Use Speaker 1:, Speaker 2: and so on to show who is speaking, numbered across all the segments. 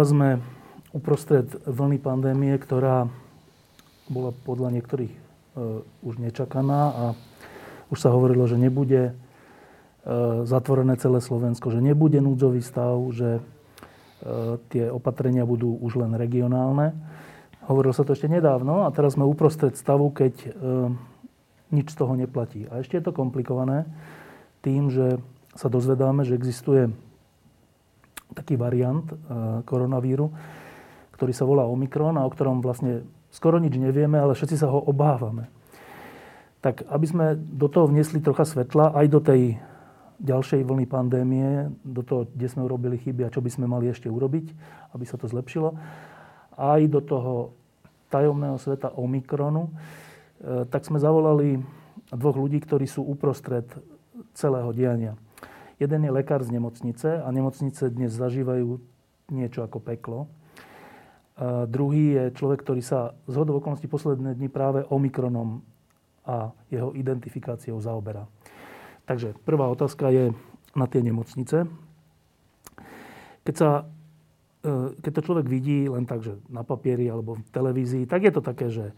Speaker 1: Znova sme uprostred vlny pandémie, ktorá bola podľa niektorých e, už nečakaná a už sa hovorilo, že nebude e, zatvorené celé Slovensko, že nebude núdzový stav, že e, tie opatrenia budú už len regionálne. Hovorilo sa to ešte nedávno a teraz sme uprostred stavu, keď e, nič z toho neplatí. A ešte je to komplikované tým, že sa dozvedáme, že existuje taký variant e, koronavíru, ktorý sa volá Omikron a o ktorom vlastne skoro nič nevieme, ale všetci sa ho obávame. Tak aby sme do toho vniesli trocha svetla aj do tej ďalšej vlny pandémie, do toho, kde sme urobili chyby a čo by sme mali ešte urobiť, aby sa to zlepšilo, aj do toho tajomného sveta Omikronu, e, tak sme zavolali dvoch ľudí, ktorí sú uprostred celého diania. Jeden je lekár z nemocnice a nemocnice dnes zažívajú niečo ako peklo. A druhý je človek, ktorý sa z okolností posledné dni práve Omikronom a jeho identifikáciou zaoberá. Takže prvá otázka je na tie nemocnice. Keď, sa, e, keď to človek vidí len tak, že na papieri alebo v televízii, tak je to také, že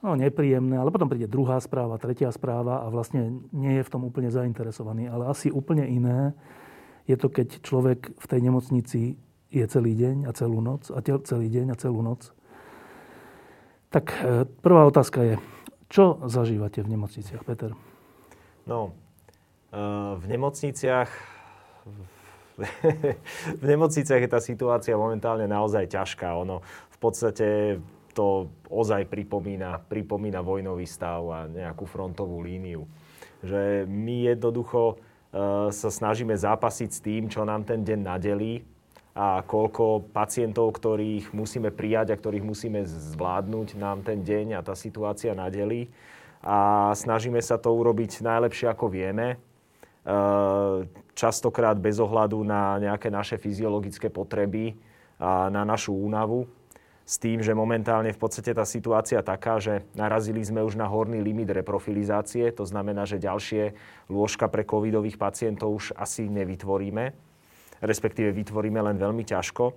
Speaker 1: no, nepríjemné, ale potom príde druhá správa, tretia správa a vlastne nie je v tom úplne zainteresovaný. Ale asi úplne iné je to, keď človek v tej nemocnici je celý deň a celú noc a celý deň a celú noc. Tak e, prvá otázka je, čo zažívate v nemocniciach, Peter?
Speaker 2: No, e, v nemocniciach v nemocniciach je tá situácia momentálne naozaj ťažká. Ono v podstate to ozaj pripomína, pripomína vojnový stav a nejakú frontovú líniu. Že my jednoducho e, sa snažíme zápasiť s tým, čo nám ten deň nadelí a koľko pacientov, ktorých musíme prijať a ktorých musíme zvládnuť, nám ten deň a tá situácia nadelí. A snažíme sa to urobiť najlepšie, ako vieme. E, častokrát bez ohľadu na nejaké naše fyziologické potreby a na našu únavu s tým, že momentálne v podstate tá situácia taká, že narazili sme už na horný limit reprofilizácie, to znamená, že ďalšie lôžka pre covidových pacientov už asi nevytvoríme, respektíve vytvoríme len veľmi ťažko.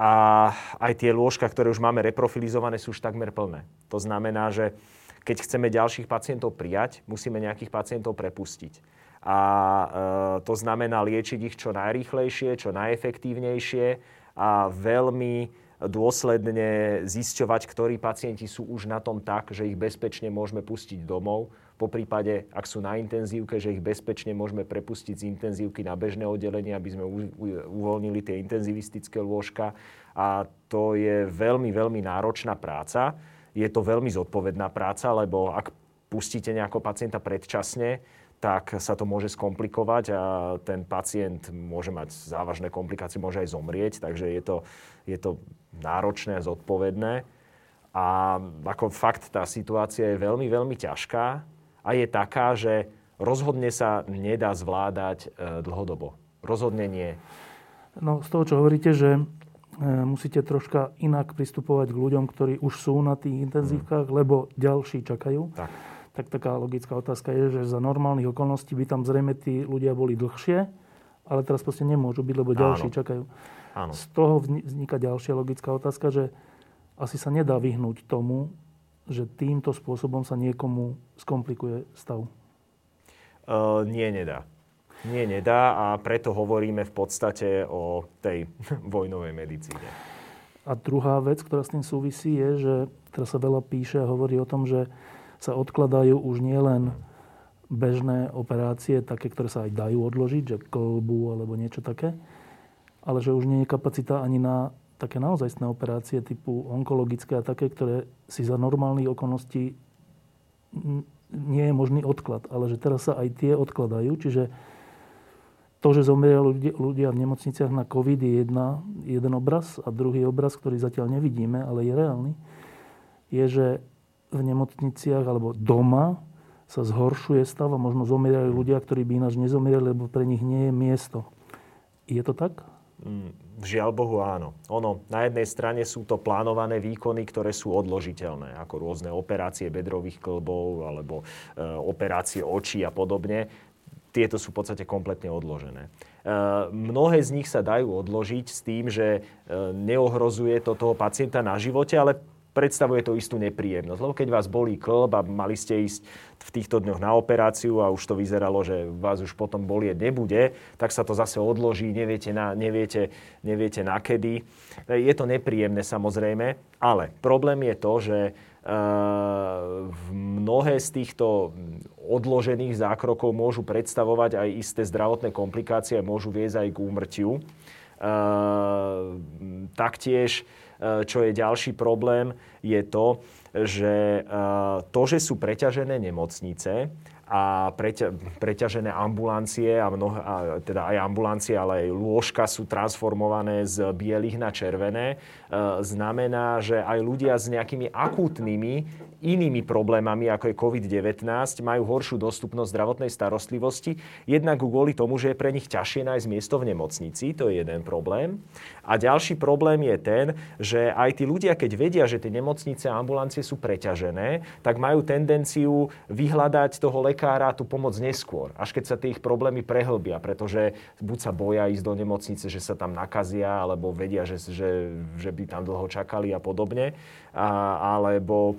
Speaker 2: A aj tie lôžka, ktoré už máme reprofilizované, sú už takmer plné. To znamená, že keď chceme ďalších pacientov prijať, musíme nejakých pacientov prepustiť. A e, to znamená liečiť ich čo najrýchlejšie, čo najefektívnejšie a veľmi dôsledne zisťovať, ktorí pacienti sú už na tom tak, že ich bezpečne môžeme pustiť domov. Po prípade, ak sú na intenzívke, že ich bezpečne môžeme prepustiť z intenzívky na bežné oddelenie, aby sme uvoľnili tie intenzivistické lôžka. A to je veľmi, veľmi náročná práca. Je to veľmi zodpovedná práca, lebo ak pustíte nejakého pacienta predčasne, tak sa to môže skomplikovať a ten pacient môže mať závažné komplikácie, môže aj zomrieť, takže je to, je to náročné a zodpovedné. A ako fakt tá situácia je veľmi, veľmi ťažká a je taká, že rozhodne sa nedá zvládať e, dlhodobo. Rozhodne nie.
Speaker 1: No z toho, čo hovoríte, že e, musíte troška inak pristupovať k ľuďom, ktorí už sú na tých intenzívkach, hmm. lebo ďalší čakajú. Tak tak taká logická otázka je, že za normálnych okolností by tam zrejme tí ľudia boli dlhšie, ale teraz proste nemôžu byť, lebo ďalší Áno. čakajú. Áno. Z toho vzniká ďalšia logická otázka, že asi sa nedá vyhnúť tomu, že týmto spôsobom sa niekomu skomplikuje stav.
Speaker 2: Uh, nie, nedá. Nie, nedá a preto hovoríme v podstate o tej vojnovej medicíne.
Speaker 1: A druhá vec, ktorá s tým súvisí, je, že teraz sa veľa píše a hovorí o tom, že sa odkladajú už nielen bežné operácie, také, ktoré sa aj dajú odložiť, že kolbu alebo niečo také, ale že už nie je kapacita ani na také naozajstné operácie typu onkologické a také, ktoré si za normálnych okolností nie je možný odklad, ale že teraz sa aj tie odkladajú, čiže to, že zomierajú ľudia, ľudia v nemocniciach na COVID je jedna, jeden obraz a druhý obraz, ktorý zatiaľ nevidíme, ale je reálny, je, že v nemocniciach alebo doma sa zhoršuje stav a možno zomierajú ľudia, ktorí by ináč nezomierali, lebo pre nich nie je miesto. Je to tak?
Speaker 2: Mm, žiaľ Bohu áno. Ono, na jednej strane sú to plánované výkony, ktoré sú odložiteľné, ako rôzne operácie bedrových klbov alebo e, operácie očí a podobne tieto sú v podstate kompletne odložené. E, mnohé z nich sa dajú odložiť s tým, že e, neohrozuje to toho pacienta na živote, ale predstavuje to istú nepríjemnosť. Lebo keď vás bolí klb a mali ste ísť v týchto dňoch na operáciu a už to vyzeralo, že vás už potom bolieť nebude, tak sa to zase odloží, neviete, na, neviete, neviete na kedy. Je to nepríjemné samozrejme, ale problém je to, že mnohé z týchto odložených zákrokov môžu predstavovať aj isté zdravotné komplikácie, môžu viesť aj k úmrtiu. Taktiež, čo je ďalší problém, je to, že to, že sú preťažené nemocnice, a preťa, preťažené ambulancie, a mnoho, a teda aj ambulancie, ale aj lôžka sú transformované z bielých na červené, e, znamená, že aj ľudia s nejakými akútnymi inými problémami, ako je COVID-19, majú horšiu dostupnosť zdravotnej starostlivosti. Jednak kvôli tomu, že je pre nich ťažšie nájsť miesto v nemocnici, to je jeden problém. A ďalší problém je ten, že aj tí ľudia, keď vedia, že tie nemocnice a ambulancie sú preťažené, tak majú tendenciu vyhľadať toho lekára tú pomoc neskôr, až keď sa tie ich problémy prehlbia, pretože buď sa boja ísť do nemocnice, že sa tam nakazia, alebo vedia, že, že, že by tam dlho čakali a podobne alebo,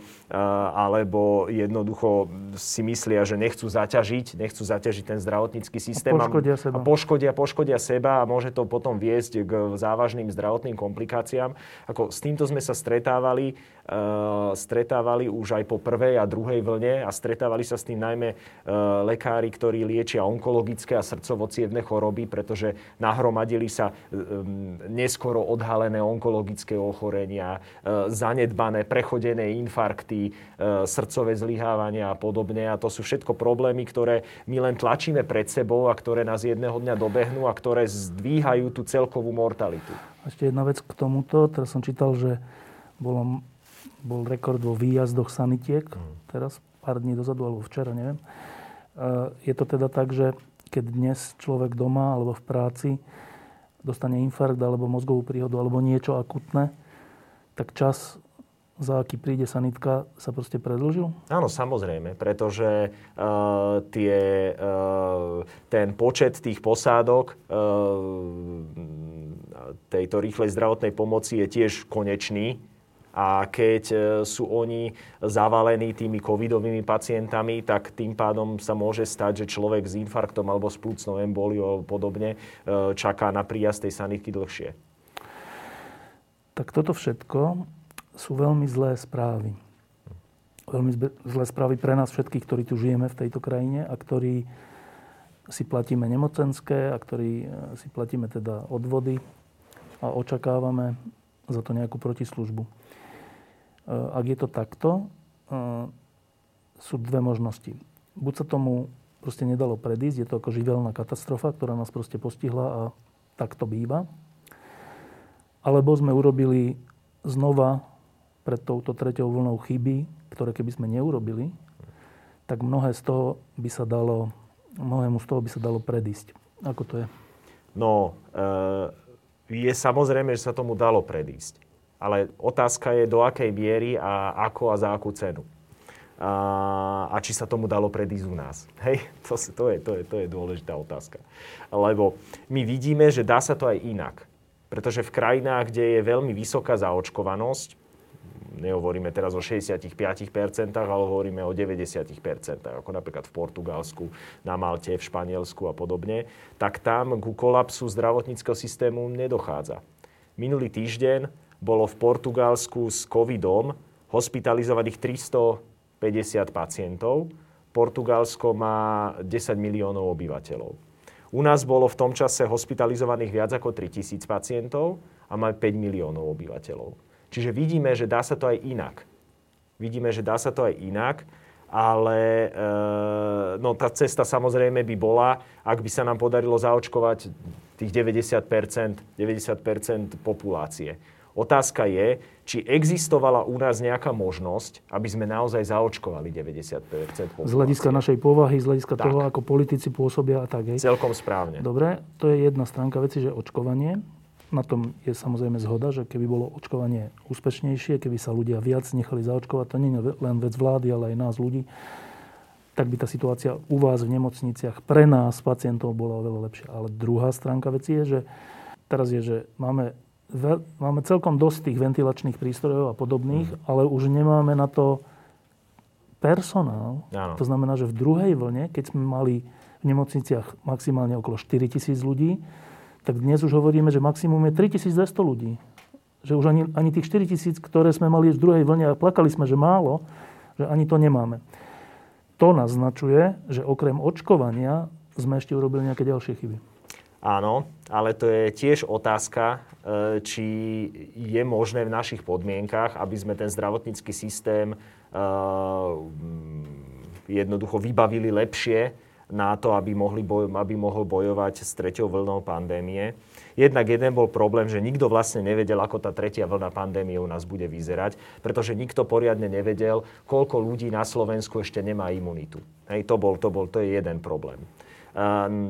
Speaker 2: alebo jednoducho si myslia, že nechcú zaťažiť, nechcú zaťažiť ten zdravotnícky systém.
Speaker 1: A poškodia seba.
Speaker 2: A poškodia, poškodia seba a môže to potom viesť k závažným zdravotným komplikáciám. Ako s týmto sme sa stretávali, stretávali už aj po prvej a druhej vlne a stretávali sa s tým najmä uh, lekári, ktorí liečia onkologické a srdcovo choroby, pretože nahromadili sa um, neskoro odhalené onkologické ochorenia, zanedbané prechodené infarkty, srdcové zlyhávania a podobne. A to sú všetko problémy, ktoré my len tlačíme pred sebou a ktoré nás jedného dňa dobehnú a ktoré zdvíhajú tú celkovú mortalitu.
Speaker 1: Ešte jedna vec k tomuto. Teraz som čítal, že bolo, bol rekord vo výjazdoch sanitiek. Hmm. Teraz pár dní dozadu, alebo včera, neviem. E, je to teda tak, že keď dnes človek doma alebo v práci dostane infarkt alebo mozgovú príhodu alebo niečo akutné, tak čas za aký príde sanitka, sa proste predlžil?
Speaker 2: Áno, samozrejme, pretože uh, tie, uh, ten počet tých posádok uh, tejto rýchlej zdravotnej pomoci je tiež konečný. A keď sú oni zavalení tými covidovými pacientami, tak tým pádom sa môže stať, že človek s infarktom alebo s plúcnou emboliou podobne čaká na príjazd tej sanitky dlhšie.
Speaker 1: Tak toto všetko sú veľmi zlé správy. Veľmi zlé správy pre nás všetkých, ktorí tu žijeme v tejto krajine a ktorí si platíme nemocenské a ktorí e, si platíme teda odvody a očakávame za to nejakú protislužbu. E, ak je to takto, e, sú dve možnosti. Buď sa tomu proste nedalo predísť, je to ako živelná katastrofa, ktorá nás proste postihla a tak to býva. Alebo sme urobili znova pred touto treťou vlnou chyby, ktoré keby sme neurobili, tak mnohé z toho by sa dalo, mnohému z toho by sa dalo predísť. Ako to je?
Speaker 2: No, e, je samozrejme, že sa tomu dalo predísť. Ale otázka je, do akej miery a ako a za akú cenu. A, a či sa tomu dalo predísť u nás. Hej, to, to, je, to, je, to je dôležitá otázka. Lebo my vidíme, že dá sa to aj inak. Pretože v krajinách, kde je veľmi vysoká zaočkovanosť, nehovoríme teraz o 65%, ale hovoríme o 90%, ako napríklad v Portugalsku, na Malte, v Španielsku a podobne, tak tam ku kolapsu zdravotníckého systému nedochádza. Minulý týždeň bolo v Portugalsku s covidom hospitalizovaných 350 pacientov. Portugalsko má 10 miliónov obyvateľov. U nás bolo v tom čase hospitalizovaných viac ako 3000 pacientov a máme 5 miliónov obyvateľov. Čiže vidíme, že dá sa to aj inak. Vidíme, že dá sa to aj inak ale e, no, tá cesta samozrejme by bola, ak by sa nám podarilo zaočkovať tých 90%, 90% populácie. Otázka je, či existovala u nás nejaká možnosť, aby sme naozaj zaočkovali 90% populácie.
Speaker 1: Z hľadiska našej povahy, z hľadiska tak. toho, ako politici pôsobia a tak. Hej.
Speaker 2: Celkom správne.
Speaker 1: Dobre, to je jedna stránka veci, že očkovanie. Na tom je samozrejme zhoda, že keby bolo očkovanie úspešnejšie, keby sa ľudia viac nechali zaočkovať, to nie je len vec vlády, ale aj nás ľudí, tak by tá situácia u vás v nemocniciach pre nás, pacientov, bola oveľa lepšia. Ale druhá stránka veci je, že teraz je, že máme, máme celkom dosť tých ventilačných prístrojov a podobných, mm. ale už nemáme na to personál. Áno. To znamená, že v druhej vlne, keď sme mali v nemocniciach maximálne okolo 4 tisíc ľudí, tak dnes už hovoríme, že maximum je 3200 ľudí. Že už ani, ani tých 4000, ktoré sme mali v druhej vlne a plakali sme, že málo, že ani to nemáme. To naznačuje, že okrem očkovania sme ešte urobili nejaké ďalšie chyby.
Speaker 2: Áno, ale to je tiež otázka, e, či je možné v našich podmienkach, aby sme ten zdravotnícky systém e, jednoducho vybavili lepšie na to, aby, mohli boj, aby mohol bojovať s treťou vlnou pandémie. Jednak jeden bol problém, že nikto vlastne nevedel, ako tá tretia vlna pandémie u nás bude vyzerať, pretože nikto poriadne nevedel, koľko ľudí na Slovensku ešte nemá imunitu. Hej, to, bol, to, bol, to je jeden problém.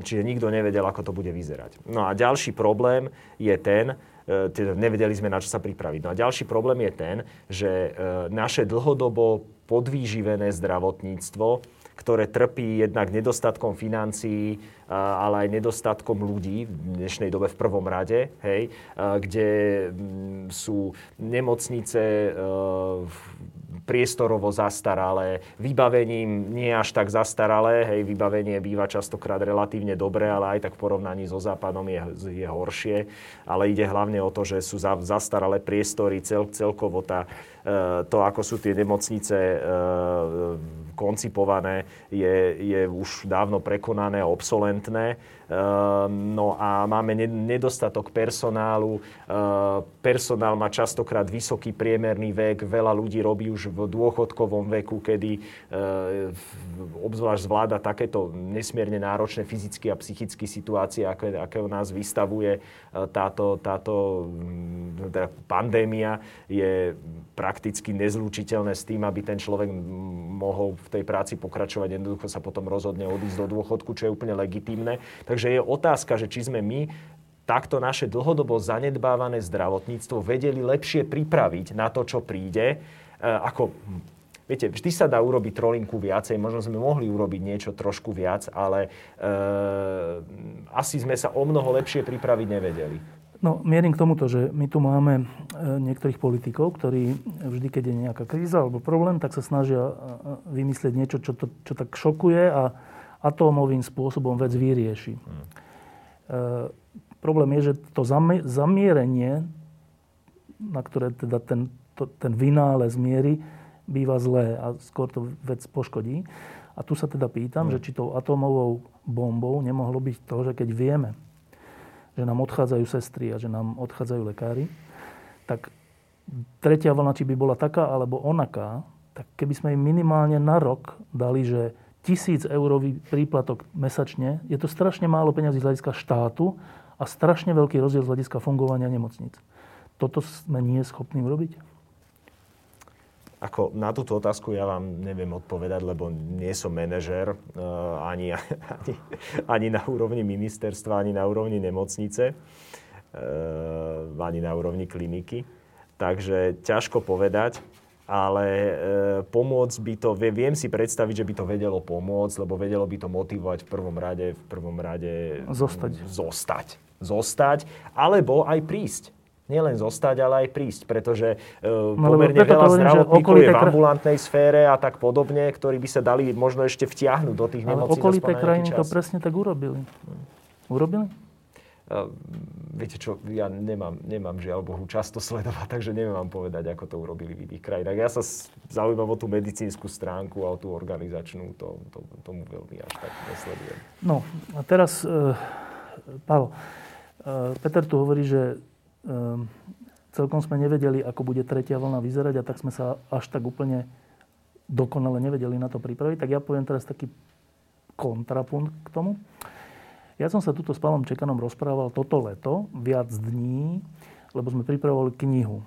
Speaker 2: Čiže nikto nevedel, ako to bude vyzerať. No a ďalší problém je ten, e, teda nevedeli sme, na čo sa pripraviť. No a ďalší problém je ten, že e, naše dlhodobo podvýživené zdravotníctvo ktoré trpí jednak nedostatkom financií, ale aj nedostatkom ľudí v dnešnej dobe v prvom rade, hej, kde sú nemocnice e, priestorovo zastaralé, vybavením nie až tak zastaralé, hej, vybavenie býva častokrát relatívne dobré, ale aj tak v porovnaní so západom je, je horšie, ale ide hlavne o to, že sú za, zastaralé priestory, cel, celkovo tá, e, to, ako sú tie nemocnice e, koncipované, je, je už dávno prekonané a obsolentné. Ehm, no a máme nedostatok personálu. Ehm, personál má častokrát vysoký priemerný vek. Veľa ľudí robí už v dôchodkovom veku, kedy ehm, obzvlášť zvláda takéto nesmierne náročné fyzické a psychické situácie, aké, aké nás vystavuje táto, táto mm, teda pandémia, je prakticky nezlučiteľné s tým, aby ten človek mohol v tej práci pokračovať. Jednoducho sa potom rozhodne odísť do dôchodku, čo je úplne legitímne. Takže je otázka, že či sme my takto naše dlhodobo zanedbávané zdravotníctvo vedeli lepšie pripraviť na to, čo príde, e, ako Viete, vždy sa dá urobiť trolinku viacej, možno sme mohli urobiť niečo trošku viac, ale e, asi sme sa o mnoho lepšie pripraviť nevedeli.
Speaker 1: No, mierim k tomuto, že my tu máme e, niektorých politikov, ktorí vždy, keď je nejaká kríza alebo problém, tak sa snažia e, vymyslieť niečo, čo, to, čo tak šokuje a atómovým spôsobom vec vyrieši. Hmm. E, problém je, že to zamierenie, na ktoré teda ten, to, ten vynález miery, býva zlé a skôr to vec poškodí. A tu sa teda pýtam, hmm. že či tou atómovou bombou nemohlo byť to, že keď vieme, že nám odchádzajú sestry a že nám odchádzajú lekári, tak tretia vlna, či by bola taká alebo onaká, tak keby sme im minimálne na rok dali, že tisíc eurový príplatok mesačne, je to strašne málo peniazí z hľadiska štátu a strašne veľký rozdiel z hľadiska fungovania nemocnic. Toto sme nie schopní urobiť?
Speaker 2: Ako na túto otázku ja vám neviem odpovedať, lebo nie som manažer uh, ani, ani, ani na úrovni ministerstva, ani na úrovni nemocnice, uh, ani na úrovni kliniky. Takže ťažko povedať ale e, pomôcť by to, viem si predstaviť, že by to vedelo pomôcť, lebo vedelo by to motivovať v prvom rade, v prvom rade
Speaker 1: zostať.
Speaker 2: zostať. Zostať, alebo aj prísť. Nielen zostať, ale aj prísť, pretože e, no, pomerne veľa zdravotníkov je v ambulantnej sfére a tak podobne, ktorí by sa dali možno ešte vtiahnuť do tých nemocníc.
Speaker 1: Ale okolité krajiny to presne tak urobili. Urobili?
Speaker 2: Viete čo, ja nemám, nemám žiaľ Bohu často sledovať, takže neviem vám povedať, ako to urobili v iných krajinách. Ja sa zaujímam o tú medicínsku stránku a o tú organizačnú, to, to, tomu veľmi až tak nesledujem.
Speaker 1: No a teraz, e, Pavel, e, Peter tu hovorí, že e, celkom sme nevedeli, ako bude tretia vlna vyzerať a tak sme sa až tak úplne dokonale nevedeli na to pripraviť, tak ja poviem teraz taký kontrapunkt k tomu. Ja som sa tuto s Pavlom Čekanom rozprával toto leto, viac dní, lebo sme pripravovali knihu,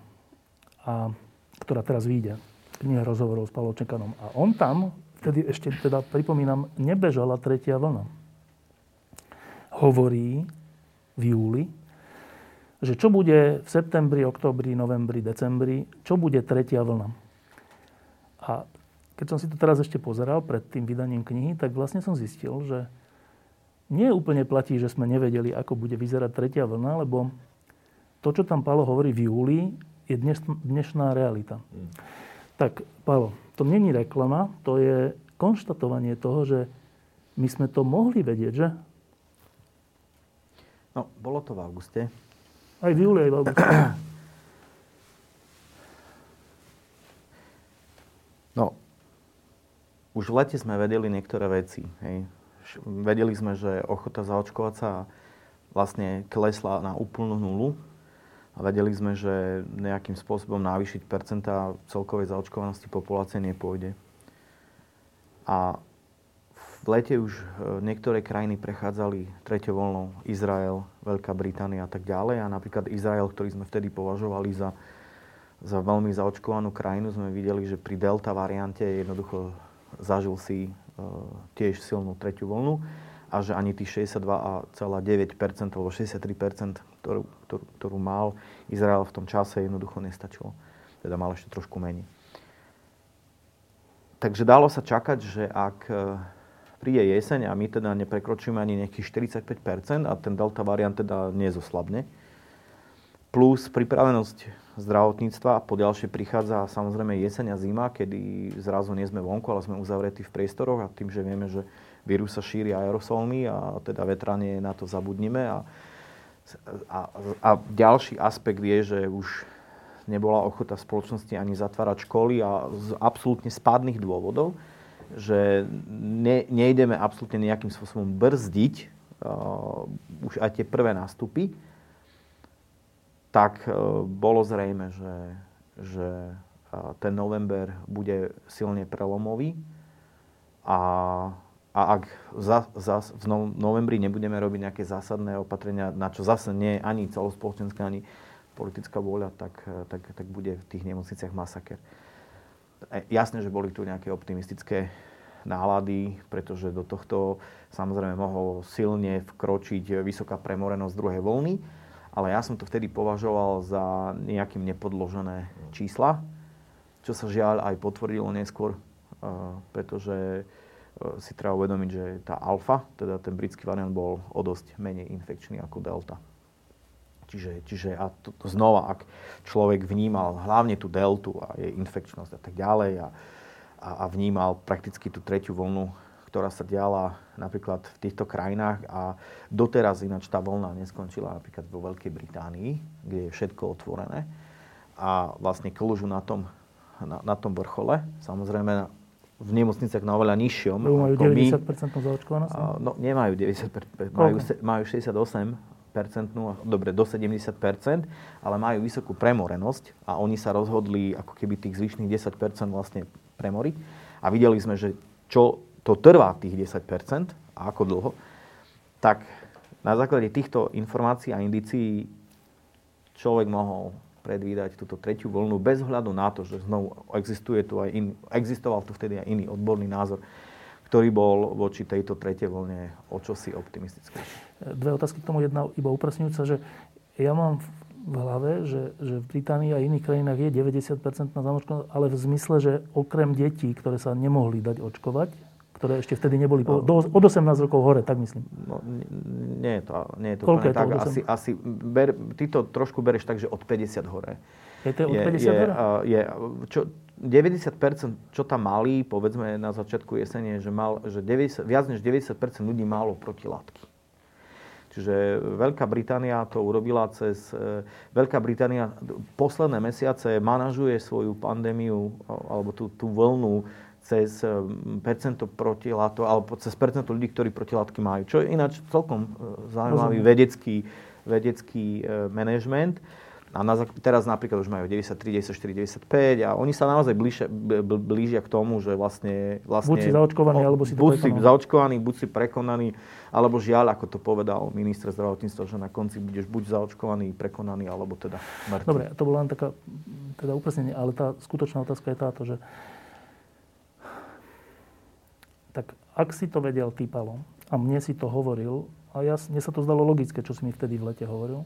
Speaker 1: a, ktorá teraz vyjde. Kniha rozhovorov s Pavlom Čekanom. A on tam, vtedy ešte teda pripomínam, nebežala tretia vlna. Hovorí v júli, že čo bude v septembri, oktobri, novembri, decembri, čo bude tretia vlna. A keď som si to teraz ešte pozeral pred tým vydaním knihy, tak vlastne som zistil, že nie úplne platí, že sme nevedeli, ako bude vyzerať tretia vlna, lebo to, čo tam Palo hovorí v júli, je dnes, dnešná realita. Mm. Tak, Palo, to není reklama, to je konštatovanie toho, že my sme to mohli vedieť, že?
Speaker 3: No, bolo to v auguste.
Speaker 1: Aj v júli, aj v auguste.
Speaker 3: No, už v lete sme vedeli niektoré veci. Hej vedeli sme, že ochota zaočkovať sa vlastne klesla na úplnú nulu a vedeli sme, že nejakým spôsobom navýšiť percentá celkovej zaočkovanosti populácie nepôjde. A v lete už e, niektoré krajiny prechádzali treťou voľnou, Izrael, Veľká Británia a tak ďalej. A napríklad Izrael, ktorý sme vtedy považovali za, za veľmi zaočkovanú krajinu, sme videli, že pri delta variante jednoducho zažil si tiež silnú tretiu vlnu a že ani tých 62,9% alebo 63%, ktorú, ktorú, ktorú mal Izrael v tom čase, jednoducho nestačilo. Teda mal ešte trošku menej. Takže dalo sa čakať, že ak e, príde jeseň a my teda neprekročíme ani nejakých 45% a ten delta variant teda nezoslabne, plus pripravenosť zdravotníctva po ďalšie prichádza samozrejme jeseň a zima, kedy zrazu nie sme vonku, ale sme uzavretí v priestoroch a tým, že vieme, že vírus sa šíri aerosolmi a teda vetranie na to zabudnime. A, a, a ďalší aspekt je, že už nebola ochota spoločnosti ani zatvárať školy a z absolútne spádnych dôvodov, že ne, nejdeme absolútne nejakým spôsobom brzdiť uh, už aj tie prvé nástupy, tak e, bolo zrejme, že, že e, ten november bude silne prelomový a, a ak za, za, v novembri nebudeme robiť nejaké zásadné opatrenia, na čo zase nie je ani celospoločenská, ani politická vôľa, tak, e, tak, tak bude v tých nemocniciach masaker. Jasné, že boli tu nejaké optimistické nálady, pretože do tohto samozrejme mohol silne vkročiť vysoká premorenosť druhej vlny ale ja som to vtedy považoval za nejakým nepodložené čísla, čo sa žiaľ aj potvrdilo neskôr, eh, pretože eh, si treba uvedomiť, že tá alfa, teda ten britský variant, bol o dosť menej infekčný ako delta. Čiže, čiže a to, to znova, ak človek vnímal hlavne tú deltu a jej infekčnosť a tak ďalej a, a, a vnímal prakticky tú tretiu vlnu ktorá sa diala napríklad v týchto krajinách a doteraz ináč tá vlna neskončila napríklad vo Veľkej Británii, kde je všetko otvorené a vlastne klúžu na tom, na, na tom vrchole. Samozrejme v nemocniciach na oveľa nižšom.
Speaker 1: Lebo majú 90% zaočkovanosť?
Speaker 3: No, nemajú 90%, majú, majú 68% dobre, do 70%, ale majú vysokú premorenosť a oni sa rozhodli ako keby tých zvyšných 10% vlastne premoriť. A videli sme, že čo to trvá tých 10% a ako dlho, tak na základe týchto informácií a indicií človek mohol predvídať túto tretiu vlnu bez hľadu na to, že znovu existuje tu aj in, existoval tu vtedy aj iný odborný názor, ktorý bol voči tejto tretej vlne o čosi optimistický.
Speaker 1: Dve otázky k tomu. Jedna iba upresňujúca, že ja mám v hlave, že, že v Británii a iných krajinách je 90% na zamočkovanosť, ale v zmysle, že okrem detí, ktoré sa nemohli dať očkovať, ktoré ešte vtedy neboli, no, do, od 18 rokov hore, tak myslím. No,
Speaker 3: nie je to, nie je to úplne je to tak. Asi, asi ber, ty to trošku bereš tak, že od 50 hore.
Speaker 1: Je to od je, 50 je, hore?
Speaker 3: Je, čo, 90%, čo tam mali, povedzme na začiatku jesene, že, mal, že 90, viac než 90% ľudí malo protilátky. Čiže Veľká Británia to urobila cez... E, Veľká Británia posledné mesiace manažuje svoju pandémiu alebo tú, tú vlnu cez eh, percento protilátov, alebo cez percento ľudí, ktorí protilátky majú. Čo je ináč celkom eh, zaujímavý vedecký, vedecký eh, manažment. a na, teraz napríklad už majú 93, 94, 95 a oni sa naozaj blížia, blížia k tomu, že vlastne... vlastne
Speaker 1: buď si zaočkovaný, alebo si to
Speaker 3: Buď si zaočkovaný, buď si prekonaný, alebo žiaľ, ako to povedal minister zdravotníctva, že na konci budeš buď zaočkovaný, prekonaný, alebo teda mŕtvy.
Speaker 1: Dobre, to bola len taká teda upresnenie, ale tá skutočná otázka je táto, že tak ak si to vedel ty, a mne si to hovoril, a ja, mne sa to zdalo logické, čo si mi vtedy v lete hovoril,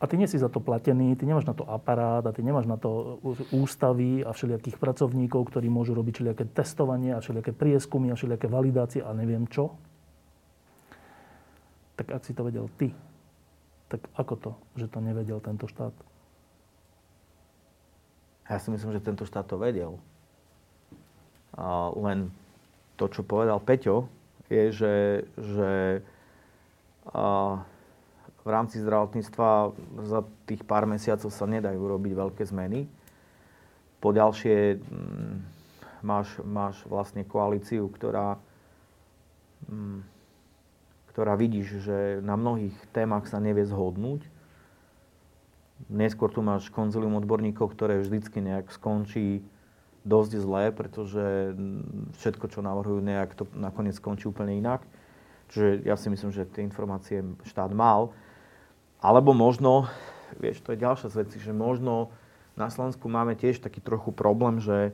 Speaker 1: a ty nie si za to platený, ty nemáš na to aparát a ty nemáš na to ústavy a všelijakých pracovníkov, ktorí môžu robiť všelijaké testovanie a všelijaké prieskumy a všelijaké validácie a neviem čo. Tak ak si to vedel ty, tak ako to, že to nevedel tento štát?
Speaker 3: Ja si myslím, že tento štát to vedel. A len to, čo povedal Peťo, je, že, že a, v rámci zdravotníctva za tých pár mesiacov sa nedajú robiť veľké zmeny. Po ďalšie mm, máš, máš vlastne koalíciu, ktorá, mm, ktorá vidíš, že na mnohých témach sa nevie zhodnúť. Neskôr tu máš konzilium odborníkov, ktoré vždycky nejak skončí dosť zlé, pretože všetko, čo navrhujú, nejak to nakoniec skončí úplne inak. Čiže ja si myslím, že tie informácie štát mal. Alebo možno, vieš, to je ďalšia z vecí, že možno na Slovensku máme tiež taký trochu problém, že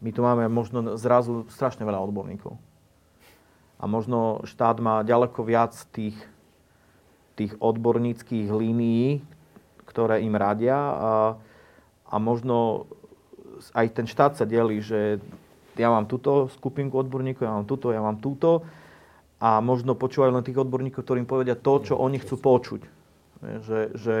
Speaker 3: my tu máme možno zrazu strašne veľa odborníkov. A možno štát má ďaleko viac tých, tých odborníckých línií, ktoré im radia a, a možno aj ten štát sa delí, že ja mám túto skupinku odborníkov, ja mám túto, ja mám túto a možno počúvajú len tých odborníkov, ktorým povedia to, čo oni chcú počuť. Že, že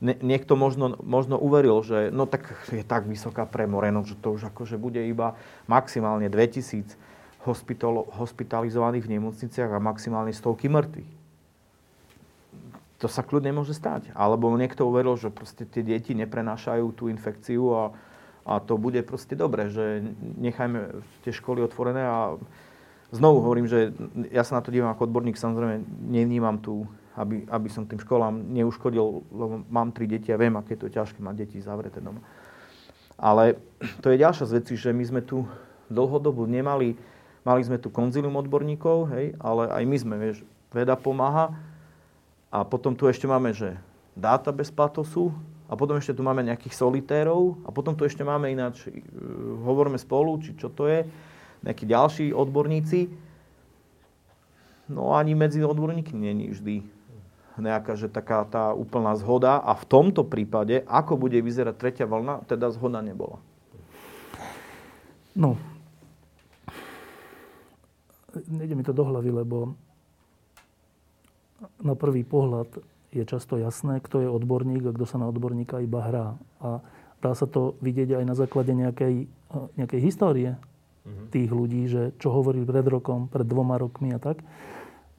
Speaker 3: niekto možno, možno uveril, že no tak je tak vysoká premoreno, že to už akože bude iba maximálne 2000 hospital, hospitalizovaných v nemocniciach a maximálne stovky mŕtvych. To sa kľudne môže stať. Alebo niekto uveril, že proste tie deti neprenášajú tú infekciu a, a to bude proste dobre, že nechajme tie školy otvorené a znovu hovorím, že ja sa na to dívam ako odborník, samozrejme nevnímam tu, aby, aby som tým školám neuškodil, lebo mám tri deti a viem, aké to je ťažké mať deti zavreté doma. Ale to je ďalšia z vecí, že my sme tu dlhodobo nemali, mali sme tu konzilium odborníkov, hej, ale aj my sme, vieš, veda pomáha. A potom tu ešte máme, že dáta bez patosu, a potom ešte tu máme nejakých solitérov, a potom tu ešte máme ináč, uh, hovoríme spolu, či čo to je nejakí ďalší odborníci. No ani medzi odborníky není vždy nejaká, že taká tá úplná zhoda a v tomto prípade, ako bude vyzerať tretia vlna, teda zhoda nebola.
Speaker 1: No, nejde mi to do hlavy, lebo na prvý pohľad je často jasné, kto je odborník a kto sa na odborníka iba hrá. A dá sa to vidieť aj na základe nejakej, nejakej histórie mm-hmm. tých ľudí, že čo hovorili pred rokom, pred dvoma rokmi a tak.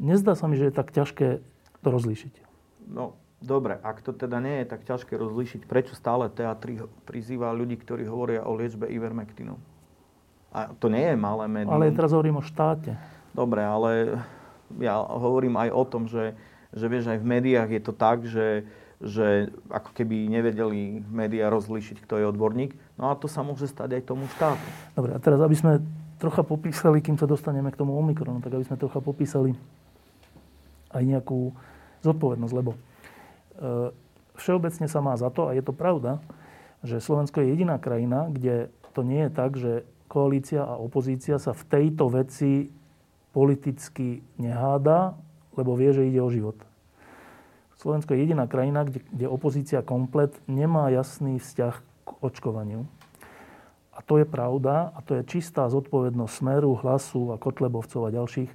Speaker 1: Nezdá sa mi, že je tak ťažké to rozlíšiť.
Speaker 3: No, dobre, ak to teda nie je tak ťažké rozlíšiť, prečo stále teatri prizýva ľudí, ktorí hovoria o liečbe ivermektinou? A to nie je malé médium.
Speaker 1: Ale teraz hovorím o štáte.
Speaker 3: Dobre, ale ja hovorím aj o tom, že, že vieš, aj v médiách je to tak, že že ako keby nevedeli médiá rozlíšiť, kto je odborník. No a to sa môže stať aj tomu štátu.
Speaker 1: Dobre, a teraz, aby sme trocha popísali, kým sa dostaneme k tomu Omikronu, tak aby sme trocha popísali aj nejakú zodpovednosť, lebo e, všeobecne sa má za to, a je to pravda, že Slovensko je jediná krajina, kde to nie je tak, že koalícia a opozícia sa v tejto veci politicky neháda, lebo vie, že ide o život. Slovensko je jediná krajina, kde, kde opozícia komplet nemá jasný vzťah k očkovaniu. A to je pravda a to je čistá zodpovednosť Smeru, Hlasu a Kotlebovcov a ďalších,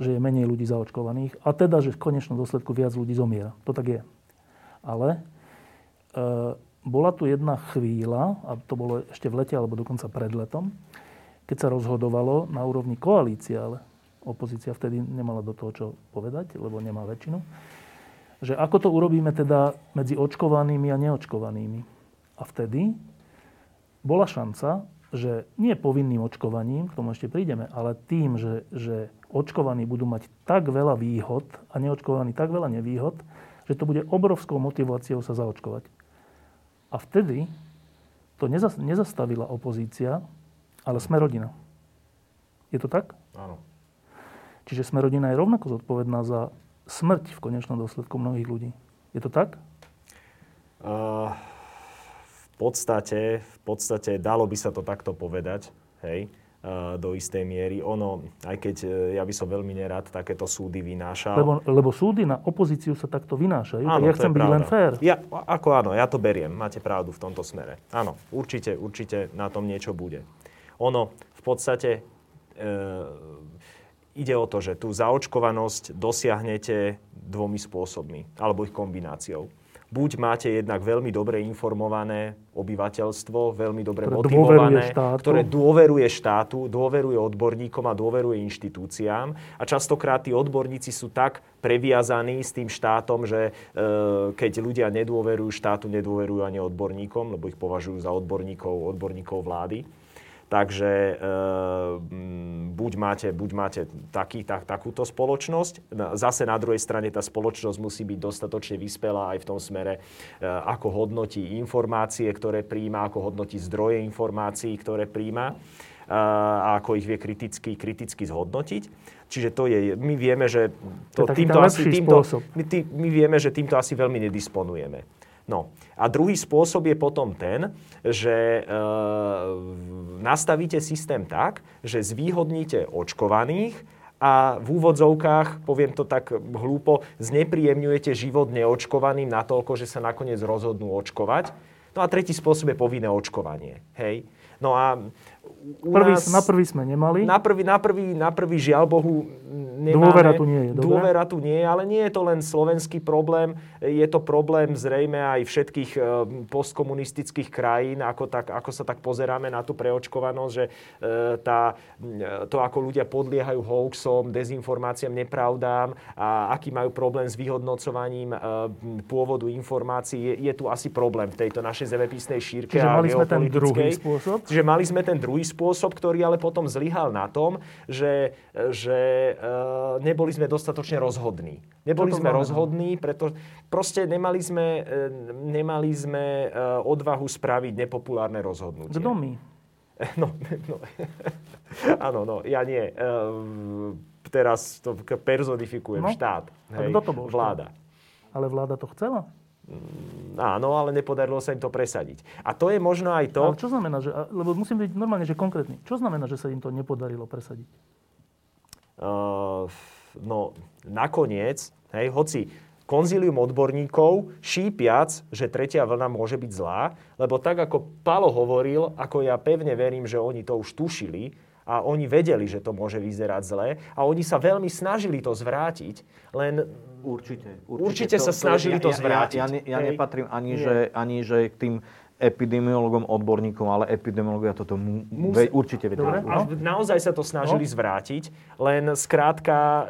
Speaker 1: že je menej ľudí zaočkovaných a teda, že v konečnom dôsledku viac ľudí zomiera. To tak je. Ale e, bola tu jedna chvíľa, a to bolo ešte v lete alebo dokonca pred letom, keď sa rozhodovalo na úrovni koalície, ale opozícia vtedy nemala do toho čo povedať, lebo nemá väčšinu že ako to urobíme teda medzi očkovanými a neočkovanými. A vtedy bola šanca, že nie povinným očkovaním, k tomu ešte prídeme, ale tým, že, že očkovaní budú mať tak veľa výhod a neočkovaní tak veľa nevýhod, že to bude obrovskou motiváciou sa zaočkovať. A vtedy to nezastavila opozícia, ale sme rodina. Je to tak?
Speaker 2: Áno.
Speaker 1: Čiže sme rodina je rovnako zodpovedná za smrť v konečnom dôsledku mnohých ľudí. Je to tak?
Speaker 2: Uh, v, podstate, v podstate dalo by sa to takto povedať, hej, uh, do istej miery. Ono, aj keď uh, ja by som veľmi nerad takéto súdy vynášal.
Speaker 1: Lebo, lebo súdy na opozíciu sa takto vynášajú. Áno, ja chcem byť len fér.
Speaker 2: Ja, ako áno, ja to beriem. Máte pravdu v tomto smere. Áno, určite, určite na tom niečo bude. Ono v podstate ide o to, že tú zaočkovanosť dosiahnete dvomi spôsobmi, alebo ich kombináciou. Buď máte jednak veľmi dobre informované obyvateľstvo, veľmi dobre ktoré motivované,
Speaker 1: dôveruje
Speaker 2: ktoré dôveruje štátu, dôveruje odborníkom a dôveruje inštitúciám. A častokrát tí odborníci sú tak previazaní s tým štátom, že e, keď ľudia nedôverujú štátu, nedôverujú ani odborníkom, lebo ich považujú za odborníkov, odborníkov vlády. Takže e, buď máte, buď máte taký, tak, takúto spoločnosť. Zase na druhej strane tá spoločnosť musí byť dostatočne vyspelá aj v tom smere, e, ako hodnotí informácie, ktoré príjma, ako hodnotí zdroje informácií, ktoré príjma a ako ich vie kriticky, kriticky zhodnotiť. Čiže to je, my vieme, že to,
Speaker 1: to
Speaker 2: týmto asi, týmto,
Speaker 1: my,
Speaker 2: tý, my vieme, že týmto asi veľmi nedisponujeme. No a druhý spôsob je potom ten, že e, nastavíte systém tak, že zvýhodníte očkovaných a v úvodzovkách, poviem to tak hlúpo, znepríjemňujete život neočkovaným natoľko, že sa nakoniec rozhodnú očkovať. No a tretí spôsob je povinné očkovanie. Hej? No a
Speaker 1: Prvý, nás, na prvý sme nemali.
Speaker 2: Na prvý, na prvý, na prvý žiaľ Bohu nemáme.
Speaker 1: Dôvera tu nie je. Dobre?
Speaker 2: Dôvera tu nie je, ale nie je to len slovenský problém. Je to problém zrejme aj všetkých e, postkomunistických krajín, ako, tak, ako sa tak pozeráme na tú preočkovanosť, že e, tá, e, to, ako ľudia podliehajú hoaxom, dezinformáciám, nepravdám a aký majú problém s vyhodnocovaním pôvodu informácií, je, je tu asi problém v tejto našej zemepisnej šírke
Speaker 1: Čiže mali sme ten druhý spôsob?
Speaker 2: Čiže mali sme ten druhý spôsob, ktorý ale potom zlyhal na tom, že, že e, neboli sme dostatočne rozhodní. Neboli sme rozhodní, pretože proste nemali sme, e, nemali sme e, odvahu spraviť nepopulárne rozhodnutie.
Speaker 1: Kto my?
Speaker 2: No, no. áno, no, ja nie. teraz to personifikujem. No, štát. Hej,
Speaker 1: kto to bol?
Speaker 2: Vláda.
Speaker 1: Ale vláda to chcela?
Speaker 2: Mm, áno, ale nepodarilo sa im to presadiť. A to je možno aj to...
Speaker 1: Ale čo znamená, že, lebo musím byť normálne, že konkrétny. Čo znamená, že sa im to nepodarilo presadiť?
Speaker 2: Uh, no, nakoniec, hej, hoci konzílium odborníkov šípiac, že tretia vlna môže byť zlá, lebo tak ako Palo hovoril, ako ja pevne verím, že oni to už tušili, a oni vedeli, že to môže vyzerať zle a oni sa veľmi snažili to zvrátiť, len
Speaker 3: Určite.
Speaker 2: Určite, určite to, sa snažili to, ja, to zvrátiť.
Speaker 3: Ja, ja, ja, ja nepatrím ani že, ani, že k tým epidemiologom, odborníkom, ale epidemiológia toto mu, Musí... ve, určite vedia.
Speaker 2: Dobre, no? Naozaj sa to snažili no? zvrátiť, len skrátka e,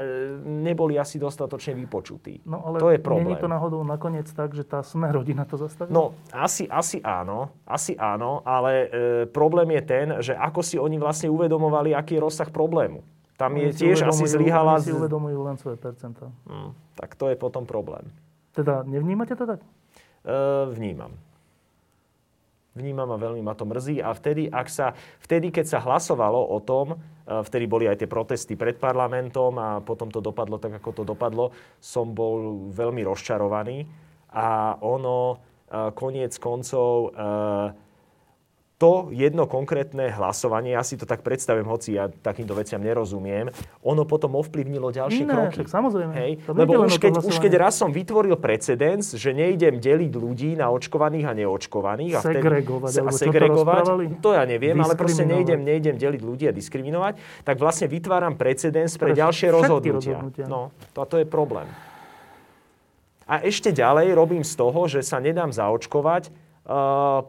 Speaker 2: neboli asi dostatočne vypočutí.
Speaker 1: No ale
Speaker 2: to je problém.
Speaker 1: nie je to náhodou nakoniec tak, že tá sme rodina to zastavila?
Speaker 2: No, asi, asi áno, asi áno, ale e, problém je ten, že ako si oni vlastne uvedomovali, aký je rozsah problému. Tam je tiež asi zlyhala...
Speaker 1: Oni si uvedomujú len svoje percentá.
Speaker 2: Hmm, tak to je potom problém.
Speaker 1: Teda nevnímate to tak?
Speaker 2: E, vnímam. Vnímam a veľmi ma to mrzí. A vtedy, ak sa, vtedy, keď sa hlasovalo o tom, vtedy boli aj tie protesty pred parlamentom a potom to dopadlo tak, ako to dopadlo, som bol veľmi rozčarovaný. A ono, koniec koncov, e, to jedno konkrétne hlasovanie, ja si to tak predstavím, hoci ja takýmto veciam nerozumiem, ono potom ovplyvnilo ďalšie
Speaker 1: ne,
Speaker 2: kroky.
Speaker 1: Však samozrejme.
Speaker 2: Hej? Lebo už keď, už keď raz som vytvoril precedens, že nejdem deliť ľudí na očkovaných a neočkovaných a,
Speaker 1: vtedy, segregovať,
Speaker 2: a segregovať, to, to ja neviem, ale proste nejdem, nejdem deliť ľudí a diskriminovať, tak vlastne vytváram precedens pre, pre ďalšie rozhodnutia. rozhodnutia. No, to, to je problém. A ešte ďalej robím z toho, že sa nedám zaočkovať uh,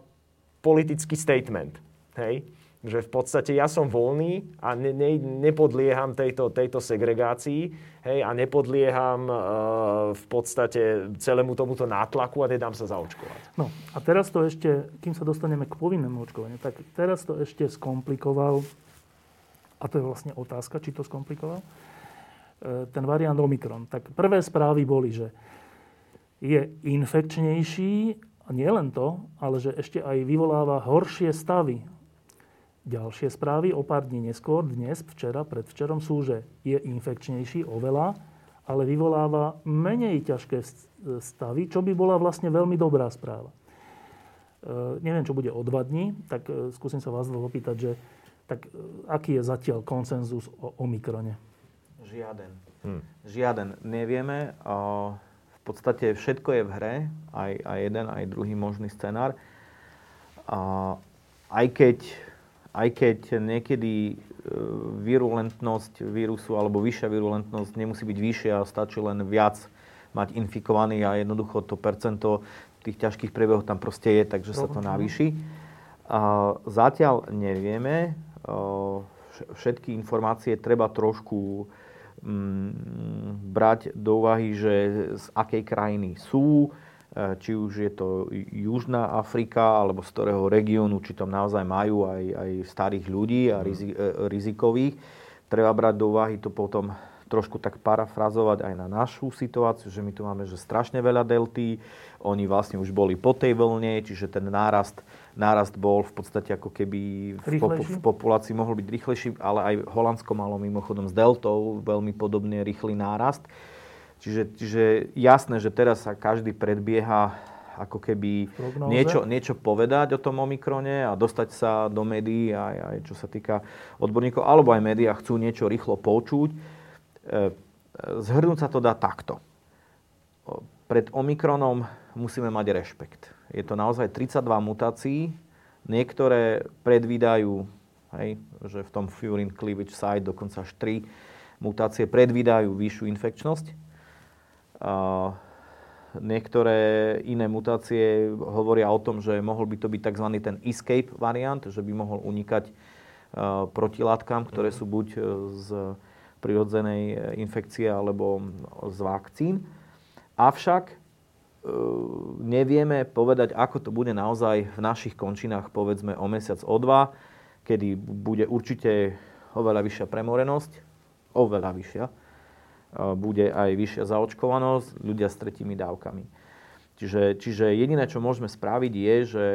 Speaker 2: politický statement. Hej? že v podstate ja som voľný a ne, ne, nepodlieham tejto, tejto segregácii hej, a nepodlieham uh, v podstate celému tomuto nátlaku a nedám sa zaočkovať.
Speaker 1: No a teraz to ešte, kým sa dostaneme k povinnému očkovaniu, tak teraz to ešte skomplikoval, a to je vlastne otázka, či to skomplikoval, uh, ten variant Omikron. Tak prvé správy boli, že je infekčnejší, a nie len to, ale že ešte aj vyvoláva horšie stavy Ďalšie správy o pár dní neskôr, dnes, včera, predvčerom sú, že je infekčnejší oveľa, ale vyvoláva menej ťažké stavy, čo by bola vlastne veľmi dobrá správa. E, neviem, čo bude o dva dní, tak e, skúsim sa vás dvoch opýtať, že tak e, aký je zatiaľ konsenzus o Omikrone?
Speaker 3: Žiaden. Hm. Žiaden. Nevieme. V podstate všetko je v hre, aj, aj jeden, aj druhý možný scenár. Aj keď aj keď niekedy e, virulentnosť vírusu alebo vyššia virulentnosť nemusí byť vyššia, stačí len viac mať infikovaný a jednoducho to percento tých ťažkých priebehov tam proste je, takže sa to navýši. Zatiaľ nevieme. Všetky informácie treba trošku brať do úvahy, že z akej krajiny sú, E, či už je to Južná Afrika, alebo z ktorého regiónu, či tam naozaj majú aj, aj starých ľudí a mhm. rizi, e, rizikových. Treba brať do úvahy to potom trošku tak parafrazovať aj na našu situáciu, že my tu máme že strašne veľa delty, oni vlastne už boli po tej vlne, čiže ten nárast, nárast bol v podstate ako keby v, po, v populácii mohol byť rýchlejší, ale aj Holandsko malo mimochodom s deltou veľmi podobne rýchly nárast. Čiže, čiže jasné, že teraz sa každý predbieha ako keby niečo, niečo povedať o tom Omikrone a dostať sa do médií, aj, aj čo sa týka odborníkov, alebo aj médiá chcú niečo rýchlo počuť. E, zhrnúť sa to dá takto. Pred Omikronom musíme mať rešpekt. Je to naozaj 32 mutácií. Niektoré predvídajú, hej, že v tom furin cleavage site dokonca až 3 mutácie predvídajú vyššiu infekčnosť Niektoré iné mutácie hovoria o tom, že mohol by to byť tzv. ten escape variant, že by mohol unikať protilátkam, ktoré sú buď z prirodzenej infekcie alebo z vakcín. Avšak e, nevieme povedať, ako to bude naozaj v našich končinách, povedzme o mesiac, o dva, kedy bude určite oveľa vyššia premorenosť, oveľa vyššia, bude aj vyššia zaočkovanosť, ľudia s tretími dávkami. Čiže, čiže jediné, čo môžeme spraviť, je, že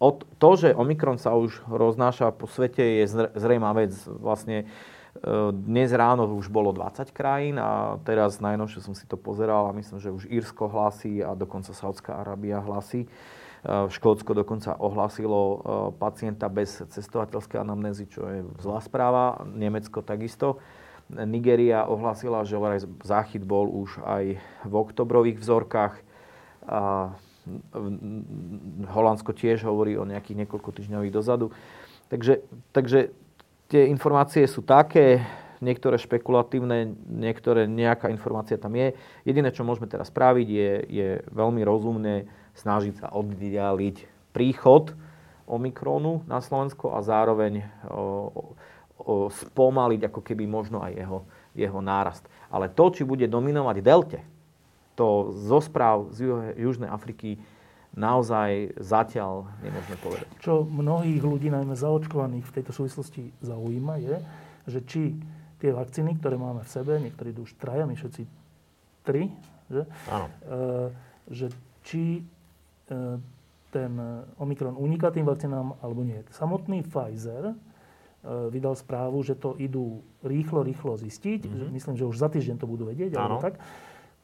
Speaker 3: od, to, že Omikron sa už roznáša po svete, je zrejmá vec. Vlastne dnes ráno už bolo 20 krajín a teraz najnovšie som si to pozeral a myslím, že už Írsko hlasí a dokonca Saudská Arábia hlasí. E, Škótsko dokonca ohlasilo e, pacienta bez cestovateľskej anamnézy, čo je zlá správa. Nemecko takisto. Nigeria ohlásila, že záchyt bol už aj v oktobrových vzorkách. Holandsko tiež hovorí o nejakých niekoľko týždňových dozadu. Takže, takže tie informácie sú také, niektoré špekulatívne, niektoré nejaká informácia tam je. Jediné, čo môžeme teraz spraviť, je, je veľmi rozumné snažiť sa oddialiť príchod Omikronu na Slovensko a zároveň o, spomaliť ako keby možno aj jeho, jeho nárast. Ale to, či bude dominovať delte, to zo správ z Južnej Afriky naozaj zatiaľ nemôžeme povedať.
Speaker 1: Čo mnohých ľudí, najmä zaočkovaných v tejto súvislosti zaujíma, je, že či tie vakcíny, ktoré máme v sebe, niektorí už traja, my všetci tri, že?
Speaker 2: Áno.
Speaker 1: E, že či e, ten Omikron uniká tým vakcínám alebo nie. Samotný Pfizer E, vydal správu, že to idú rýchlo, rýchlo zistiť. Mm-hmm. Myslím, že už za týždeň to budú vedieť. Alebo tak.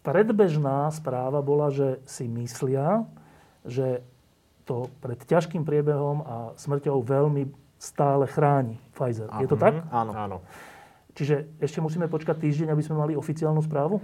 Speaker 1: Predbežná správa bola, že si myslia, že to pred ťažkým priebehom a smrťou veľmi stále chráni Pfizer. Aha. Je to tak?
Speaker 2: Áno. Áno.
Speaker 1: Čiže ešte musíme počkať týždeň, aby sme mali oficiálnu správu?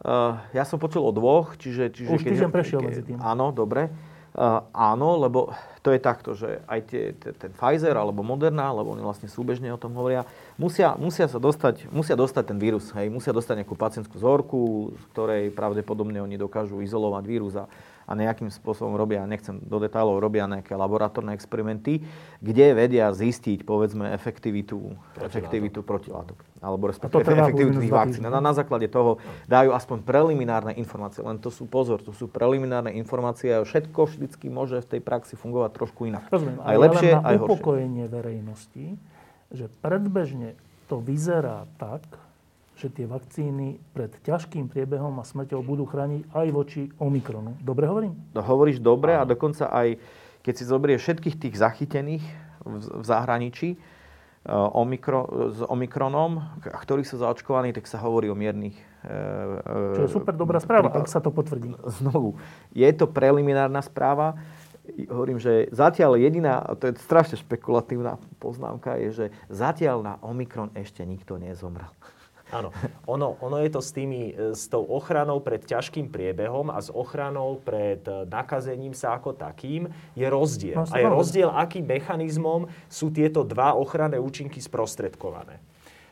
Speaker 3: Uh, ja som počul o dvoch, čiže... čiže
Speaker 1: Už týždeň prešiel medzi tým.
Speaker 3: Áno, dobre. Uh, áno, lebo to je takto, že aj tie, ten Pfizer alebo Moderna, alebo oni vlastne súbežne o tom hovoria, musia, musia sa dostať, musia dostať ten vírus, hej, musia dostať nejakú pacientskú vzorku, z ktorej pravdepodobne oni dokážu izolovať vírus a a nejakým spôsobom robia, nechcem do detailov, robia nejaké laboratórne experimenty, kde vedia zistiť, povedzme, efektivitu protilátok, efektivitu protilátok alebo respektíve efektivitu tých vakcín. Na, na základe toho dajú aspoň preliminárne informácie. Len to sú, pozor, to sú preliminárne informácie a všetko vždycky môže v tej praxi fungovať trošku inak.
Speaker 1: Rozumiem, aj lepšie, len na aj upokojenie verejnosti, že predbežne to vyzerá tak, že tie vakcíny pred ťažkým priebehom a smrťou budú chrániť aj voči Omikronu. Dobre hovorím?
Speaker 3: No, hovoríš dobre a dokonca aj keď si zoberieš všetkých tých zachytených v, v zahraničí uh, omikro, s Omikronom, ktorí sú zaočkovaní, tak sa hovorí o miernych...
Speaker 1: Uh, Čo je super dobrá správa, ak sa to potvrdí.
Speaker 3: Znovu, je to preliminárna správa. Hovorím, že zatiaľ jediná, to je strašne špekulatívna poznámka, je, že zatiaľ na Omikron ešte nikto nezomrel.
Speaker 2: Áno. Ono, ono je to s, tými, e, s tou ochranou pred ťažkým priebehom a s ochranou pred e, nakazením sa ako takým je rozdiel. No, a je rozdiel, akým mechanizmom sú tieto dva ochranné účinky sprostredkované.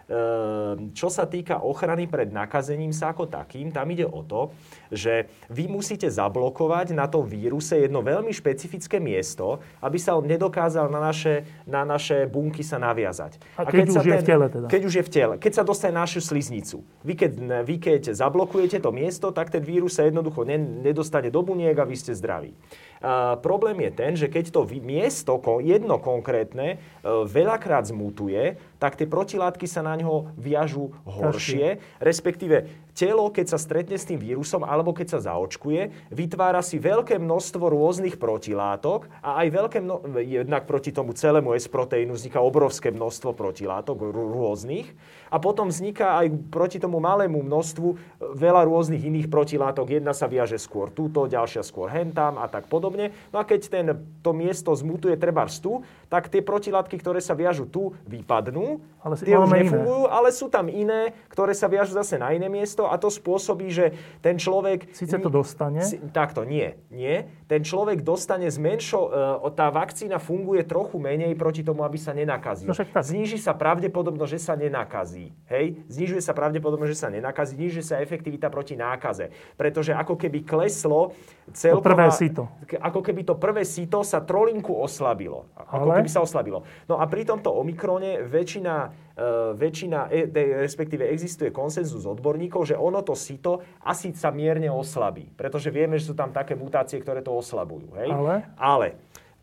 Speaker 2: Ehm, čo sa týka ochrany pred nakazením sa ako takým, tam ide o to, že vy musíte zablokovať na tom víruse jedno veľmi špecifické miesto, aby sa on nedokázal na naše, na naše bunky sa naviazať.
Speaker 1: A keď, A keď už ten, je v tele teda.
Speaker 2: Keď už je v tele. Keď sa dostane našu sliznicu. Vy keď, vy keď zablokujete to miesto, tak ten vírus sa jednoducho nedostane do buniek a vy ste zdraví. A problém je ten, že keď to miesto, jedno konkrétne, e, veľakrát zmutuje, tak tie protilátky sa na ňo viažú horšie, respektíve telo, keď sa stretne s tým vírusom alebo keď sa zaočkuje, vytvára si veľké množstvo rôznych protilátok a aj veľké mno... jednak proti tomu celému S-proteínu vzniká obrovské množstvo protilátok rôznych a potom vzniká aj proti tomu malému množstvu e, veľa rôznych iných protilátok. Jedna sa viaže skôr túto, ďalšia skôr hentam a tak podobne. No a keď ten, to miesto zmutuje treba tu, tak tie protilátky, ktoré sa viažu tu, vypadnú.
Speaker 1: Ale tie už nefungujú,
Speaker 2: iné. ale sú tam iné, ktoré sa viažu zase na iné miesto a to spôsobí, že ten človek...
Speaker 1: Sice to dostane?
Speaker 2: Si, takto, nie. Nie. Ten človek dostane zmenšo... E, tá vakcína funguje trochu menej proti tomu, aby sa nenakazil. No Zníži sa pravdepodobnosť, že sa nenakazí. Hej? Znižuje sa pravdepodobnosť, že sa nenakazí. Znižuje sa efektivita proti nákaze. Pretože ako keby kleslo
Speaker 1: celková... To prvé sito.
Speaker 2: Ako keby to prvé sito sa trolinku oslabilo. Ako ale? keby sa oslabilo. No a pri tomto Omikrone väčšina, väčšina e, respektíve existuje konsenzus odborníkov, že ono to sito asi sa mierne oslabí. Pretože vieme, že sú tam také mutácie, ktoré to oslabujú. Hej?
Speaker 1: Ale?
Speaker 2: Ale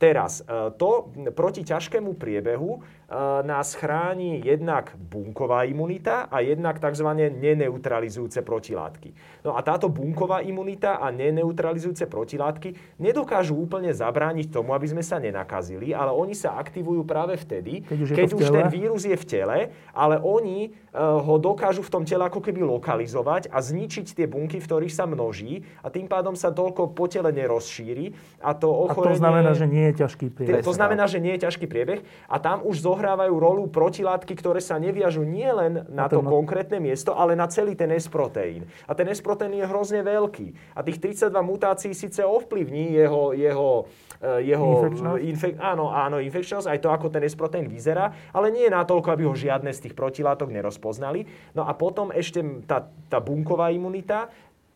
Speaker 2: Teraz, e, to proti ťažkému priebehu E, nás chráni jednak bunková imunita a jednak tzv. neneutralizujúce protilátky. No a táto bunková imunita a neneutralizujúce protilátky nedokážu úplne zabrániť tomu, aby sme sa nenakazili, ale oni sa aktivujú práve vtedy, keď už, keď už ten vírus je v tele, ale oni uh, ho dokážu v tom tele ako keby lokalizovať a zničiť tie bunky, v ktorých sa množí a tým pádom sa toľko po tele nerozšíri a to ochorenie...
Speaker 1: A to znamená, že nie je ťažký priebeh.
Speaker 2: To znamená, že nie je ťažký priebeh a tam už zohráva zohrávajú rolu protilátky, ktoré sa neviažú nielen na to konkrétne miesto, ale na celý ten S-proteín. A ten S-proteín je hrozne veľký. A tých 32 mutácií síce ovplyvní jeho, jeho eh, jeho infek- áno, áno, infekčnosť, aj to, ako ten S-proteín vyzerá, ale nie je natoľko, aby ho žiadne z tých protilátok nerozpoznali. No a potom ešte tá, tá bunková imunita,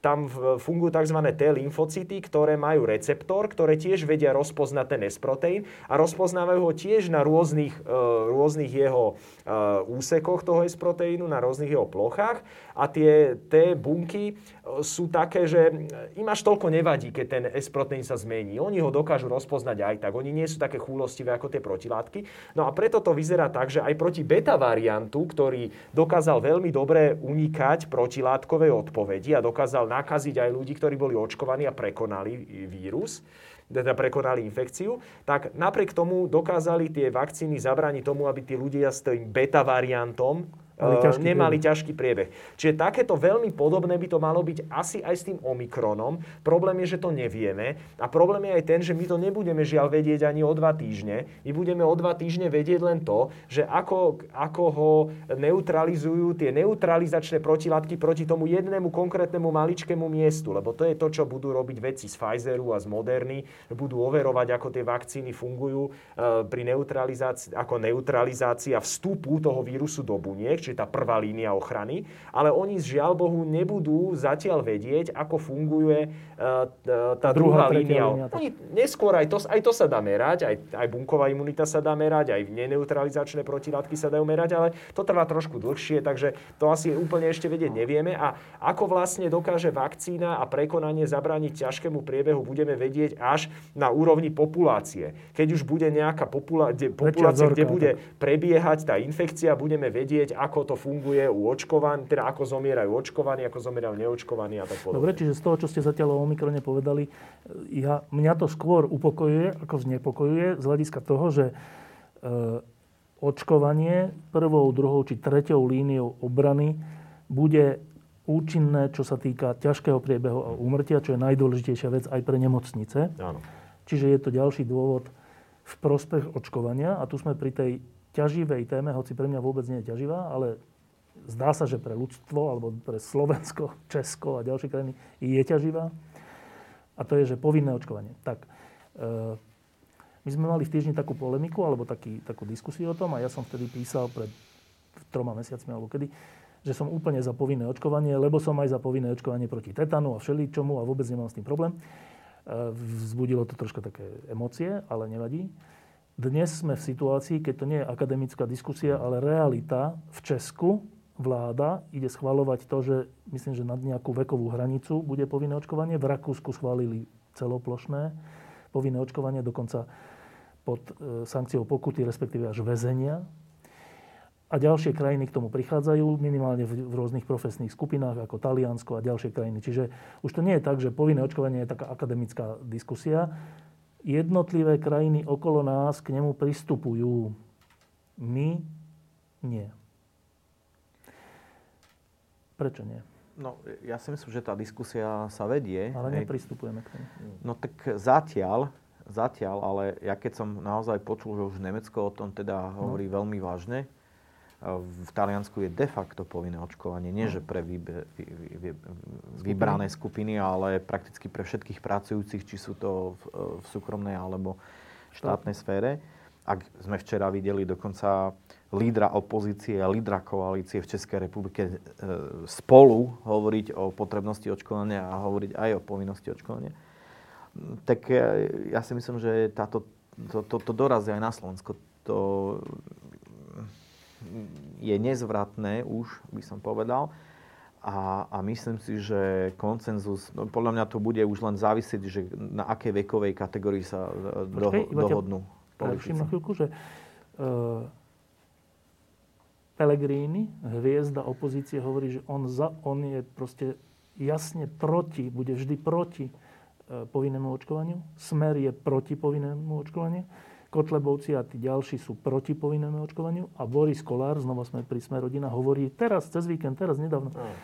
Speaker 2: tam fungujú tzv. T lymfocyty, ktoré majú receptor, ktoré tiež vedia rozpoznať ten S-proteín a rozpoznávajú ho tiež na rôznych, e, rôznych jeho e, úsekoch toho S-proteínu, na rôznych jeho plochách a tie T bunky e, sú také, že im až toľko nevadí, keď ten S-proteín sa zmení. Oni ho dokážu rozpoznať aj tak. Oni nie sú také chúlostivé ako tie protilátky. No a preto to vyzerá tak, že aj proti beta variantu, ktorý dokázal veľmi dobre unikať protilátkovej odpovedi a dokázal nakaziť aj ľudí, ktorí boli očkovaní a prekonali vírus, teda prekonali infekciu, tak napriek tomu dokázali tie vakcíny zabrániť tomu, aby tí ľudia s tým beta variantom
Speaker 1: Mali ťažký
Speaker 2: nemali
Speaker 1: priebeh.
Speaker 2: ťažký priebeh. Čiže takéto veľmi podobné by to malo byť asi aj s tým Omikronom. Problém je, že to nevieme. A problém je aj ten, že my to nebudeme žiaľ vedieť ani o dva týždne. My budeme o dva týždne vedieť len to, že ako, ako ho neutralizujú tie neutralizačné protilátky proti tomu jednému konkrétnemu maličkému miestu. Lebo to je to, čo budú robiť vedci z Pfizeru a z Moderny. Budú overovať, ako tie vakcíny fungujú e, pri neutralizácii, ako neutralizácia vstupu toho vírusu do buniek čiže tá prvá línia ochrany, ale oni žiaľ Bohu nebudú zatiaľ vedieť, ako funguje uh, tá druhá, druhá línia. línia oni neskôr aj to, aj to sa dá merať, aj, aj bunková imunita sa dá merať, aj neneutralizačné protilátky sa dajú merať, ale to trvá trošku dlhšie, takže to asi úplne ešte vedieť nevieme. A ako vlastne dokáže vakcína a prekonanie zabrániť ťažkému priebehu, budeme vedieť až na úrovni populácie. Keď už bude nejaká popula- kde, populácia, kde bude prebiehať tá infekcia, budeme vedieť, ako ako to funguje u očkovaní, teda ako zomierajú očkovaní, ako zomierajú neočkovaní a tak podobne.
Speaker 1: Dobre, čiže z toho, čo ste zatiaľ o Omikrone povedali, ja, mňa to skôr upokojuje, ako znepokojuje, z hľadiska toho, že e, očkovanie prvou, druhou či treťou líniou obrany bude účinné, čo sa týka ťažkého priebehu a úmrtia, čo je najdôležitejšia vec aj pre nemocnice.
Speaker 2: Áno.
Speaker 1: Čiže je to ďalší dôvod v prospech očkovania. A tu sme pri tej ťaživej téme, hoci pre mňa vôbec nie je ťaživá, ale zdá sa, že pre ľudstvo alebo pre Slovensko, Česko a ďalšie krajiny je ťaživá. A to je, že povinné očkovanie. Tak, e, my sme mali v týždni takú polemiku alebo taký, takú diskusiu o tom a ja som vtedy písal pred troma mesiacmi alebo kedy, že som úplne za povinné očkovanie, lebo som aj za povinné očkovanie proti tetanu a všeličomu a vôbec nemám s tým problém. E, vzbudilo to troška také emócie, ale nevadí. Dnes sme v situácii, keď to nie je akademická diskusia, ale realita v Česku, vláda ide schvalovať to, že myslím, že nad nejakú vekovú hranicu bude povinné očkovanie. V Rakúsku schválili celoplošné povinné očkovanie, dokonca pod e, sankciou pokuty, respektíve až väzenia. A ďalšie krajiny k tomu prichádzajú, minimálne v, v rôznych profesných skupinách, ako Taliansko a ďalšie krajiny. Čiže už to nie je tak, že povinné očkovanie je taká akademická diskusia jednotlivé krajiny okolo nás k nemu pristupujú. My nie. Prečo nie?
Speaker 3: No, ja si myslím, že tá diskusia sa vedie.
Speaker 1: Ale nepristupujeme k tomu.
Speaker 3: No tak zatiaľ, zatiaľ, ale ja keď som naozaj počul, že už Nemecko o tom teda hovorí no. veľmi vážne, v Taliansku je de facto povinné očkovanie. Nie, že pre vybe, vy, vy, vy, vybrané skupiny, ale prakticky pre všetkých pracujúcich, či sú to v, v súkromnej alebo štátnej sfére. Ak sme včera videli dokonca lídra opozície a lídra koalície v Českej republike e, spolu hovoriť o potrebnosti očkovania a hovoriť aj o povinnosti očkovania, tak ja si myslím, že táto, to, to, to dorazí aj na Slovensko. To je nezvratné už, by som povedal. A, a myslím si, že koncenzus, no podľa mňa to bude už len závisieť, že na akej vekovej kategórii sa e, Počkej, do, dohodnú.
Speaker 1: Preruším na chvíľku, že uh, Pellegrini, hviezda opozície, hovorí, že on, za, on je proste jasne proti, bude vždy proti uh, povinnému očkovaniu. Smer je proti povinnému očkovaniu. Kotlebovci a tí ďalší sú proti povinnému očkovaniu a Boris Kolár, znova sme pri Sme rodina, hovorí teraz, cez víkend, teraz nedávno, mm.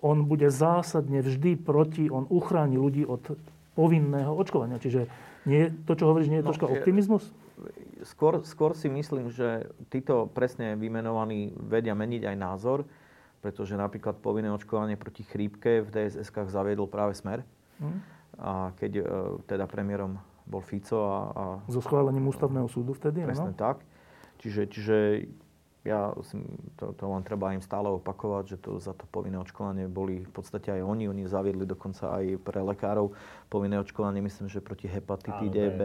Speaker 1: on bude zásadne vždy proti, on uchráni ľudí od povinného očkovania. Čiže nie, to, čo hovoríš, nie je no, troška optimizmus?
Speaker 3: Skôr, skôr si myslím, že títo presne vymenovaní vedia meniť aj názor, pretože napríklad povinné očkovanie proti chrípke v DSS-kách zaviedol práve Smer. Mm. A keď e, teda premiérom bol Fico a... a
Speaker 1: so schválením ústavného súdu vtedy,
Speaker 3: Presne
Speaker 1: no?
Speaker 3: tak. Čiže, čiže ja to, to len treba im stále opakovať, že to, za to povinné očkovanie boli v podstate aj oni. Oni zaviedli dokonca aj pre lekárov povinné očkovanie, myslím, že proti hepatitíde B.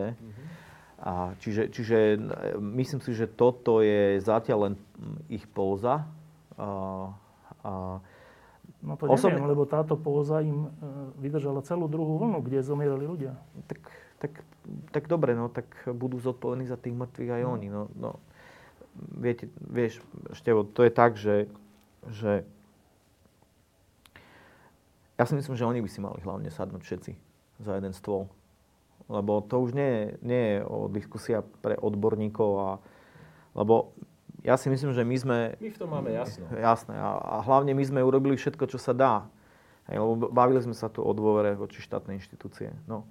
Speaker 3: A čiže, čiže myslím si, že toto je zatiaľ len ich póza. A,
Speaker 1: a No to neviem, Osobne... lebo táto póza im e, vydržala celú druhú vlnu, kde zomierali ľudia.
Speaker 3: Tak tak, tak dobre, no, tak budú zodpovední za tých mŕtvych aj no. oni. No, no. Viete, vieš, Števo, to je tak, že, že ja si myslím, že oni by si mali hlavne sadnúť všetci za jeden stôl. Lebo to už nie je, nie je o diskusia pre odborníkov, a, lebo ja si myslím, že my sme...
Speaker 2: My v tom máme jasno.
Speaker 3: Jasné. A, a hlavne my sme urobili všetko, čo sa dá. Hej, lebo bavili sme sa tu o dôvere voči štátnej inštitúcie. No,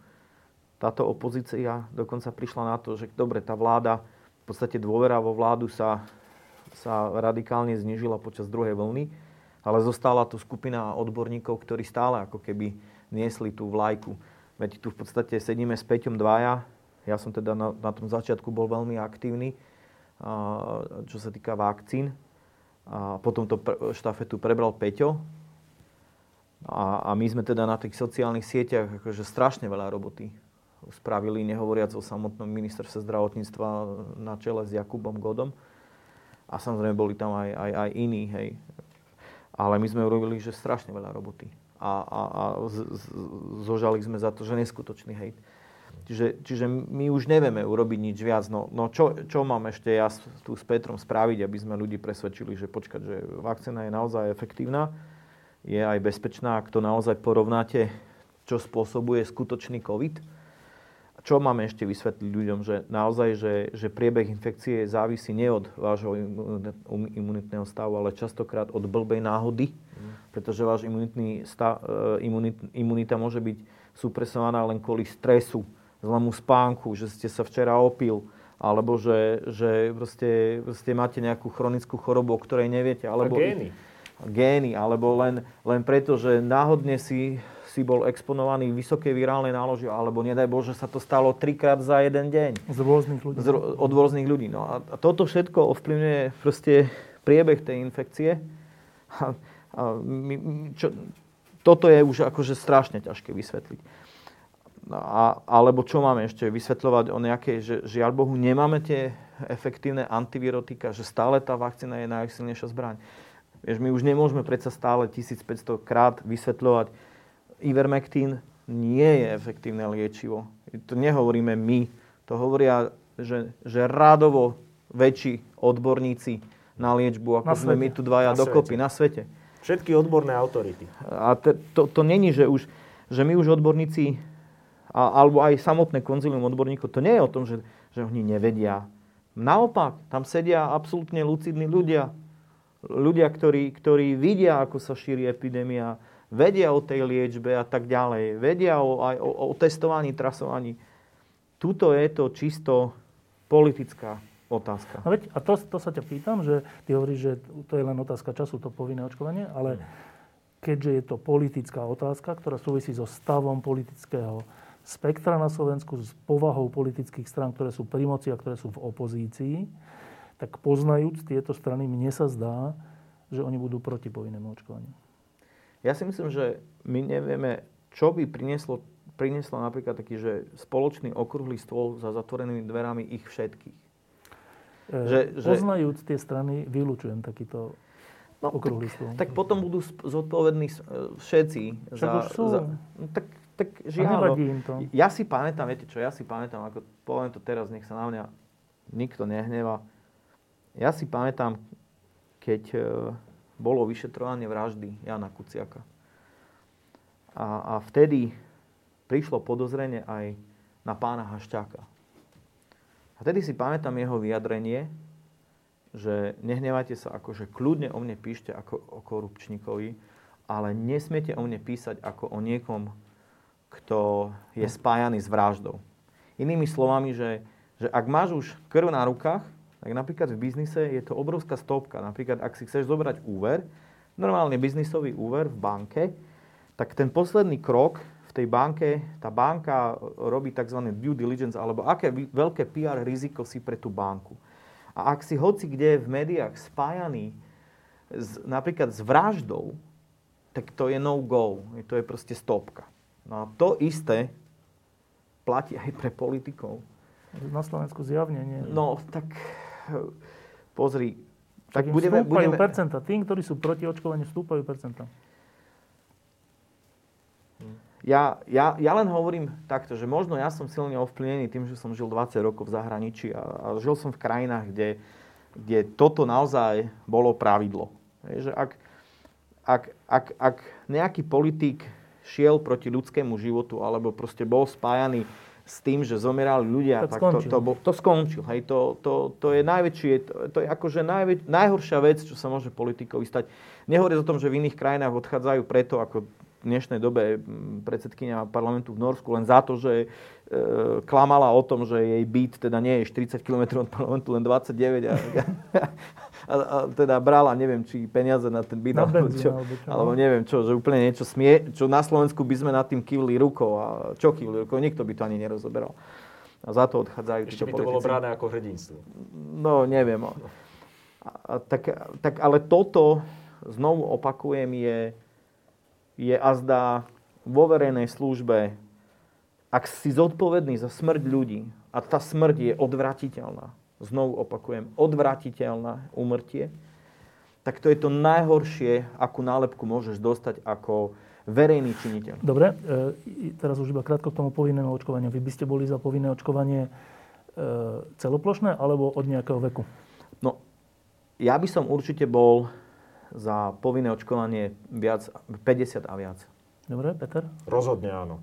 Speaker 3: táto opozícia dokonca prišla na to, že dobre, tá vláda, v podstate dôvera vo vládu sa, sa radikálne znižila počas druhej vlny, ale zostala tu skupina odborníkov, ktorí stále ako keby niesli tú vlajku. Veď tu v podstate sedíme s Peťom dvaja, ja som teda na, na tom začiatku bol veľmi aktívny, čo sa týka vakcín. A potom to štafetu prebral Peťo. A, a my sme teda na tých sociálnych sieťach akože strašne veľa roboty spravili, nehovoriac o samotnom ministerstve zdravotníctva na čele s Jakubom Godom. A samozrejme boli tam aj, aj, aj iní, hej. Ale my sme urobili, že strašne veľa roboty. A, a, a z, z, zožali sme za to, že neskutočný hejt. Čiže, čiže my už nevieme urobiť nič viac. No, no čo, čo mám ešte ja tu s Petrom spraviť, aby sme ľudí presvedčili, že počkať, že vakcína je naozaj efektívna, je aj bezpečná, ak to naozaj porovnáte, čo spôsobuje skutočný COVID. Čo máme ešte vysvetliť ľuďom, že naozaj, že, že priebeh infekcie závisí nie od vášho imunitného stavu, ale častokrát od blbej náhody, mm. pretože váš imunitný stav, e, imunit, imunita môže byť supresovaná len kvôli stresu, zlému spánku, že ste sa včera opil, alebo že, že proste, proste máte nejakú chronickú chorobu, o ktorej neviete. Alebo
Speaker 2: A gény.
Speaker 3: Gény, alebo len, len preto, že náhodne si, si bol exponovaný vysokej virálnej náloži, alebo nedaj Bože, sa to stalo trikrát za jeden deň.
Speaker 1: Z rôznych ľudí.
Speaker 3: Z, od rôznych ľudí. No a, a toto všetko ovplyvňuje proste priebeh tej infekcie. A, a my, čo, toto je už akože strašne ťažké vysvetliť. A, alebo čo máme ešte vysvetľovať o nejakej, že žiaľ Bohu nemáme tie efektívne antivirotika, že stále tá vakcína je najsilnejšia zbraň. Vieš, my už nemôžeme predsa stále 1500 krát vysvetľovať, Ivermectin nie je efektívne liečivo. To nehovoríme my, to hovoria, že, že rádovo väčší odborníci na liečbu, ako na sme my tu dvaja na dokopy svete. na svete.
Speaker 2: Všetky odborné autority.
Speaker 3: A te, to, to není, že, už, že my už odborníci a, alebo aj samotné konzilium odborníkov, to nie je o tom, že, že oni nevedia. Naopak, tam sedia absolútne lucidní ľudia. Ľudia, ktorí, ktorí vidia, ako sa šíri epidémia, vedia o tej liečbe a tak ďalej, vedia o, aj o, o testovaní, trasovaní. Tuto je to čisto politická otázka.
Speaker 1: No veď, a to, to sa ťa pýtam, že ty hovoríš, že to je len otázka času, to povinné očkovanie, ale keďže je to politická otázka, ktorá súvisí so stavom politického spektra na Slovensku s povahou politických strán, ktoré sú pri moci a ktoré sú v opozícii, tak poznajúc tieto strany, mne sa zdá, že oni budú proti povinnému očkovaniu.
Speaker 3: Ja si myslím, že my nevieme, čo by prinieslo, prinieslo napríklad taký, že spoločný okrúhly stôl za zatvorenými dverami ich všetkých.
Speaker 1: E, že, poznajúc že... tie strany, vylúčujem takýto no, okrúhly stôl.
Speaker 3: Tak, tak potom budú zodpovední všetci.
Speaker 1: Však za, už sú. Za,
Speaker 3: no, tak tak žiaľ, im to. Ja si pamätám, viete čo, ja si pamätám, ako poviem to teraz, nech sa na mňa nikto nehneva. Ja si pamätám, keď e, bolo vyšetrovanie vraždy Jana Kuciaka. A, a vtedy prišlo podozrenie aj na pána Hašťáka. A vtedy si pamätám jeho vyjadrenie, že nehnevajte sa, akože kľudne o mne píšte ako o korupčníkovi, ale nesmiete o mne písať ako o niekom, kto je spájaný s vraždou. Inými slovami, že, že ak máš už krv na rukách, tak napríklad v biznise je to obrovská stopka. Napríklad, ak si chceš zobrať úver, normálne biznisový úver v banke, tak ten posledný krok v tej banke, tá banka robí tzv. due diligence, alebo aké veľké PR riziko si pre tú banku. A ak si hoci kde v médiách spájaný s, napríklad s vraždou, tak to je no go. To je proste stopka. No a to isté platí aj pre politikov.
Speaker 1: Na Slovensku zjavne nie.
Speaker 3: No, tak pozri.
Speaker 1: Tak, budeme, stúpajú budeme... percenta. Tým, ktorí sú proti očkovaniu, stúpajú percenta.
Speaker 3: Ja, ja, ja len hovorím takto, že možno ja som silne ovplyvnený tým, že som žil 20 rokov v zahraničí a, a žil som v krajinách, kde, kde toto naozaj bolo pravidlo. Je, že ak, ak, ak, ak nejaký politik šiel proti ľudskému životu alebo proste bol spájaný s tým, že zomierali ľudia,
Speaker 1: Tak
Speaker 3: tak, to,
Speaker 1: skončil.
Speaker 3: to, bol, to skončil. Hej, to, to, to je najväčšie, to, to je akože najväč, najhoršia vec, čo sa môže politikovi stať. Nehovoriac o tom, že v iných krajinách odchádzajú preto, ako v dnešnej dobe predsedkynia parlamentu v Norsku, len za to, že e, klamala o tom, že jej byt teda nie je 40 km od parlamentu, len 29 a, a, a teda brala, neviem, či peniaze na ten byt, alebo, čo,
Speaker 1: alebo no.
Speaker 3: alebo neviem čo, že úplne niečo smie, čo na Slovensku by sme nad tým kývli rukou a čo kývli rukou, nikto by to ani nerozoberal. A za to odchádzajú
Speaker 2: Ešte by to bolo
Speaker 3: politici.
Speaker 2: bráne ako hrdinstvo.
Speaker 3: No, neviem. A, a, tak, tak ale toto, znovu opakujem, je, je azda vo verejnej službe, ak si zodpovedný za smrť ľudí a tá smrť je odvratiteľná, znovu opakujem, odvratiteľná úmrtie, tak to je to najhoršie, akú nálepku môžeš dostať ako verejný činiteľ.
Speaker 1: Dobre, e, teraz už iba krátko k tomu povinnému očkovaniu. Vy by ste boli za povinné očkovanie e, celoplošné alebo od nejakého veku?
Speaker 3: No, ja by som určite bol za povinné očkovanie viac, 50 a viac.
Speaker 1: Dobre, Peter?
Speaker 2: Rozhodne áno.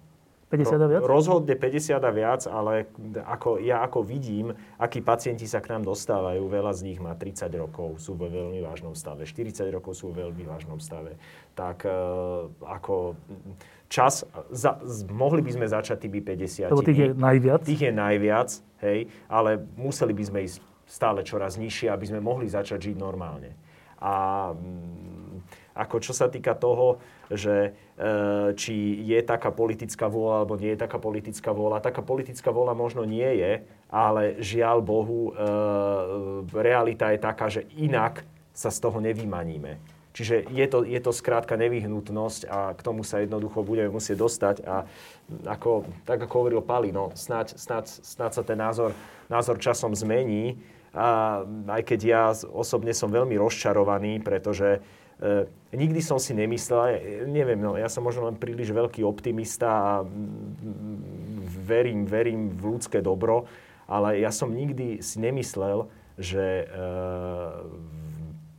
Speaker 1: 50 a viac?
Speaker 2: Rozhodne 50 a viac, ale ako, ja ako vidím, akí pacienti sa k nám dostávajú, veľa z nich má 30 rokov, sú vo veľmi vážnom stave, 40 rokov sú vo veľmi vážnom stave. Tak e, ako čas, za, mohli by sme začať tými 50
Speaker 1: Lebo tých je najviac.
Speaker 2: Tých je najviac, hej, ale museli by sme ísť stále čoraz nižšie, aby sme mohli začať žiť normálne. A mm, ako čo sa týka toho, že e, či je taká politická vôľa alebo nie je taká politická vôľa, taká politická vôľa možno nie je, ale žiaľ Bohu, e, realita je taká, že inak sa z toho nevymaníme. Čiže je to, je to skrátka nevyhnutnosť a k tomu sa jednoducho budeme musieť dostať. A ako, tak ako hovoril Pali, no, snáď, snáď, snáď sa ten názor, názor časom zmení. A aj keď ja osobne som veľmi rozčarovaný, pretože e, nikdy som si nemyslel, e, neviem, no, ja som možno len príliš veľký optimista a mm, verím, verím v ľudské dobro, ale ja som nikdy si nemyslel, že e,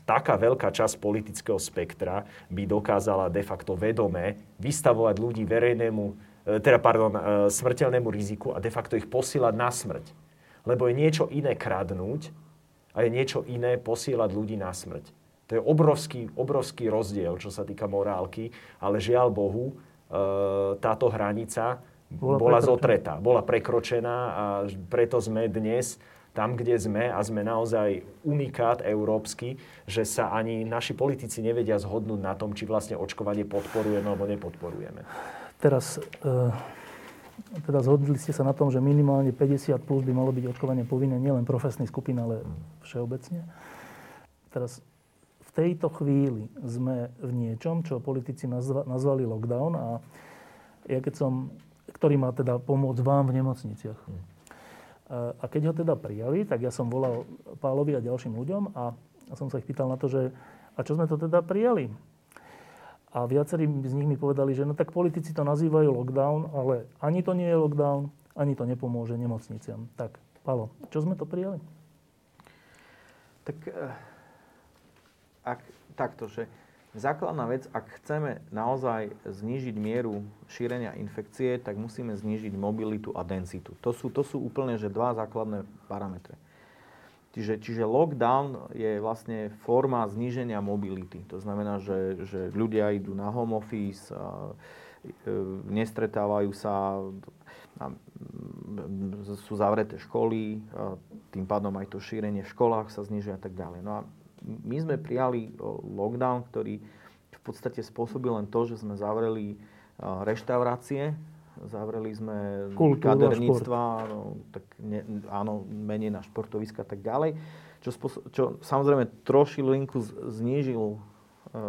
Speaker 2: taká veľká časť politického spektra by dokázala de facto vedome vystavovať ľudí verejnému, e, teda pardon, e, smrteľnému riziku a de facto ich posielať na smrť. Lebo je niečo iné kradnúť a je niečo iné posielať ľudí na smrť. To je obrovský, obrovský rozdiel, čo sa týka morálky, ale žiaľ Bohu, e, táto hranica
Speaker 1: Bola
Speaker 2: bola,
Speaker 1: prekročená.
Speaker 2: zotretá, bola prekročená a preto sme dnes tam, kde sme a sme naozaj unikát európsky, že sa ani naši politici nevedia zhodnúť na tom, či vlastne očkovanie podporujeme alebo nepodporujeme.
Speaker 1: Teraz, e, teda zhodli ste sa na tom, že minimálne 50 plus by malo byť očkovanie povinné nielen profesných skupín, ale všeobecne. Teraz tejto chvíli sme v niečom, čo politici nazva, nazvali lockdown a ja keď som, ktorý má teda pomôcť vám v nemocniciach. A a keď ho teda prijali, tak ja som volal Pálovi a ďalším ľuďom a a som sa ich pýtal na to, že a čo sme to teda prijali? A viacerí z nich mi povedali, že no tak politici to nazývajú lockdown, ale ani to nie je lockdown, ani to nepomôže nemocniciam. Tak, Palo, čo sme to prijali?
Speaker 3: Tak eh, ak, takto, že základná vec, ak chceme naozaj znížiť mieru šírenia infekcie, tak musíme znížiť mobilitu a densitu. To sú, to sú úplne že dva základné parametre. Čiže, čiže lockdown je vlastne forma zníženia mobility. To znamená, že, že ľudia idú na home office, a, e, nestretávajú sa, a, sú zavreté školy, a tým pádom aj to šírenie v školách sa znižuje a tak ďalej. No a my sme prijali o, lockdown, ktorý v podstate spôsobil len to, že sme zavreli a, reštaurácie, zavreli sme
Speaker 1: Kultúru a
Speaker 3: kaderníctva, no, tak ne, áno, menej na športoviska a tak ďalej, čo, spôso- čo samozrejme trošilinku znížil, e,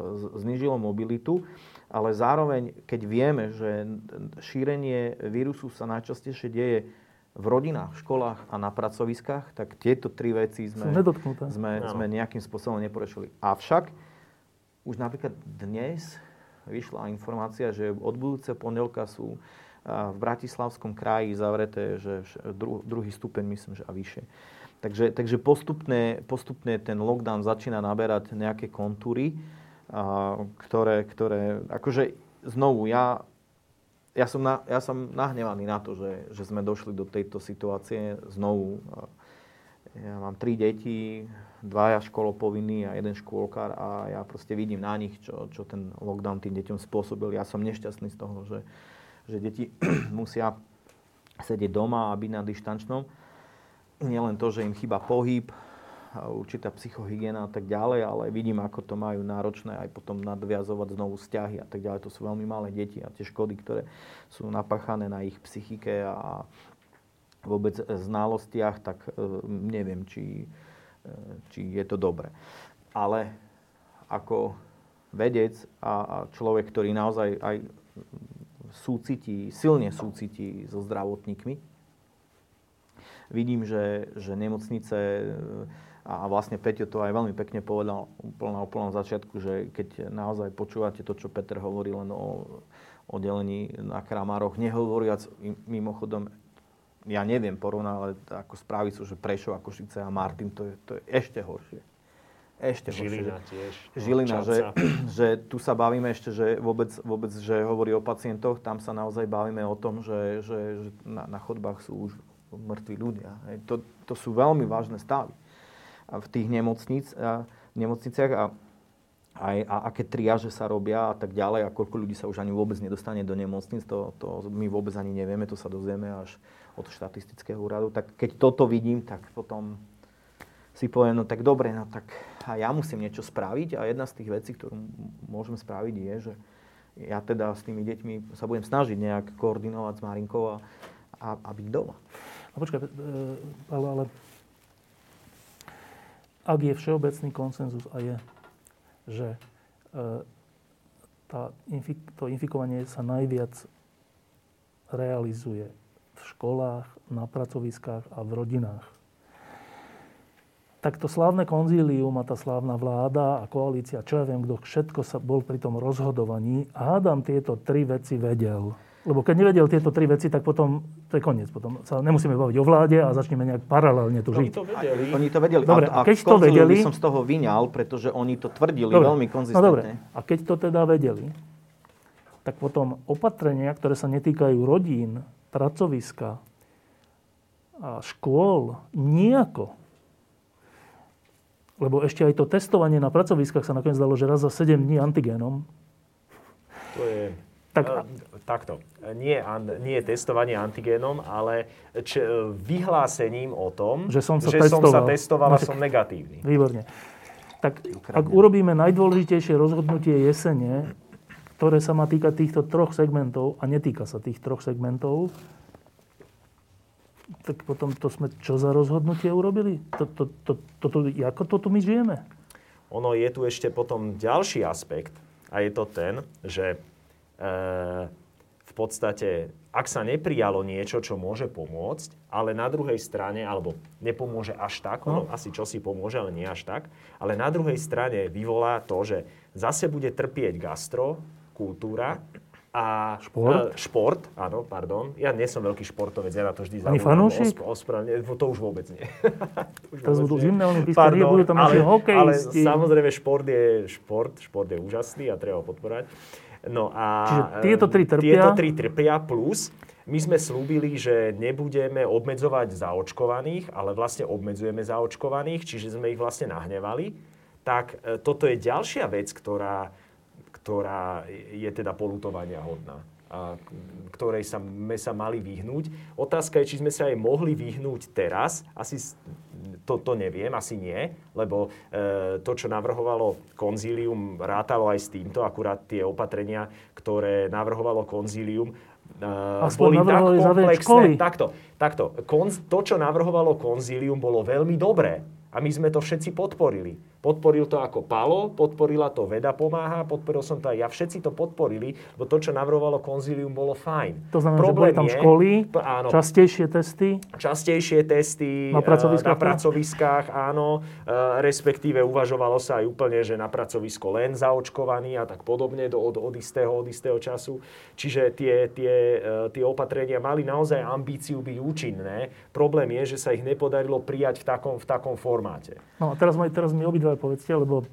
Speaker 3: znížilo mobilitu, ale zároveň, keď vieme, že šírenie vírusu sa najčastejšie deje v rodinách, v školách a na pracoviskách, tak tieto tri veci sme, sme, sme nejakým spôsobom neporešili. Avšak už napríklad dnes vyšla informácia, že od budúce pondelka sú v Bratislavskom kraji zavreté, že dru, druhý stupeň, myslím, že a vyššie. Takže, takže postupne, postupne ten lockdown začína naberať nejaké kontúry, a, ktoré, ktoré, akože znovu, ja ja som, na, ja som nahnevaný na to, že, že sme došli do tejto situácie znovu. Ja mám tri deti, dvaja školopovinní a jeden škôlkar a ja proste vidím na nich, čo, čo ten lockdown tým deťom spôsobil. Ja som nešťastný z toho, že, že deti musia sedieť doma a byť na dištančnom. Nielen to, že im chýba pohyb, určitá psychohygiena a tak ďalej, ale vidím, ako to majú náročné aj potom nadviazovať znovu vzťahy a tak ďalej. To sú veľmi malé deti a tie škody, ktoré sú napáchané na ich psychike a vôbec znalostiach, tak e, neviem, či, e, či je to dobre. Ale ako vedec a človek, ktorý naozaj aj súcití, silne súcití so zdravotníkmi, vidím, že, že nemocnice a vlastne Peťo to aj veľmi pekne povedal na úplnom začiatku, že keď naozaj počúvate to, čo Peter hovorí len o oddelení na Kramároch, nehovoriac mimochodom, ja neviem porovnať, ale ako správy sú, že Prešov a Košice a Martin, to je, to je ešte horšie. Ešte
Speaker 2: Žilina horšie. tiež.
Speaker 3: No, Žilina, že, že tu sa bavíme ešte, že vôbec, vôbec, že hovorí o pacientoch, tam sa naozaj bavíme o tom, že, že, že na, na chodbách sú už mŕtvi ľudia. To, to sú veľmi vážne stavy v tých nemocnic, nemocniciach a aj a aké triaže sa robia a tak ďalej a koľko ľudí sa už ani vôbec nedostane do nemocnic, to, to my vôbec ani nevieme, to sa dozvieme až od štatistického úradu. Tak keď toto vidím, tak potom si poviem, no tak dobre, no tak a ja musím niečo spraviť a jedna z tých vecí, ktorú môžeme spraviť je, že ja teda s tými deťmi sa budem snažiť nejak koordinovať s Marinkou a, a, a byť doma.
Speaker 1: No počkaj, e, ale, ale ak je všeobecný konsenzus a je, že e, tá, to infikovanie sa najviac realizuje v školách, na pracoviskách a v rodinách, tak to slávne konzílium a tá slávna vláda a koalícia, čo ja viem, kto všetko sa bol pri tom rozhodovaní, hádam tieto tri veci vedel. Lebo keď nevedel tieto tri veci, tak potom to je koniec. Potom sa nemusíme baviť o vláde a začneme nejak paralelne tu žiť.
Speaker 3: Oni to vedeli. Oni to vedeli.
Speaker 1: Dobre, a, a keď to vedeli...
Speaker 3: som z toho vyňal, pretože oni to tvrdili dobre, veľmi konzistentne. No dobre,
Speaker 1: a keď to teda vedeli, tak potom opatrenia, ktoré sa netýkajú rodín, pracoviska a škôl, nejako. Lebo ešte aj to testovanie na pracoviskách sa nakoniec dalo, že raz za 7 dní antigénom.
Speaker 2: To je tak, takto. Nie, nie testovanie antigénom, ale č, vyhlásením o tom,
Speaker 1: že som sa,
Speaker 2: že
Speaker 1: testoval.
Speaker 2: som sa testoval a no, som negatívny.
Speaker 1: Výborne. Tak ak urobíme najdôležitejšie rozhodnutie jesene, ktoré sa má týkať týchto troch segmentov a netýka sa tých troch segmentov, tak potom to sme čo za rozhodnutie urobili? To, to, to, to, to, ako to tu my žijeme?
Speaker 2: Ono je tu ešte potom ďalší aspekt a je to ten, že v podstate, ak sa neprijalo niečo, čo môže pomôcť, ale na druhej strane, alebo nepomôže až tak, no. asi čo si pomôže, ale nie až tak, ale na druhej strane vyvolá to, že zase bude trpieť gastro, kultúra a
Speaker 1: šport?
Speaker 2: E, šport, áno, pardon. Ja nie som veľký športovec, ja na to vždy
Speaker 1: Ani fanúšik?
Speaker 2: Ospravedlne, to už vôbec nie.
Speaker 1: to už budú zimné olympijské budú tam ale,
Speaker 2: ale samozrejme šport je šport, šport je úžasný a treba ho podporať. No a
Speaker 1: Čiže tieto tri trpia?
Speaker 2: Tieto tri trpia plus my sme slúbili, že nebudeme obmedzovať zaočkovaných, ale vlastne obmedzujeme zaočkovaných, čiže sme ich vlastne nahnevali. Tak e, toto je ďalšia vec, ktorá, ktorá je teda polutovania hodná a ktorej sa, sme sa mali vyhnúť. Otázka je, či sme sa aj mohli vyhnúť teraz. Asi to, to neviem, asi nie, lebo e, to, čo navrhovalo konzílium, rátalo aj s týmto, akurát tie opatrenia, ktoré navrhovalo konzílium,
Speaker 1: e, boli tak komplexné.
Speaker 2: Takto, takto. Konz, to, čo navrhovalo konzílium, bolo veľmi dobré. A my sme to všetci podporili. Podporil to ako Palo, podporila to Veda pomáha, podporil som to aj ja. Všetci to podporili, lebo to, čo navrhovalo konzílium, bolo fajn.
Speaker 1: To znamená, Problém že boli tam je, školy, áno, častejšie testy?
Speaker 2: Častejšie testy
Speaker 1: na pracoviskách,
Speaker 2: na pracoviskách áno. E, respektíve uvažovalo sa aj úplne, že na pracovisko len zaočkovaný a tak podobne do, od, od, istého, od istého času. Čiže tie, tie, e, tie opatrenia mali naozaj ambíciu byť účinné. Problém je, že sa ich nepodarilo prijať v takom, v takom formáte.
Speaker 1: No a teraz, teraz mi obidva povedzte, lebo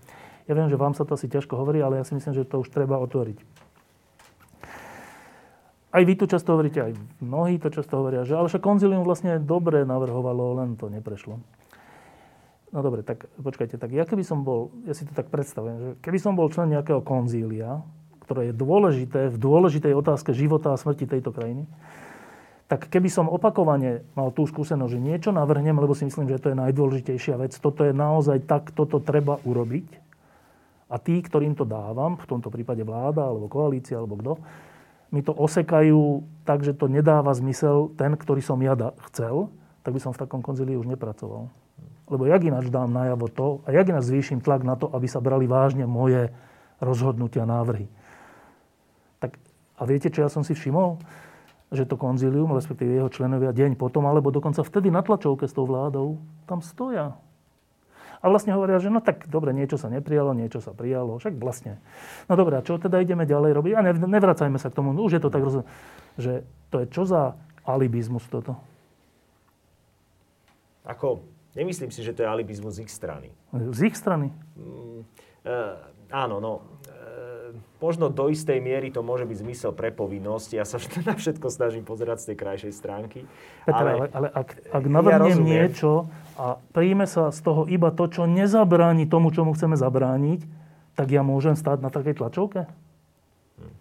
Speaker 1: ja viem, že vám sa to asi ťažko hovorí, ale ja si myslím, že to už treba otvoriť. aj vy tu často hovoríte, aj mnohí to často hovoria, že ale však konzilium vlastne dobre navrhovalo, len to neprešlo. No dobre, tak počkajte, tak ja keby som bol, ja si to tak predstavujem, že keby som bol člen nejakého konzília, ktoré je dôležité v dôležitej otázke života a smrti tejto krajiny, tak keby som opakovane mal tú skúsenosť, že niečo navrhnem, lebo si myslím, že to je najdôležitejšia vec, toto je naozaj tak, toto treba urobiť. A tí, ktorým to dávam, v tomto prípade vláda, alebo koalícia, alebo kto, mi to osekajú tak, že to nedáva zmysel ten, ktorý som ja chcel, tak by som v takom konzílii už nepracoval. Lebo jak ináč dám najavo to a jak ináč zvýšim tlak na to, aby sa brali vážne moje rozhodnutia, návrhy. Tak, a viete, čo ja som si všimol? Že to konzílium, respektíve jeho členovia deň potom, alebo dokonca vtedy na tlačovke s tou vládou, tam stoja. A vlastne hovoria, že no tak dobre, niečo sa neprijalo, niečo sa prijalo, však vlastne. No dobre, a čo teda ideme ďalej robiť? A ne, nevracajme sa k tomu, už je to tak rozumiem, že to je čo za alibizmus toto?
Speaker 2: Ako, nemyslím si, že to je alibizmus z ich strany.
Speaker 1: Z ich strany?
Speaker 2: Mm, e, áno, no. Možno do istej miery to môže byť zmysel pre povinnosť. Ja sa na všetko snažím pozerať z tej krajšej stránky.
Speaker 1: Peter, ale, ale, ale ak, ak navrhnem ja niečo, a príjme sa z toho iba to, čo nezabráni tomu, čomu chceme zabrániť, tak ja môžem stáť na takej tlačovke?
Speaker 2: Hm.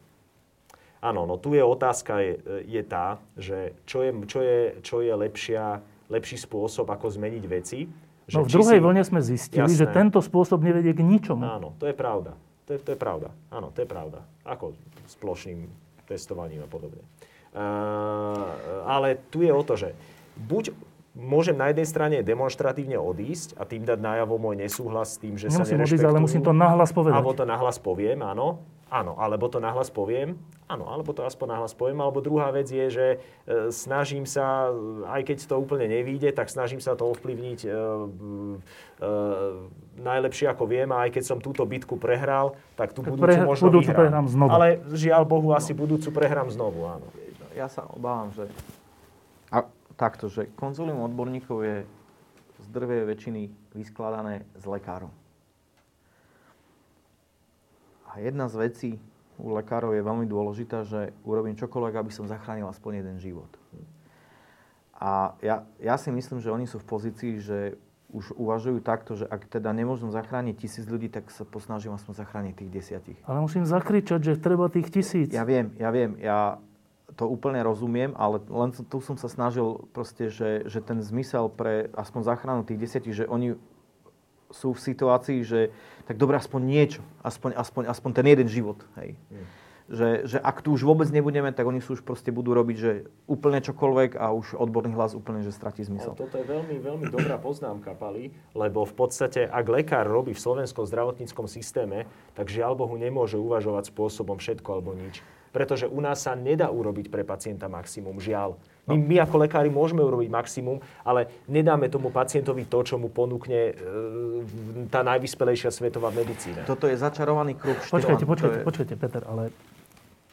Speaker 2: Áno, no tu je otázka je, je tá, že čo je, čo je, čo je lepšia, lepší spôsob, ako zmeniť veci.
Speaker 1: Že no v druhej si... vlne sme zistili, Jasné. že tento spôsob nevedie k ničomu.
Speaker 2: Áno, to je pravda. To je, to je pravda. Áno, to je pravda. Ako s plošným testovaním a podobne. Uh, ale tu je o to, že buď môžem na jednej strane demonstratívne odísť a tým dať najavo môj nesúhlas s tým, že Nemusím sa nerešpektujú. odísť,
Speaker 1: ale musím to nahlas povedať.
Speaker 2: Alebo to nahlas poviem, áno. Áno, alebo to nahlas poviem. Áno, alebo to aspoň nahlas poviem. Alebo druhá vec je, že e, snažím sa, aj keď to úplne nevíde, tak snažím sa to ovplyvniť e, e, najlepšie ako viem. A aj keď som túto bitku prehral, tak tú tak budúcu pre, možno budúcu vyhrám.
Speaker 1: znovu.
Speaker 2: Ale žiaľ Bohu, asi no. budúcu prehrám znovu, áno.
Speaker 3: Ja sa obávam, že takto, že konzolium odborníkov je z drvej väčšiny vyskladané z lekárov. A jedna z vecí u lekárov je veľmi dôležitá, že urobím čokoľvek, aby som zachránil aspoň jeden život. A ja, ja si myslím, že oni sú v pozícii, že už uvažujú takto, že ak teda nemôžem zachrániť tisíc ľudí, tak sa posnažím aspoň zachrániť tých desiatich.
Speaker 1: Ale musím zakričať, že treba tých tisíc.
Speaker 3: Ja viem, ja viem. Ja, to úplne rozumiem, ale len tu som sa snažil proste, že, že ten zmysel pre aspoň záchranu tých desiatich, že oni sú v situácii, že tak dobre, aspoň niečo, aspoň, aspoň, aspoň ten jeden život, hej. Mm. Že, že ak tu už vôbec nebudeme, tak oni sú už proste budú robiť, že úplne čokoľvek a už odborný hlas úplne, že stratí zmysel.
Speaker 2: No, toto je veľmi, veľmi dobrá poznámka, Pali, lebo v podstate, ak lekár robí v slovenskom zdravotníckom systéme, tak žiaľ Bohu nemôže uvažovať spôsobom všetko alebo nič pretože u nás sa nedá urobiť pre pacienta maximum, žiaľ. My, my ako lekári môžeme urobiť maximum, ale nedáme tomu pacientovi to, čo mu ponúkne e, tá najvyspelejšia svetová medicína.
Speaker 3: Toto je začarovaný kruh.
Speaker 1: Počkajte, počkajte, je... počkajte, Peter, ale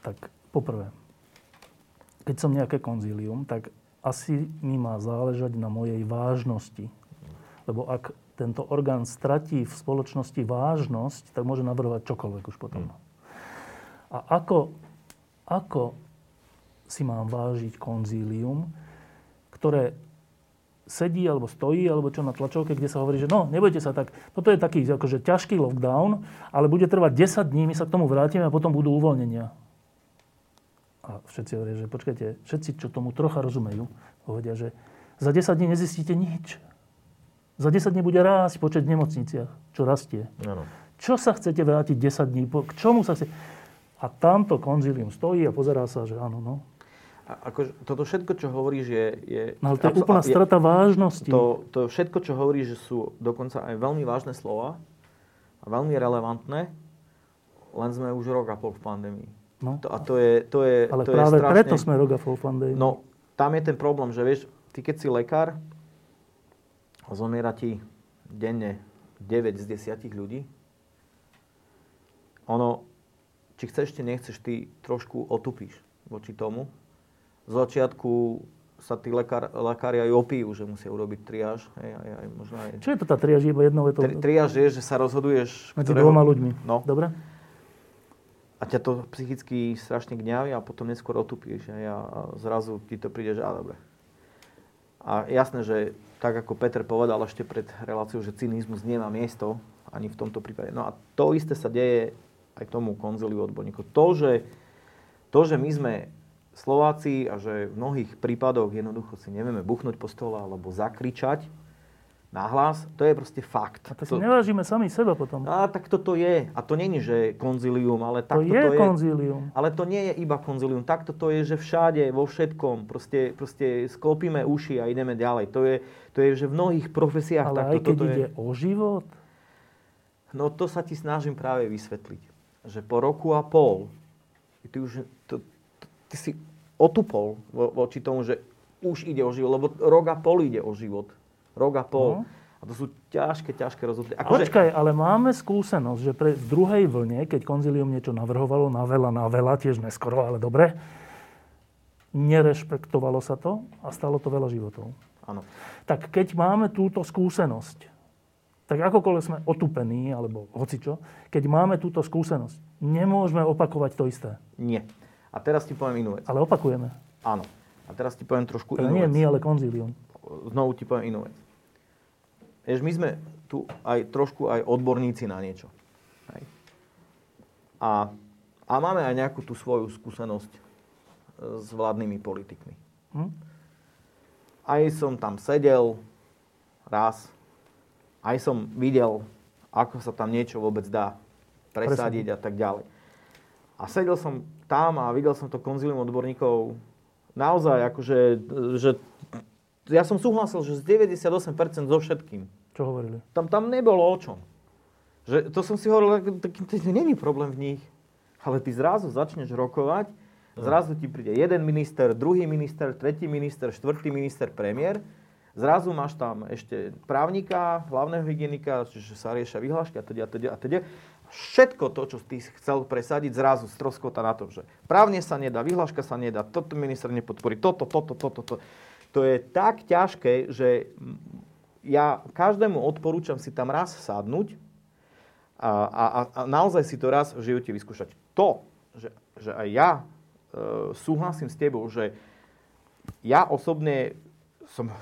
Speaker 1: tak poprvé, keď som nejaké konzílium, tak asi mi má záležať na mojej vážnosti. Lebo ak tento orgán stratí v spoločnosti vážnosť, tak môže navrhovať čokoľvek už potom. Hmm. A ako ako si mám vážiť konzílium, ktoré sedí alebo stojí, alebo čo na tlačovke, kde sa hovorí, že no, nebojte sa tak, toto je taký akože ťažký lockdown, ale bude trvať 10 dní, my sa k tomu vrátime a potom budú uvoľnenia. A všetci hovoria, že počkajte, všetci, čo tomu trocha rozumejú, povedia, že za 10 dní nezistíte nič. Za 10 dní bude rásť počet v nemocniciach, čo rastie. Ano. Čo sa chcete vrátiť 10 dní? K čomu sa chcete... A tamto konzílium stojí a pozerá sa, že áno, no.
Speaker 3: Ako, toto všetko, čo hovoríš, je... je
Speaker 1: no, ale to je úplná strata vážnosti.
Speaker 3: To, to všetko, čo hovoríš, sú dokonca aj veľmi vážne slova a veľmi relevantné, len sme už rok a pol v pandémii. No. To, a to je, to je,
Speaker 1: ale
Speaker 3: to
Speaker 1: práve
Speaker 3: je strašne...
Speaker 1: preto sme rok a pol v pandémii.
Speaker 3: No, tam je ten problém, že vieš, ty keď si lekár, zomiera ti denne 9 z 10 ľudí, ono, či chceš, či nechceš, ty trošku otupíš voči tomu. Z začiatku sa tí lekár, lekári aj opijú, že musia urobiť triáž. Hej, aj, aj, možno aj...
Speaker 1: Čo je to tá triáž? Iba jednou
Speaker 3: vetou? Tri, triáž je, že sa rozhoduješ...
Speaker 1: Medzi ktorého... dvoma ľuďmi.
Speaker 3: No.
Speaker 1: Dobre.
Speaker 3: a ťa to psychicky strašne gňaví a potom neskôr otupíš hej, a zrazu ti to príde, že a dobre. A jasné, že tak ako Peter povedal ešte pred reláciou, že cynizmus nemá miesto ani v tomto prípade. No a to isté sa deje aj tomu konziliu odborníkov. To, že, to, že my sme Slováci a že v mnohých prípadoch jednoducho si nevieme buchnúť po stole alebo zakričať nahlas, to je proste fakt.
Speaker 1: A to si to... nevážime sami seba potom.
Speaker 3: A tak toto je. A to není, že konzilium, ale takto
Speaker 1: to je. To je konzilium.
Speaker 3: Ale to nie je iba konzilium. Takto to je, že všade, vo všetkom. Proste, proste sklopíme uši a ideme ďalej. To je, to je že v mnohých profesiách
Speaker 1: ale
Speaker 3: takto.
Speaker 1: aj keď
Speaker 3: toto
Speaker 1: ide
Speaker 3: je...
Speaker 1: o život?
Speaker 3: No to sa ti snažím práve vysvetliť. Že po roku a pol ty už to, ty si otupol vo, voči tomu, že už ide o život, lebo rok a pol ide o život. Rok a pol. No. A to sú ťažké, ťažké rozhodnutia.
Speaker 1: Ako Počkaj, ale máme skúsenosť, že pre, v druhej vlne, keď konzilium niečo navrhovalo, na veľa, na veľa, tiež neskoro, ale dobre, nerešpektovalo sa to a stalo to veľa životov.
Speaker 3: Áno.
Speaker 1: Tak keď máme túto skúsenosť, tak akokoľvek sme otupení, alebo hocičo, keď máme túto skúsenosť, nemôžeme opakovať to isté.
Speaker 3: Nie. A teraz ti poviem inú vec.
Speaker 1: Ale opakujeme.
Speaker 3: Áno. A teraz ti poviem trošku
Speaker 1: teda
Speaker 3: inú
Speaker 1: nie
Speaker 3: vec.
Speaker 1: my, ale konzílium.
Speaker 3: Znovu ti poviem inú vec. Vieš, my sme tu aj trošku aj odborníci na niečo. Hej. A, a máme aj nejakú tú svoju skúsenosť e, s vládnymi politikmi. Hm? Aj som tam sedel raz, aj som videl, ako sa tam niečo vôbec dá presadiť a tak ďalej. A sedel som tam a videl som to konzilium odborníkov naozaj akože, že ja som súhlasil, že z 98% so všetkým.
Speaker 1: Čo hovorili?
Speaker 3: Tam, tam nebolo o čom. Že, to som si hovoril, tak, tak, není problém v nich. Ale ty zrazu začneš rokovať, zrazu ti príde jeden minister, druhý minister, tretí minister, štvrtý minister, premiér. Zrazu máš tam ešte právnika, hlavného hygienika, čiže sa riešia vyhlášky a teda a teda a teda všetko to, čo ty chcel presadiť, zrazu stroskota na tom, že právne sa nedá, vyhláška sa nedá, toto minister nepodporí, toto, toto, toto, toto. To je tak ťažké, že ja každému odporúčam si tam raz sadnúť a, a, a naozaj si to raz v živote vyskúšať. To, že, že aj ja e, súhlasím s tebou, že ja osobne som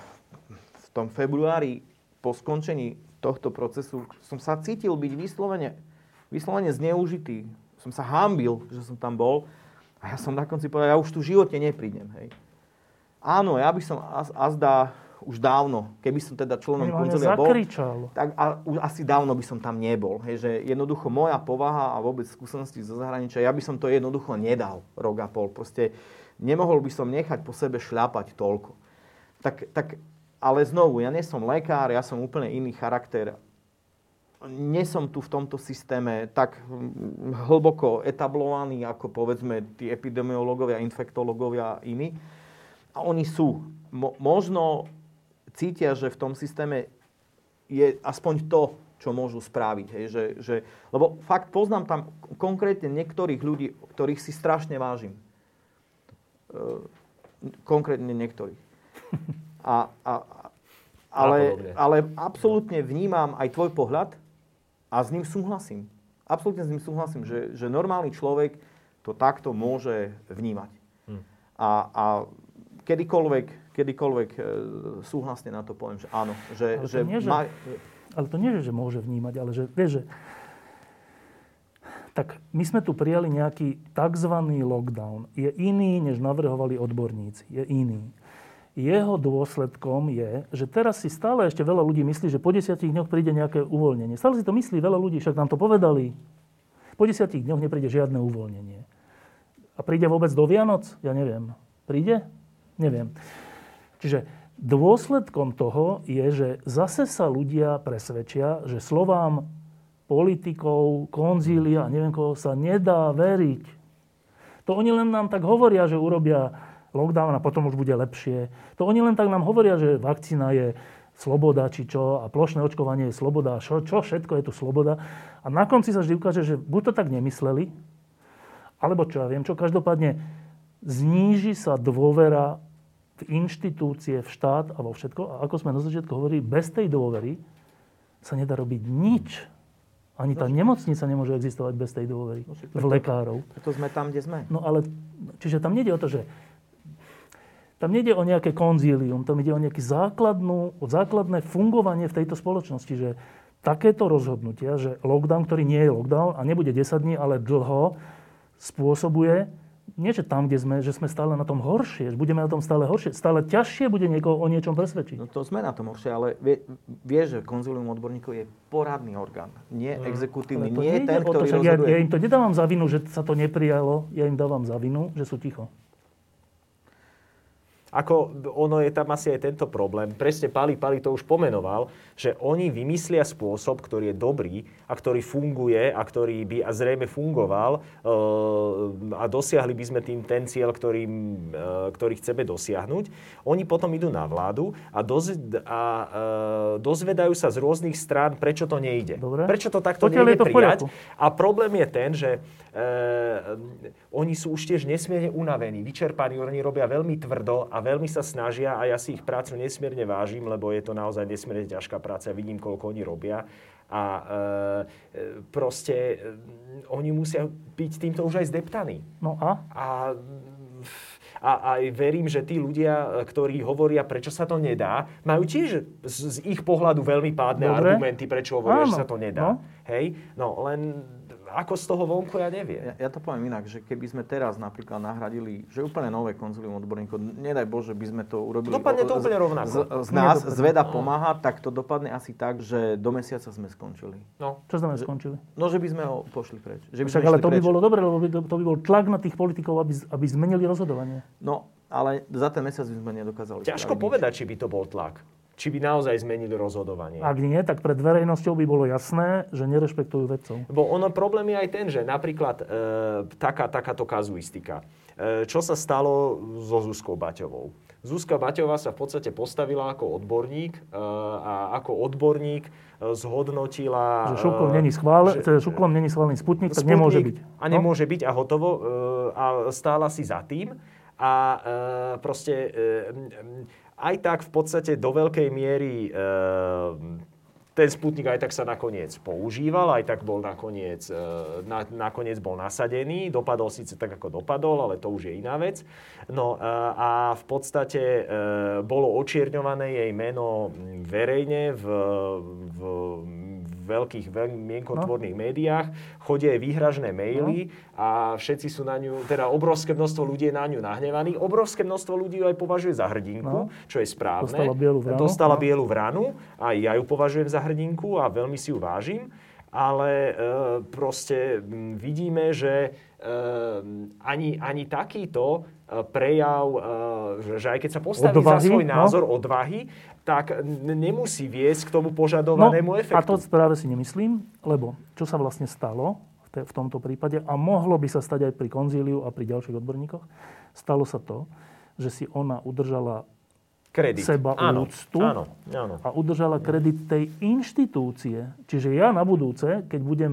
Speaker 3: v tom februári po skončení tohto procesu som sa cítil byť vyslovene vyslovene zneužitý. Som sa hámbil, že som tam bol. A ja som na konci povedal, ja už tu v živote neprídem. Hej. Áno, ja by som azda už dávno, keby som teda členom koncelia bol, tak a, už asi dávno by som tam nebol. Hej, že jednoducho moja povaha a vôbec skúsenosti zo zahraničia, ja by som to jednoducho nedal rok a pol. Proste nemohol by som nechať po sebe šľapať toľko. Tak, tak, ale znovu, ja nie som lekár, ja som úplne iný charakter nie som tu v tomto systéme tak hlboko etablovaný, ako povedzme tí epidemiológovia, infektológovia a iní. A oni sú. Mo- možno cítia, že v tom systéme je aspoň to, čo môžu spraviť. Hej, že, že, lebo fakt poznám tam konkrétne niektorých ľudí, ktorých si strašne vážim. E, konkrétne niektorých. A, a, ale, ale absolútne vnímam aj tvoj pohľad, a s ním súhlasím. Absolútne s ním súhlasím, že, že normálny človek to takto môže vnímať. Hm. A, a kedykoľvek, kedykoľvek e, súhlasne na to poviem, že áno. Že,
Speaker 1: ale,
Speaker 3: že
Speaker 1: to nie,
Speaker 3: ma...
Speaker 1: že, ale to nie, že môže vnímať, ale že, vieš, že tak my sme tu prijali nejaký tzv. lockdown. Je iný, než navrhovali odborníci. Je iný jeho dôsledkom je, že teraz si stále ešte veľa ľudí myslí, že po desiatich dňoch príde nejaké uvoľnenie. Stále si to myslí veľa ľudí, však nám to povedali. Po desiatich dňoch nepríde žiadne uvoľnenie. A príde vôbec do Vianoc? Ja neviem. Príde? Neviem. Čiže dôsledkom toho je, že zase sa ľudia presvedčia, že slovám politikov, konzília neviem koho sa nedá veriť. To oni len nám tak hovoria, že urobia lockdown a potom už bude lepšie. To oni len tak nám hovoria, že vakcína je sloboda, či čo, a plošné očkovanie je sloboda, a čo, čo všetko je tu sloboda. A na konci sa vždy ukáže, že buď to tak nemysleli, alebo čo ja viem, čo každopádne zníži sa dôvera v inštitúcie, v štát a vo všetko. A ako sme na začiatku hovorili, bez tej dôvery sa nedá robiť nič. Ani tá nemocnica nemôže existovať bez tej dôvery
Speaker 3: No
Speaker 1: v lekárov.
Speaker 3: Preto sme tam, kde sme.
Speaker 1: No ale, čiže tam nejde o to, že tam nejde o nejaké konzílium, tam ide o nejaké základnú, o základné fungovanie v tejto spoločnosti, že takéto rozhodnutia, že lockdown, ktorý nie je lockdown a nebude 10 dní, ale dlho, spôsobuje, nie že tam, kde sme, že sme stále na tom horšie, že budeme na tom stále horšie, stále ťažšie bude niekoho o niečom presvedčiť.
Speaker 3: No to sme na tom horšie, ale vie, vieš, že konzilium odborníkov je poradný orgán, nie exekutívny,
Speaker 1: Ale to
Speaker 3: nie
Speaker 1: nejde
Speaker 3: ten,
Speaker 1: o to,
Speaker 3: ktorý
Speaker 1: však ja,
Speaker 3: rozhoduje.
Speaker 1: ja im to nedávam za vinu, že sa to neprijalo, ja im dávam za vinu, že sú ticho.
Speaker 2: Ako ono je tam asi aj tento problém. Presne Pali Pali to už pomenoval, že oni vymyslia spôsob, ktorý je dobrý a ktorý funguje a ktorý by a zrejme fungoval e, a dosiahli by sme tým ten cieľ, ktorý, e, ktorý chceme dosiahnuť. Oni potom idú na vládu a, doz, a e, dozvedajú sa z rôznych strán, prečo to nejde.
Speaker 1: Dobre.
Speaker 2: Prečo to takto
Speaker 1: Pokiaľ
Speaker 2: nejde
Speaker 1: to
Speaker 2: prijať. A problém je ten, že e, oni sú už tiež nesmierne unavení, vyčerpaní, oni robia veľmi tvrdo a veľmi sa snažia a ja si ich prácu nesmierne vážim, lebo je to naozaj nesmierne ťažká práca, vidím, koľko oni robia. A e, e, proste e, oni musia byť týmto už aj zdeptaní.
Speaker 1: No a?
Speaker 2: A, a aj verím, že tí ľudia, ktorí hovoria, prečo sa to nedá, majú tiež z, z ich pohľadu veľmi pádne
Speaker 1: Dobre.
Speaker 2: argumenty, prečo hovoria,
Speaker 1: Áno.
Speaker 2: že sa to nedá.
Speaker 1: No.
Speaker 2: Hej? No len ako z toho vonku ja neviem.
Speaker 3: Ja, ja to poviem inak, že keby sme teraz napríklad nahradili, že úplne nové konzilium odborníkov, nedaj Bože, by sme to urobili...
Speaker 2: Dopadne to
Speaker 3: z-
Speaker 2: úplne rovnako.
Speaker 3: Z, z nás
Speaker 1: dopadne.
Speaker 3: zveda pomáha, tak to dopadne asi tak, že do mesiaca sme skončili.
Speaker 2: No.
Speaker 1: Čo znamená skončili?
Speaker 3: No, že by sme ho pošli preč. Že by
Speaker 1: Však
Speaker 3: sme
Speaker 1: ale to by
Speaker 3: preč.
Speaker 1: bolo dobre, lebo by to, to by bol tlak na tých politikov, aby, aby zmenili rozhodovanie.
Speaker 3: No, ale za ten mesiac by sme nedokázali
Speaker 2: Ťažko povedať, či by to bol tlak. Či by naozaj zmenili rozhodovanie.
Speaker 1: Ak nie, tak pred verejnosťou by bolo jasné, že nerešpektujú vedcov.
Speaker 2: Lebo ono problém je aj ten, že napríklad e, taká, takáto kazuistika. E, čo sa stalo so Zuzkou Baťovou? Zuzka Baťová sa v podstate postavila ako odborník e, a ako odborník e, zhodnotila...
Speaker 1: Že šuklom
Speaker 2: e,
Speaker 1: není schvále,
Speaker 2: že-
Speaker 1: teda šuklom není schválený Sputnik, tak
Speaker 2: Sputnik
Speaker 1: nemôže byť.
Speaker 2: A nemôže byť a hotovo. e, A stála si za tým. A e, proste e, aj tak v podstate do veľkej miery e, ten Sputnik aj tak sa nakoniec používal, aj tak bol nakoniec, e, na, nakoniec bol nasadený. Dopadol síce tak, ako dopadol, ale to už je iná vec. No e, a v podstate bolo očierňované jej meno verejne v, v veľkých, veľmi mienkotvorných médiách. Chodia jej výhražné maily a všetci sú na ňu, teda obrovské množstvo ľudí je na ňu nahnevaných. Obrovské množstvo ľudí ju aj považuje za hrdinku,
Speaker 1: No.
Speaker 2: čo je správne.
Speaker 1: Dostala bielu vranu.
Speaker 2: Dostala
Speaker 1: No.
Speaker 2: bielu vranu a ja ju považujem za hrdinku a veľmi si ju vážim. Ale e, proste vidíme, že e, ani, ani takýto prejav, e, že, aj keď sa postaví za
Speaker 1: Odvahy,
Speaker 2: svoj
Speaker 1: no.
Speaker 2: názor odvahy, tak nemusí viesť k tomu
Speaker 1: No,
Speaker 2: požadovanému
Speaker 1: a
Speaker 2: efektu.
Speaker 1: to práve si nemyslím, lebo čo sa vlastne stalo v, te, v tomto prípade, a mohlo by sa stať aj pri konzíliu a pri ďalších odborníkoch, stalo sa to, že si ona udržala
Speaker 2: Kredit.
Speaker 1: seba
Speaker 2: áno,
Speaker 1: úctu.
Speaker 2: Áno, áno.
Speaker 1: a udržala kredit tej inštitúcie. Čiže ja na budúce, keď budem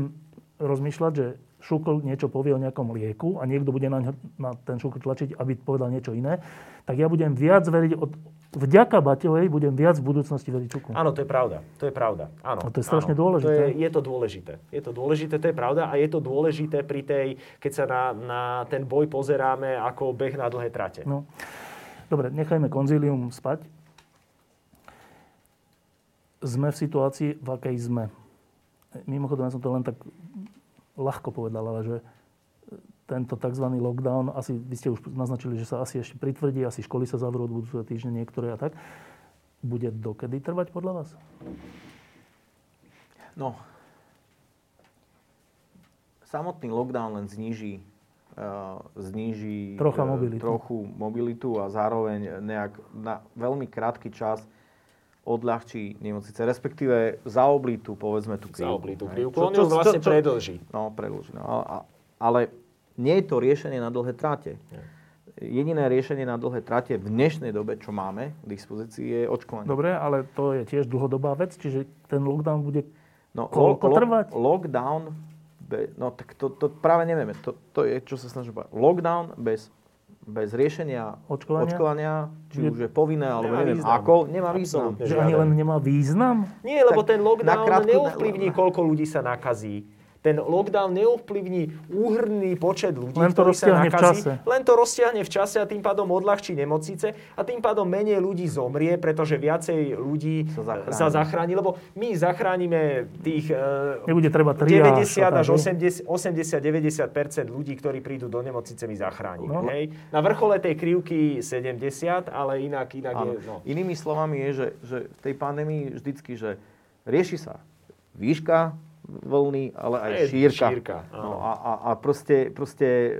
Speaker 1: rozmýšľať, že Šukl niečo povie o nejakom lieku a niekto bude na, na ten Šukl tlačiť, aby povedal niečo iné, tak ja budem viac veriť, od, vďaka Baťovej budem viac v budúcnosti veriť Šuklu.
Speaker 2: Áno, to je pravda. To je pravda. Áno.
Speaker 1: A to je strašne
Speaker 2: áno.
Speaker 1: dôležité.
Speaker 2: To je, je to dôležité. Je to dôležité, to je pravda. A je to dôležité pri tej, keď sa na, na ten boj pozeráme ako beh na dlhé trate.
Speaker 1: No. Dobre, nechajme konzílium spať. Sme v situácii, v akej sme. Mimochodom, ja som to len tak ľahko povedal, ale že tento tzv. lockdown, asi vy ste už naznačili, že sa asi ešte pritvrdí, asi školy sa zavrú od budúceho týždňa niektoré a tak. Bude dokedy trvať podľa vás?
Speaker 3: No, samotný lockdown len uh, zníži eh,
Speaker 1: mobilitu.
Speaker 3: trochu mobilitu a zároveň nejak na veľmi krátky čas odľahčí nemocnice, respektíve zaoblí tú, povedzme, tú krivku.
Speaker 2: Zaoblí tú krivku. On ju vlastne predlží.
Speaker 3: No, predlží. No, a, a, ale nie je to riešenie na dlhé trate. Jediné riešenie na dlhé trate v dnešnej dobe, čo máme k dispozícii, je očkovanie.
Speaker 1: Dobre, ale to je tiež dlhodobá vec, čiže ten lockdown bude...
Speaker 3: No,
Speaker 1: Koľko trvať?
Speaker 3: Lockdown, be, no tak to, to práve nevieme. To, to je, čo sa snažím povedať. Lockdown bez bez riešenia
Speaker 1: Očkovania?
Speaker 3: očkovania či
Speaker 1: Je-
Speaker 3: už je povinné, alebo neviem
Speaker 2: význam.
Speaker 3: ako, nemá význam.
Speaker 1: Že ani len nemá význam?
Speaker 2: Nie, lebo
Speaker 3: Tak
Speaker 2: ten lockdown neovplyvní, koľko ľudí sa nakazí. Ten lockdown neovplyvní úhrný počet ľudí,
Speaker 1: Len to
Speaker 2: ktorí sa
Speaker 1: roztiahne v
Speaker 2: nakazí.
Speaker 1: čase.
Speaker 2: Len to roztiahne v čase a tým pádom odľahčí nemocnice a tým pádom menej ľudí zomrie, pretože viacej ľudí
Speaker 3: Sa zachráni.
Speaker 2: sa zachráni. Lebo my zachránime tých e,
Speaker 1: Nebude treba triáž
Speaker 2: 90
Speaker 1: a
Speaker 2: až
Speaker 1: tak,
Speaker 2: 80, 80-90% ľudí, ktorí prídu do nemocnice, my zachránime.
Speaker 1: No.
Speaker 2: Hej? Na vrchole tej krivky 70, ale inak, inak je... No.
Speaker 3: Inými slovami je, že, že v tej pandémii vždycky, že rieši sa výška vlny, ale aj
Speaker 2: Je
Speaker 3: šírka.
Speaker 2: šírka,
Speaker 3: no, a, a, a proste, proste e,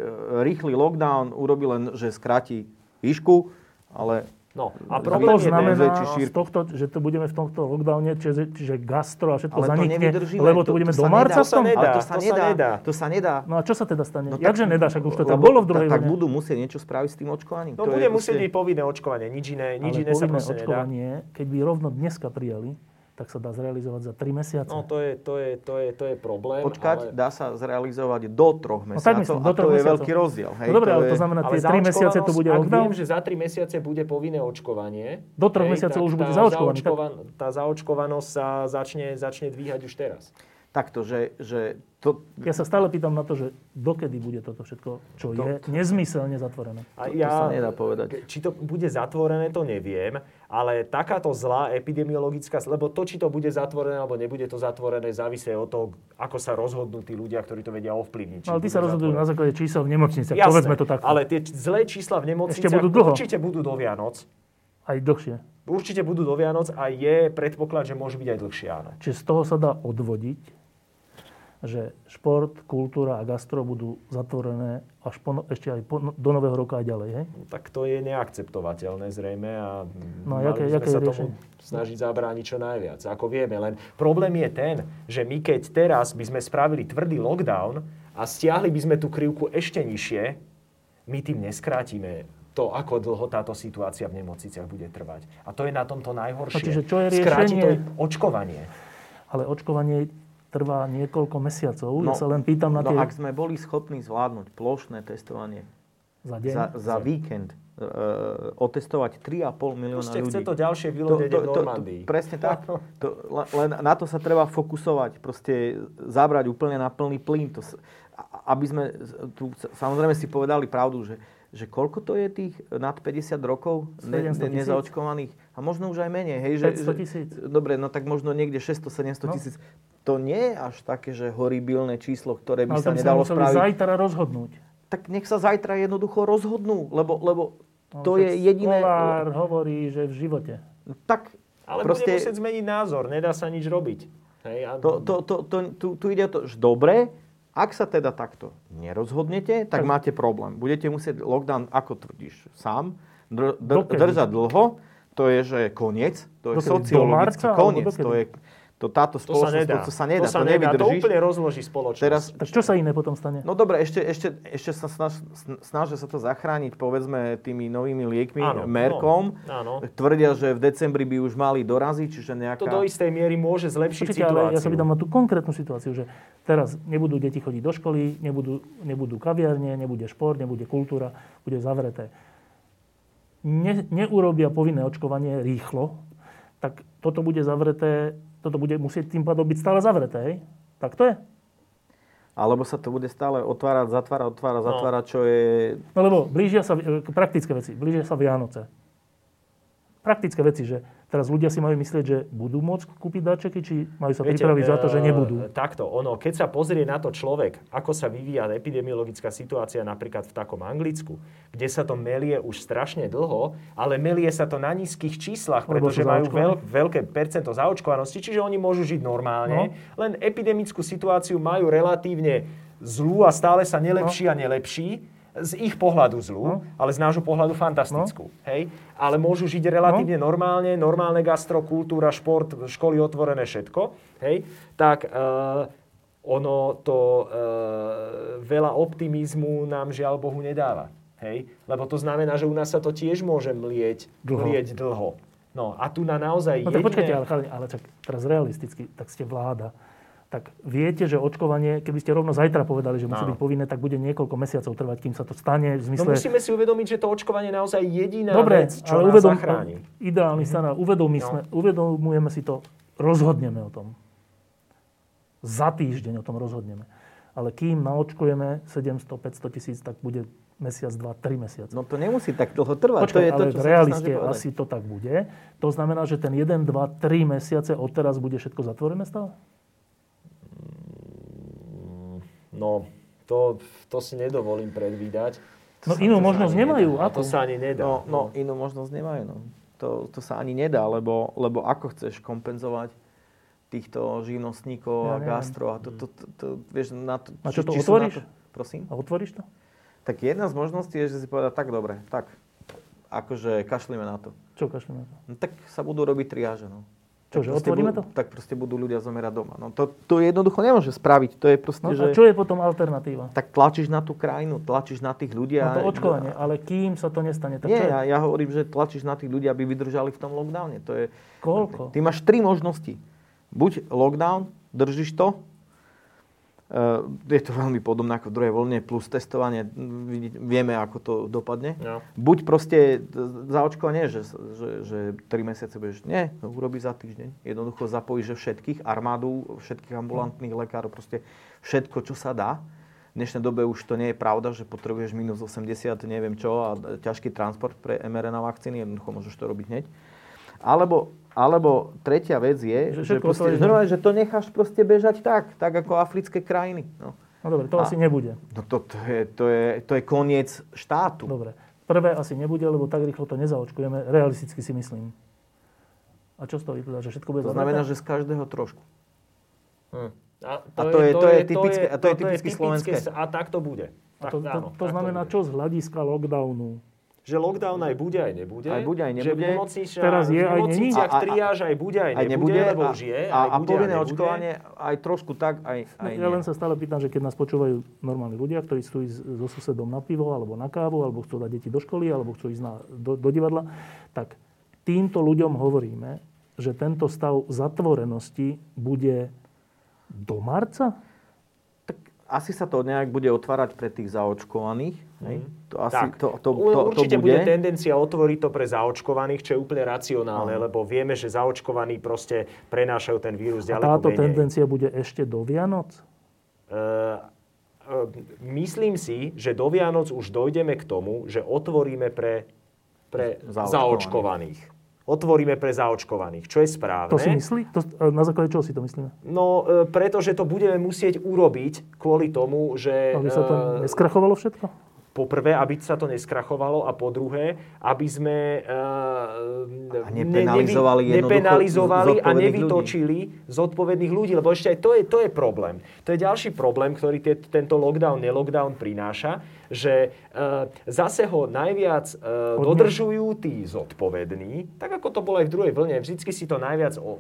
Speaker 3: rýchly lockdown urobil len, že skráti výšku, ale
Speaker 2: No, a problém
Speaker 1: to znamená,
Speaker 3: väčší
Speaker 1: z tohto, že to budeme v tomto lockdowne, čiže, čiže gastro a všetko
Speaker 3: Ale
Speaker 1: zanikne, lebo
Speaker 3: to-
Speaker 1: to budeme
Speaker 3: to
Speaker 1: do marca
Speaker 3: nedá.
Speaker 1: v tom?
Speaker 2: To sa nedá.
Speaker 3: to sa nedá. To sa nedá.
Speaker 1: No a čo sa teda stane?
Speaker 3: No
Speaker 1: No, Jakže nedá, však už to tam bolo v druhej
Speaker 3: tak, tak budú musieť niečo spraviť s tým očkovaním.
Speaker 2: No
Speaker 3: To
Speaker 2: bude musieť byť povinné očkovanie, nič iné, nič iné sa proste nedá.
Speaker 1: očkovanie, keď by rovno dneska prijali, tak sa dá zrealizovať za 3 mesiace.
Speaker 2: No to je, to je, to je, to je problém.
Speaker 3: Počkať,
Speaker 2: ale...
Speaker 3: dá sa zrealizovať do troch
Speaker 1: No
Speaker 3: mesiacov
Speaker 1: tak myslím,
Speaker 3: a
Speaker 1: do
Speaker 3: to
Speaker 1: troch
Speaker 3: je
Speaker 1: mesiacov.
Speaker 3: veľký rozdiel. Hej,
Speaker 1: no dobre, ale to
Speaker 3: je-
Speaker 1: znamená, tie 3 mesiace to bude
Speaker 2: ak viem, že za 3 mesiace bude povinné očkovanie.
Speaker 1: Do troch
Speaker 2: hej,
Speaker 1: mesiacov už bude zaočkovaný,
Speaker 2: zaočkovan- Tá zaočkovanosť sa začne, začne dvíhať už teraz.
Speaker 3: Takto, že, že to,
Speaker 1: Ja sa stále pýtam na to, že dokedy bude toto všetko, čo je nezmyselne zatvorené.
Speaker 2: A
Speaker 3: To- to sa nedá povedať.
Speaker 2: Či to bude zatvorené, to neviem, ale takáto zlá epidemiologická, lebo to, či to bude zatvorené alebo nebude to zatvorené, závisí od toho, ako sa rozhodnú tí ľudia, ktorí to vedia ovplyvniť.
Speaker 1: No, ale ty
Speaker 2: budú
Speaker 1: sa rozhodujú na základe čísel v nemocniciach.
Speaker 2: Jasné,
Speaker 1: Povedzme to takto.
Speaker 2: ale tie zlé čísla v nemocniciach
Speaker 1: Ešte budú dlho.
Speaker 2: určite budú do Vianoc.
Speaker 1: Aj dlhšie.
Speaker 2: Určite budú do Vianoc a je predpoklad, že môže byť aj dlhšie, áno.
Speaker 1: Čiže z toho sa dá odvodiť, že šport, kultúra a gastro budú zatvorené až po, no- ešte aj po, no- do nového roka aj ďalej. Hej?
Speaker 2: No, tak to je neakceptovateľné zrejme a
Speaker 1: No a jaké-
Speaker 2: sme
Speaker 1: jaké
Speaker 2: sa
Speaker 1: je
Speaker 2: tomu
Speaker 1: riešenie?
Speaker 2: snažiť zabrániť čo najviac, ako vieme. Len problém je ten, že my keď teraz by sme spravili tvrdý lockdown a stiahli by sme tú krivku ešte nižšie, my tým neskrátime to, ako dlho táto situácia v nemocniciach bude trvať. A to je na tomto najhoršie.
Speaker 1: No, čiže čo je
Speaker 2: Skráti to
Speaker 1: riešenie?
Speaker 2: očkovanie.
Speaker 1: Ale očkovanie trvá niekoľko mesiacov.
Speaker 3: No,
Speaker 1: ja sa len pýtam na
Speaker 3: no
Speaker 1: tie
Speaker 3: ak sme boli schopní zvládnuť plošné testovanie
Speaker 1: za deň.
Speaker 3: za, za víkend, e, otestovať 3,5 milióna
Speaker 2: Proste
Speaker 3: ľudí.
Speaker 2: chce to ďalšie vylodenie v Normandii.
Speaker 3: presne tak. To, le- len na to sa treba fokusovať. Proste zabrať úplne na plný plyn. To, aby sme tu samozrejme si povedali pravdu, že, že koľko to je tých nad 50 rokov ne,
Speaker 1: 700 tisíc.
Speaker 3: nezaočkovaných? A možno už aj menej. Hej, že,
Speaker 1: 500 tisíc.
Speaker 3: Dobre, no tak možno niekde 600-700
Speaker 1: No.
Speaker 3: tisíc. To nie je až také, že horibilné číslo, ktoré by
Speaker 1: ale
Speaker 3: sa nedalo
Speaker 1: museli
Speaker 3: spraviť.
Speaker 1: zajtra rozhodnúť.
Speaker 3: Tak nech sa zajtra jednoducho rozhodnú, lebo, lebo
Speaker 1: No,
Speaker 3: to je jediné...
Speaker 1: Kolár hovorí, že v živote.
Speaker 3: Tak
Speaker 2: Ale
Speaker 3: proste...
Speaker 2: bude musieť zmeniť názor, nedá sa nič robiť. Hej, a...
Speaker 3: To, to, to, to, tu, tu ide o to, že dobre, ak sa teda takto nerozhodnete, tak,
Speaker 1: Tak-
Speaker 3: máte problém. Budete musieť lockdown, ako tvrdíš, sám dr, dr, držať dlho. To je, že koniec. To je
Speaker 1: Dokedy? Do
Speaker 3: sociologický
Speaker 1: marca, alebo
Speaker 3: koniec. To je, to, táto
Speaker 2: To sa
Speaker 3: spoločnosť,
Speaker 2: nedá.
Speaker 3: to, to sa nedá,
Speaker 2: to, sa
Speaker 3: to
Speaker 2: nedá. to úplne rozloží spoločnosť.
Speaker 3: Teraz,
Speaker 1: Tak čo sa iné potom stane?
Speaker 3: No dobre, ešte, ešte, ešte sa snaž, snažia sa to zachrániť, povedzme, tými novými liekmi,
Speaker 2: Áno,
Speaker 3: Merkom.
Speaker 2: no, áno.
Speaker 3: Tvrdia, že v decembri by už mali doraziť, čiže nejaká...
Speaker 2: to do istej miery môže zlepšiť
Speaker 1: Počkajte,
Speaker 2: situáciu.
Speaker 1: ale ja sa pýtam na tú konkrétnu situáciu, že teraz nebudú deti chodiť do školy, nebudú, nebudú kaviarne, nebude šport, nebude kultúra, bude zavreté. Ne, neurobia povinné očkovanie rýchlo, tak toto bude zavreté, toto bude musieť tým pádom byť stále zavreté, hej? Tak to je.
Speaker 3: Alebo sa to bude stále otvárať, zatvárať, otvárať,
Speaker 2: No.
Speaker 3: zatvárať, čo je...
Speaker 1: No lebo blížia sa, praktické veci, blížia sa Vianoce. Praktické veci, že teraz ľudia si majú myslieť, že budú môcť kúpiť dáčeky, či majú sa pripraviť za to, že
Speaker 2: eh,
Speaker 1: nebudú.
Speaker 2: Takto, ono, keď sa pozrie na to človek, ako sa vyvíja epidemiologická situácia napríklad v takom Anglicku, kde sa to melie už strašne dlho, ale melie sa to na nízkych číslach, pretože majú veľk, veľké percento zaočkovanosti, čiže oni môžu žiť normálne,
Speaker 1: No.
Speaker 2: len epidemickú situáciu majú relatívne zlú a stále sa nelepší a nelepší. Z ich pohľadu zlú,
Speaker 1: No.
Speaker 2: ale z nášho pohľadu fantastickú. Hej? Ale môžu žiť relatívne
Speaker 1: No.
Speaker 2: normálne, normálne gastro, kultúra, šport, školy otvorené, všetko. Hej? Tak e, ono to e, veľa optimizmu nám žiaľ Bohu nedáva. Hej? Lebo to znamená, že u nás sa to tiež môže mlieť
Speaker 1: Dlho.
Speaker 2: Mlieť dlho. No a tu na naozaj
Speaker 1: No tak
Speaker 2: jediné...
Speaker 1: počkajte, ale, chalani, ale čak, teraz realisticky, tak ste vláda. Tak viete, že očkovanie, keby ste rovno zajtra povedali, že musí
Speaker 2: Áno.
Speaker 1: byť povinné, tak bude niekoľko mesiacov trvať, kým sa to stane. V
Speaker 2: No
Speaker 1: zmysle...
Speaker 2: musíme si uvedomiť, že to očkovanie je naozaj jediná
Speaker 1: Dobre,
Speaker 2: vec, čo
Speaker 1: ale
Speaker 2: nás
Speaker 1: uvedom,
Speaker 2: zachráni.
Speaker 1: ideálny scenár. Uvedomí
Speaker 2: No.
Speaker 1: sme, uvedomujeme si to, rozhodneme o tom. Za týždeň o tom rozhodneme. Ale kým naočkujeme 700-500 tisíc, tak bude mesiac, dva, tri mesiace.
Speaker 3: No to nemusí tak dlho trvať.
Speaker 1: Počkaj,
Speaker 3: to je to,
Speaker 1: ale
Speaker 3: čo
Speaker 1: v realiste asi to tak bude. To znamená, že ten 1, 2, 3 mesiace od teraz bude všetko zatvorené stále?
Speaker 2: No, to, to si nedovolím predvídať.
Speaker 1: No inú
Speaker 2: To
Speaker 1: možnosť nemajú.
Speaker 2: nedá.
Speaker 1: Akú?
Speaker 2: To sa ani nedá.
Speaker 3: No, no inú možnosť nemajú. No. To, to sa ani nedá, lebo, lebo ako chceš kompenzovať týchto živnostníkov
Speaker 1: Ja
Speaker 3: a gastro a to, to, to, to, vieš, na to...
Speaker 1: A čo to
Speaker 3: na
Speaker 1: otvoríš?
Speaker 3: prosím?
Speaker 1: A otvoríš to?
Speaker 3: Tak jedna z možností je, že si povedať, tak dobre, tak, akože kašlíme na to.
Speaker 1: Čo kašleme na to?
Speaker 3: No, tak sa budú robiť triáže, no.
Speaker 1: Čo,
Speaker 3: Tak
Speaker 1: že
Speaker 3: proste
Speaker 1: otvoríme
Speaker 3: budú,
Speaker 1: to?
Speaker 3: Tak proste budú ľudia zomerať doma. No to, to jednoducho nemôže spraviť. To je proste,
Speaker 1: No
Speaker 3: že...
Speaker 1: a čo je potom alternatíva?
Speaker 3: Tak tlačíš na tú krajinu, tlačíš na tých ľudí.
Speaker 1: No
Speaker 3: a-
Speaker 1: to očkovanie, ale kým sa to nestane, tak čo
Speaker 3: Nie,
Speaker 1: je?
Speaker 3: ja, ja hovorím, že tlačíš na tých ľudí, aby vydržali v tom lockdowne. To je,
Speaker 1: Koľko?
Speaker 3: ty máš tri možnosti. Buď lockdown, držíš to, je to veľmi podobné ako v druhej vlne, plus testovanie, vieme, ako to dopadne.
Speaker 2: No.
Speaker 3: Buď proste zaočkovanie, že, že, že 3 mesiace budeš, nie, to urobí za týždeň. Jednoducho zapojíš že všetkých, armádu, všetkých ambulantných lekárov, proste všetko, čo sa dá. V dnešnej dobe už to nie je pravda, že potrebuješ minus 80, neviem čo, a ťažký transport pre mRNA vakcíny, jednoducho môžeš to robiť hneď. Alebo, alebo tretia vec je,
Speaker 1: Že
Speaker 3: že, proste, že, normálne, že to necháš proste bežať tak, tak ako africké krajiny. No,
Speaker 1: No dobre, to
Speaker 3: A-
Speaker 1: asi nebude.
Speaker 3: no to, to, je, to, je, to je koniec štátu.
Speaker 1: Dobre. Prvé asi nebude, lebo tak rýchlo to nezaočkujeme. Realisticky si myslím. A čo z toho vyplýva? Že všetko bude
Speaker 3: To
Speaker 1: zavreté?
Speaker 3: znamená, že z každého trošku.
Speaker 2: Hm. A
Speaker 3: A to je- to je typické- a to je slovenské.
Speaker 2: A tak to bude.
Speaker 1: A
Speaker 2: Tak,
Speaker 1: to, to,
Speaker 2: áno,
Speaker 1: to
Speaker 2: tak
Speaker 1: znamená
Speaker 2: bude.
Speaker 1: čo z hľadiska lockdownu?
Speaker 2: Že lockdown aj bude, aj nebude.
Speaker 3: Aj bude, aj
Speaker 2: Že v
Speaker 3: nebude.
Speaker 2: nemocniciach,
Speaker 1: Teraz je,
Speaker 2: v
Speaker 1: aj není?
Speaker 2: nemocniciach
Speaker 3: A- a-
Speaker 2: triáž aj bude, aj,
Speaker 3: Aj
Speaker 2: nebude,
Speaker 3: nebude,
Speaker 2: lebo
Speaker 3: a,
Speaker 2: už je.
Speaker 3: a,
Speaker 2: aj
Speaker 3: a povinné
Speaker 2: nebude.
Speaker 3: očkovanie aj trošku tak, aj, aj
Speaker 1: ja
Speaker 3: nie.
Speaker 1: len sa stále pýtam, že keď nás počúvajú normálni ľudia, ktorí chcú ísť so susedom na pivo, alebo na kávu, alebo chcú dať deti do školy, alebo chcú ísť na, do, do divadla, tak týmto ľuďom hovoríme, že tento stav zatvorenosti bude do marca?
Speaker 3: Asi sa to nejak bude otvárať pre tých zaočkovaných. Hej? To asi
Speaker 2: Tak,
Speaker 3: to, to, to,
Speaker 2: určite
Speaker 3: to bude.
Speaker 2: bude tendencia otvoriť to pre zaočkovaných, čo je úplne racionálne,
Speaker 3: Áno.
Speaker 2: lebo vieme, že zaočkovaní proste prenášajú ten vírus
Speaker 1: A
Speaker 2: ďaleko
Speaker 1: táto
Speaker 2: menej.
Speaker 1: tendencia bude ešte do Vianoc?
Speaker 2: E, myslím si, že do Vianoc už dojdeme k tomu, že otvoríme pre, pre
Speaker 3: Zaočkovaných.
Speaker 2: zaočkovaných. Otvoríme pre zaočkovaných, čo je správne.
Speaker 1: To si myslí? To, na základe čoho si to myslíme?
Speaker 2: No, e, pretože to budeme musieť urobiť kvôli tomu, že...
Speaker 1: Aby sa to
Speaker 2: e,
Speaker 1: neskrachovalo všetko?
Speaker 2: po prvé, aby sa to neskrachovalo a po druhé, aby sme uh,
Speaker 3: A nepenalizovali jednoducho
Speaker 2: nepenalizovali a nevytočili zodpovedných ľudí. Lebo ešte aj to je, to je problém. To je ďalší problém, ktorý tie, tento lockdown, nelockdown prináša, že uh, zase ho najviac
Speaker 1: Odmiet-
Speaker 2: dodržujú tí zodpovední, tak ako to bolo aj v druhej vlne. Vždycky si to najviac o, o,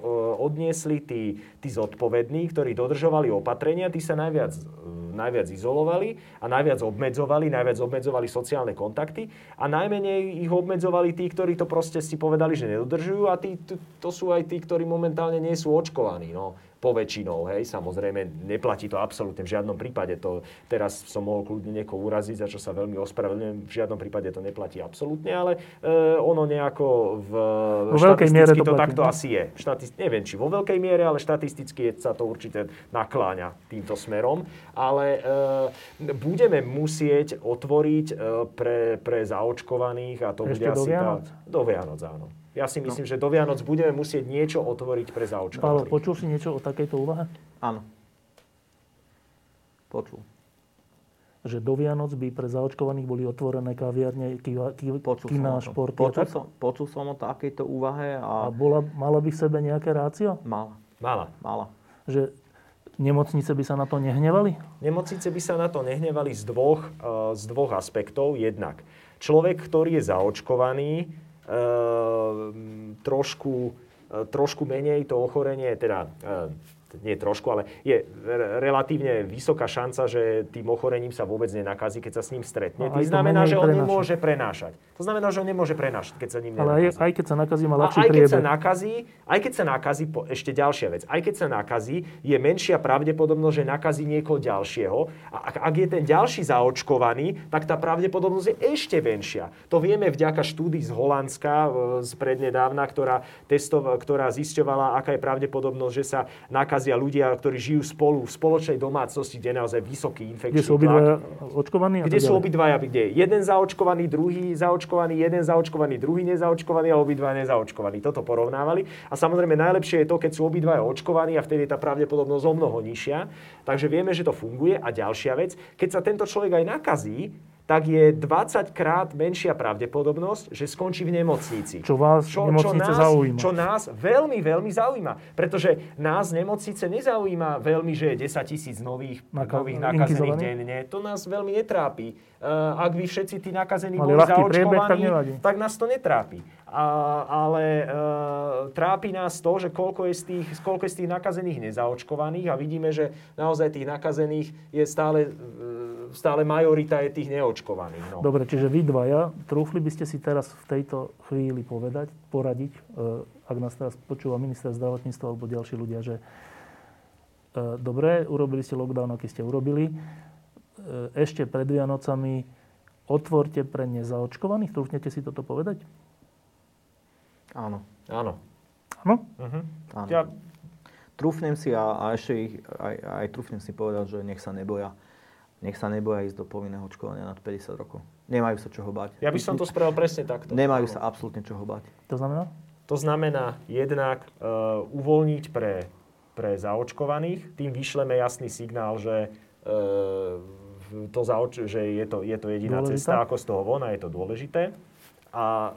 Speaker 2: odniesli tí, tí zodpovední, ktorí dodržovali opatrenia, tí sa najviac, e, najviac izolovali a najviac obmedzovali, najviac obmedzovali sociálne kontakty a najmenej ich obmedzovali tí, ktorí to proste si povedali, že nedodržujú a tí, to, to sú aj tí, ktorí momentálne nie sú očkovaní. No poväčšinou, hej, samozrejme, neplatí to absolútne v žiadnom prípade. To teraz som mohol kľudne niekoho uraziť, za čo sa veľmi ospravedlňujem. V žiadnom prípade to neplatí absolútne, ale e, ono nejako v
Speaker 1: Vo veľkej miere
Speaker 2: štatisticky
Speaker 1: to platí,
Speaker 2: takto
Speaker 1: no.
Speaker 2: asi je. Štatist, neviem, či vo veľkej miere, ale štatisticky sa to určite nakláňa týmto smerom. Ale e, budeme musieť otvoriť e, pre, pre zaočkovaných a to
Speaker 1: Ešte
Speaker 2: bude
Speaker 1: do
Speaker 2: asi...
Speaker 1: Vianoc?
Speaker 2: Tá, do Vianoc, áno. Ja si myslím, že do Vianoc budeme musieť niečo otvoriť pre
Speaker 1: Pavel,
Speaker 2: zaočkovaných.
Speaker 1: počul si niečo o takejto úvahe?
Speaker 3: Áno. Počul.
Speaker 1: Že do Vianoc by pre zaočkovaných boli otvorené kaviarne, kiva, ki,
Speaker 3: Počul
Speaker 1: kina,
Speaker 3: som, o tom.
Speaker 1: športy
Speaker 3: počul, som, počul som o takejto úvahe
Speaker 1: A
Speaker 3: a,
Speaker 1: bola, mala by v sebe nejaké rácio?
Speaker 3: mala,
Speaker 2: Mala.
Speaker 3: mala.
Speaker 1: Že nemocnice by sa na to nehnevali?
Speaker 2: Nemocnice by sa na to nehnevali z dvoch, eh, z dvoch aspektov. Jednak človek, ktorý je zaočkovaný, trošku, eh, trošku menej to ochorenie, teda eh, nie trošku, ale je relatívne vysoká šanca, že tým ochorením sa vôbec nenakazí, keď sa s ním stretne. No, to znamená, že on prenáša. nemôže prenášať. To znamená, že on nemôže prenášať, keď sa ním
Speaker 1: nenakazí. Ale aj, aj keď sa nakazí, má ľahší
Speaker 2: aj keď sa nakazí, aj keď sa nakazí, po, ešte ďalšia vec, aj keď sa nakazí, je menšia pravdepodobnosť, že nakazí niekoho ďalšieho. A ak, ak je ten ďalší zaočkovaný, tak tá pravdepodobnosť je ešte menšia. To vieme vďaka štúdii z Holandska e, z prednedávna, ktorá, testov, ktorá zisťovala, aká je pravdepodobnosť, že sa nakazia ľudia, ktorí žijú spolu v spoločnej domácnosti, kde je naozaj vysoký infekčný
Speaker 1: Kde sú obidvaja očkovaní?
Speaker 2: Kde sú obidvaja, kde je jeden zaočkovaný, druhý zaočkovaný, jeden zaočkovaný, druhý nezaočkovaný a obidvaja nezaočkovaní. Toto porovnávali. A samozrejme najlepšie je to, keď sú obidvaja očkovaní a vtedy je tá pravdepodobnosť o mnoho nižšia. Takže vieme, že to funguje. A ďalšia vec, keď sa tento človek aj nakazí, tak je 20 krát menšia pravdepodobnosť, že skončí v nemocnici.
Speaker 1: Čo vás čo, nemocnice
Speaker 2: čo nás,
Speaker 1: zaujíma.
Speaker 2: Čo nás veľmi, veľmi zaujíma. Pretože nás nemocnice nezaujíma veľmi, že je 10 tisíc nových, Naka- nových nakazených denne. To nás veľmi netrápi. Uh, ak by všetci tí nakazení boli zaočkovaní, tak, tak nás to netrápi. A, ale uh, trápi nás to, že koľko je, z tých, koľko je z tých nakazených nezaočkovaných a vidíme, že naozaj tých nakazených je stále uh, stále majorita je tých neočkovaných. No.
Speaker 1: Dobre, čiže vy dvaja, trúfli by ste si teraz v tejto chvíli povedať, poradiť, e, ak nás teraz počúva minister zdravotníctva alebo ďalší ľudia, že e, dobre, urobili ste lockdown, aký ste urobili, e, ešte pred Vianocami otvorte pre nezaočkovaných, trúfnete si toto povedať?
Speaker 3: Áno.
Speaker 2: Áno.
Speaker 1: Áno?
Speaker 3: Uh-huh. Áno. Ja... Trúfnem si a, a ešte ich, aj, aj trúfnem si povedať, že nech sa neboja nech sa neboja ísť do povinného očkovania nad 50 rokov. Nemajú sa čoho bať.
Speaker 2: Ja by som to spravil presne takto.
Speaker 3: Nemajú sa absolútne čoho bať.
Speaker 1: To znamená?
Speaker 2: To znamená jednak uh, uvoľniť pre, pre zaočkovaných, tým vyšleme jasný signál, že, uh, to zaoč- že je, to, je to jediná Dôležitá? cesta, ako z toho von a je to dôležité a e,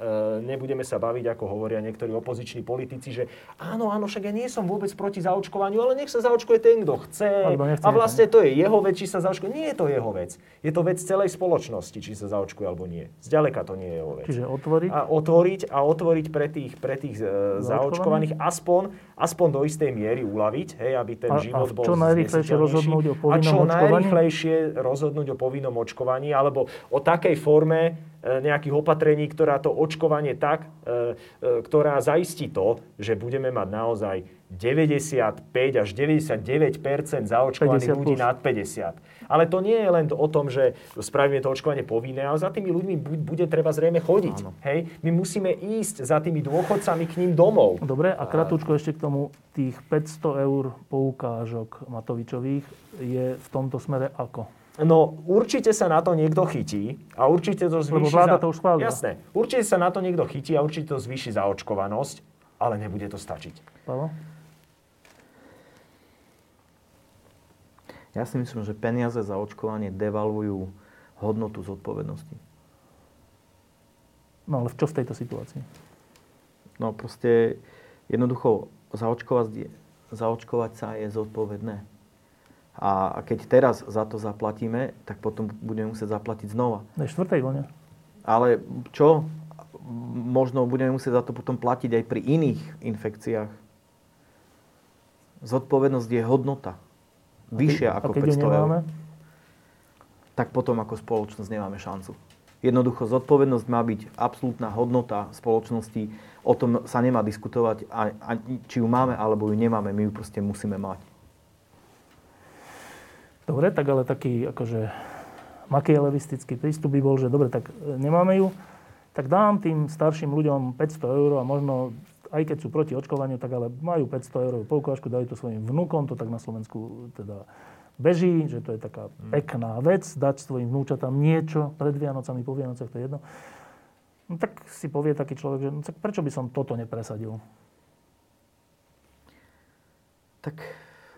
Speaker 2: nebudeme sa baviť, ako hovoria niektorí opoziční politici, že áno, áno, však ja nie som vôbec proti zaočkovaniu, ale nech sa zaočkuje ten, kto chce. A vlastne to je jeho vec, či sa zaočkuje. Nie je to jeho vec. Je to vec celej spoločnosti, či sa zaočkuje alebo nie. Zďaleka to nie je jeho vec.
Speaker 1: Čiže otvoriť?
Speaker 2: A otvoriť, a otvoriť pre tých, pre tých e, zaočkovaných aspoň, aspoň do istej miery uľaviť, hej, aby ten a, život
Speaker 1: a bol čo najrýchlejšie rozhodnúť o povinnom
Speaker 2: A čo očkovaní? najrýchlejšie rozhodnúť o povinnom očkovaní, alebo o takej forme, E, nejakých opatrení, ktorá to očkovanie tak, e, e, ktorá zaistí to, že budeme mať naozaj 95 až 99% zaočkovaných ľudí nad 50. Ale to nie je len o tom, že spravíme to očkovanie povinné, ale za tými ľuďmi bude treba zrejme chodiť. Hej? My musíme ísť za tými dôchodcami k ním domov.
Speaker 1: Dobre, a kratučko ešte k tomu, tých 500 eur poukážok Matovičových je v tomto smere ako?
Speaker 2: No určite sa na to niekto chytí a určite to zvýši...
Speaker 1: Lebo vláda za... to už schválila.
Speaker 2: Jasné. Určite sa na to niekto chytí a určite to zvýši zaočkovanosť, ale nebude to stačiť.
Speaker 1: Pavel?
Speaker 3: Ja si myslím, že peniaze za očkovanie devalujú hodnotu zodpovednosti.
Speaker 1: No ale čo v tejto situácii?
Speaker 3: No proste jednoducho zaočkovať, zaočkovať sa je zodpovedné. A keď teraz za to zaplatíme, tak potom budeme musieť zaplatiť znova.
Speaker 1: Na štvrtej vlne.
Speaker 3: Ale čo? Možno budeme musieť za to potom platiť aj pri iných infekciách. Zodpovednosť je hodnota. Vyššia ako 500 eur. Tak potom ako spoločnosť nemáme šancu. Jednoducho zodpovednosť má byť absolútna hodnota spoločnosti. O tom sa nemá diskutovať, a, a, či ju máme alebo ju nemáme. My ju proste musíme mať.
Speaker 1: Dobre, tak ale taký akože makieleristický prístup by bol, že dobre, tak nemáme ju, tak dám tým starším ľuďom 500 eur a možno aj keď sú proti očkovaniu, tak ale majú 500 eur poukážku, dajú to svojim vnúkom, to tak na Slovensku teda beží, že to je taká hmm. pekná vec, dať svojim vnúčatám niečo pred Vianocami, po Vianocach, to je jedno. No, tak si povie taký človek, že no, tak prečo by som toto nepresadil?
Speaker 3: Tak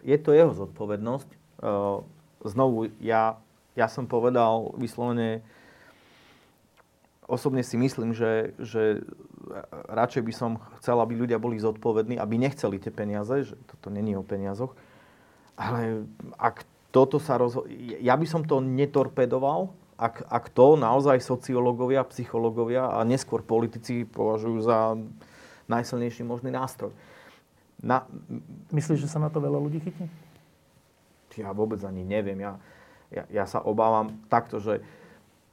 Speaker 3: je to jeho zodpovednosť. E, znovu, ja, ja som povedal vyslovene, osobne si myslím, že, že radšej by som chcel, aby ľudia boli zodpovední, aby nechceli tie peniaze, že toto není o peniazoch. Ale ak toto sa rozho... Ja by som to netorpedoval, ak, ak to naozaj sociológovia, psychológovia a neskôr politici považujú za najsilnejší možný nástroj. Na,
Speaker 1: Myslíš, že sa na to veľa ľudí chytí?
Speaker 3: ja vôbec ani neviem. Ja, ja, ja sa obávam takto, že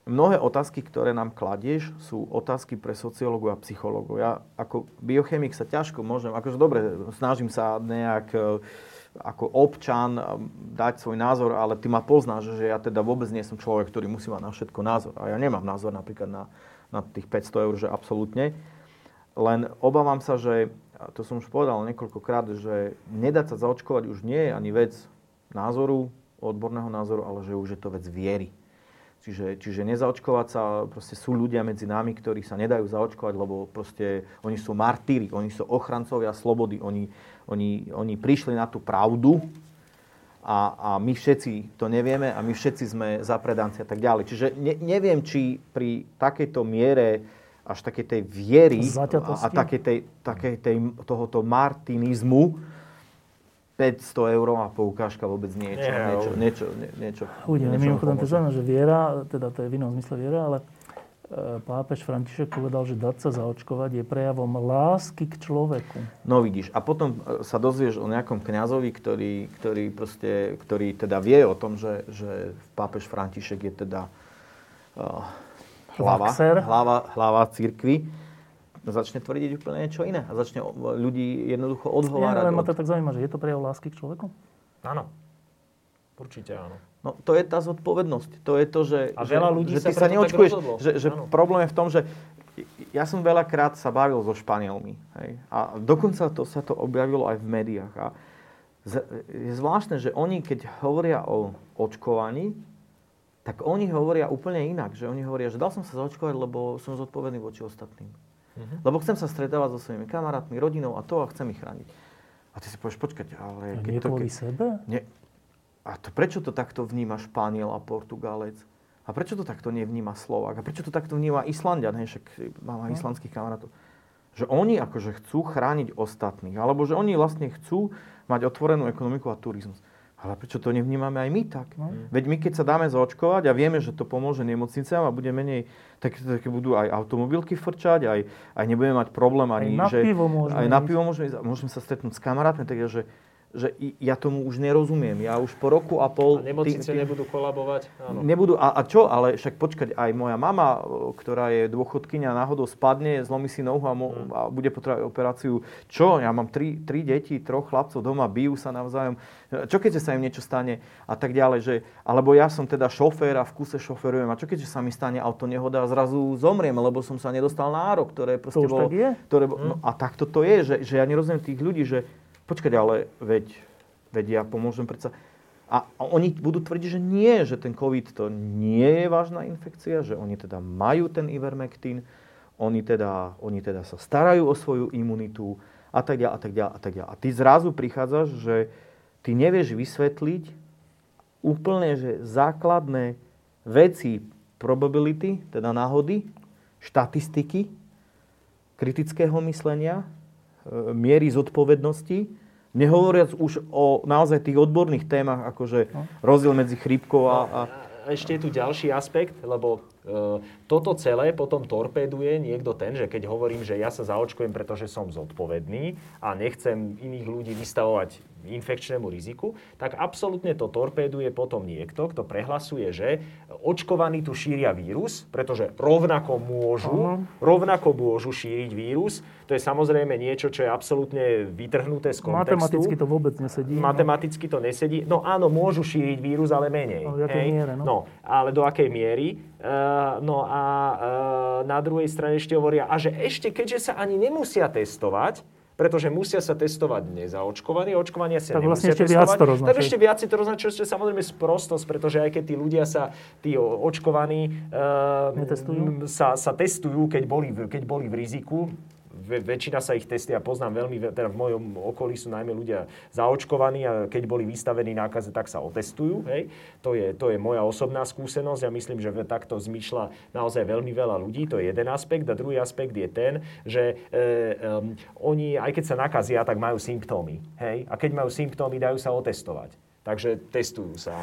Speaker 3: mnohé otázky, ktoré nám kladieš, sú otázky pre sociológov a psychológov. Ja ako biochemik sa ťažko môžem, akože dobre, snažím sa nejak e, ako občan e, dať svoj názor, ale ty ma poznáš, že ja teda vôbec nie som človek, ktorý musí mať na všetko názor. A ja nemám názor napríklad na, na tých 500 eur, že absolútne. Len obávam sa, že, a to som už povedal niekoľkokrát, že nedať sa zaočkovať už nie je ani vec názoru, odborného názoru, ale že už je to vec viery. Čiže, čiže nezaočkovať sa, proste sú ľudia medzi nami, ktorí sa nedajú zaočkovať, lebo proste oni sú martíri, oni sú ochrancovia slobody, oni, oni, oni prišli na tú pravdu a, a my všetci to nevieme a my všetci sme zapredanci a tak ďalej. Čiže ne, neviem, či pri takejto miere až takej tej viery a, a takej tej, takej tej, tohoto martinizmu, 500 eur a poukážka vôbec niečo, Nie, niečo, niečo, nie, niečo.
Speaker 1: Uvidíme, mimochodom to znamená, že viera, teda to je v inom zmysle viera, ale e, pápež František povedal, že dať sa zaočkovať je prejavom lásky k človeku.
Speaker 3: No vidíš, a potom e, sa dozvieš o nejakom kňazovi, ktorý, ktorý, proste, ktorý teda vie o tom, že, že pápež František je teda uh, hlava, hlava, hlava církvy začne tvrdiť úplne niečo iné a začne ľudí jednoducho odhovárať.
Speaker 1: Nie, ale ma to tak zaujíma, že je to prejav lásky k človeku?
Speaker 2: Áno. Určite áno.
Speaker 3: No to je tá zodpovednosť. To je to, že,
Speaker 2: a veľa ľudí
Speaker 3: že, že ty sa neočkuješ. Že, že problém je v tom, že ja som veľakrát sa bavil so Španielmi. Hej? A dokonca to sa to objavilo aj v médiách. A je zvláštne, že oni, keď hovoria o očkovaní, tak oni hovoria úplne inak. Že oni hovoria, že dal som sa zaočkovať, lebo som zodpovedný voči ostatným. Uh-huh. Lebo chcem sa stretávať so svojimi kamarátmi, rodinou a to a chcem ich chrániť. A ty si povieš, počkať, ale...
Speaker 1: A keď nie to, kvôli sebe? Nie.
Speaker 3: A to, prečo to takto vníma Španiel a Portugalec? A prečo to takto nevníma Slovák? A prečo to takto vníma Islandia? Ne, však mám aj no. islandských kamarátov. Že oni akože chcú chrániť ostatných. Alebo že oni vlastne chcú mať otvorenú ekonomiku a turizmus. Ale prečo to nevnímame aj my tak? No. Veď my, keď sa dáme zaočkovať a vieme, že to pomôže nemocniciam a bude menej, tak, tak budú aj automobilky frčať, aj, aj nebudeme mať problém ani,
Speaker 1: aj na
Speaker 3: že...
Speaker 1: Pivo môžeme
Speaker 3: aj na pivo môžeme ísť. Môžeme sa stretnúť s kamarátmi, takže že ja tomu už nerozumiem. Ja už po roku a pol...
Speaker 2: A nemocnice tý, tý, nebudú kolabovať?
Speaker 3: Áno. Nebudú. A, a čo? Ale však počkať, aj moja mama, ktorá je dôchodkynia, náhodou spadne, zlomí si nohu a, mo, hmm. a bude potrebovať operáciu. Čo? Ja mám tri, tri deti, troch chlapcov doma, bijú sa navzájom. Čo keď sa im niečo stane? A tak ďalej. Že, alebo ja som teda šofér a v kuse šoferujem. A čo keď sa mi stane auto nehoda a zrazu zomriem, lebo som sa nedostal na árok, ktoré proste
Speaker 1: to bolo... Tak je?
Speaker 3: Ktoré, hmm. no, a takto to je, že, že ja nerozumiem tých ľudí, že počkať, ale veď, veď ja pomôžem predsa. A, oni budú tvrdiť, že nie, že ten COVID to nie je vážna infekcia, že oni teda majú ten ivermectin, oni teda, oni teda sa starajú o svoju imunitu a tak ďalej, a tak ďalej, a tak ďalej. A ty zrazu prichádzaš, že ty nevieš vysvetliť úplne, že základné veci probability, teda náhody, štatistiky, kritického myslenia, miery zodpovednosti, nehovoriac už o naozaj tých odborných témach, akože no. rozdiel medzi chrípkou a, a...
Speaker 2: Ešte je tu ďalší aspekt, lebo e, toto celé potom torpéduje niekto ten, že keď hovorím, že ja sa zaočkujem, pretože som zodpovedný a nechcem iných ľudí vystavovať infekčnému riziku, tak absolútne to torpéduje potom niekto, kto prehlasuje, že očkovaní tu šíria vírus, pretože rovnako môžu, uh-huh. rovnako môžu šíriť vírus. To je samozrejme niečo, čo je absolútne vytrhnuté z kontextu.
Speaker 1: Matematicky to vôbec nesedí.
Speaker 2: No. Matematicky to nesedí. No áno, môžu šíriť vírus, ale menej.
Speaker 1: No, hej? Miere, no.
Speaker 2: no, ale do akej miery? Uh, no a uh, na druhej strane ešte hovoria, a že ešte keďže sa ani nemusia testovať, pretože musia sa testovať nezaočkovaní, očkovania sa
Speaker 1: tak
Speaker 2: vlastne
Speaker 1: ešte testovať. Viac to
Speaker 2: tak ešte viac si to označuje, čo je samozrejme sprostosť, pretože aj keď tí ľudia sa, tí očkovaní, uh, sa, sa testujú, keď boli, keď boli v riziku, väčšina sa ich testuje, ja poznám veľmi, teda v mojom okolí sú najmä ľudia zaočkovaní a keď boli vystavení nákaze, tak sa otestujú. Hej. To, je, to je moja osobná skúsenosť. Ja myslím, že takto zmyšľa naozaj veľmi veľa ľudí. To je jeden aspekt. A druhý aspekt je ten, že e, um, oni, aj keď sa nakazia, tak majú symptómy. Hej. A keď majú symptómy, dajú sa otestovať. Takže testujú sa.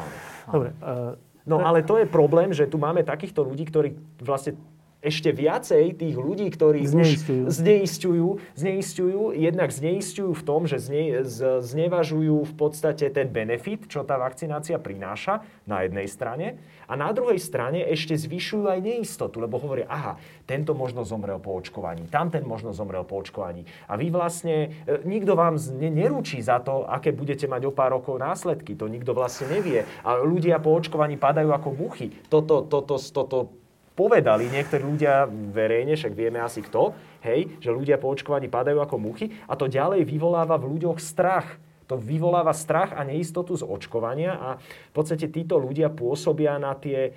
Speaker 1: Dobre.
Speaker 2: Uh, no ale to je problém, že tu máme takýchto ľudí, ktorí vlastne ešte viacej tých ľudí, ktorí
Speaker 1: zneistujú.
Speaker 2: už zneistujú, zneistujú, jednak zneistujú v tom, že zne, z, znevažujú v podstate ten benefit, čo tá vakcinácia prináša na jednej strane a na druhej strane ešte zvyšujú aj neistotu, lebo hovoria, aha, tento možno zomrel po očkovaní, tamten možno zomrel po očkovaní. A vy vlastne, e, nikto vám ne, neručí za to, aké budete mať o pár rokov následky. To nikto vlastne nevie. A ľudia po očkovaní padajú ako muchy. Toto, toto, toto povedali niektorí ľudia verejne, však vieme asi kto, hej, že ľudia po očkovaní padajú ako muchy a to ďalej vyvoláva v ľuďoch strach. To vyvoláva strach a neistotu z očkovania a v podstate títo ľudia pôsobia na tie,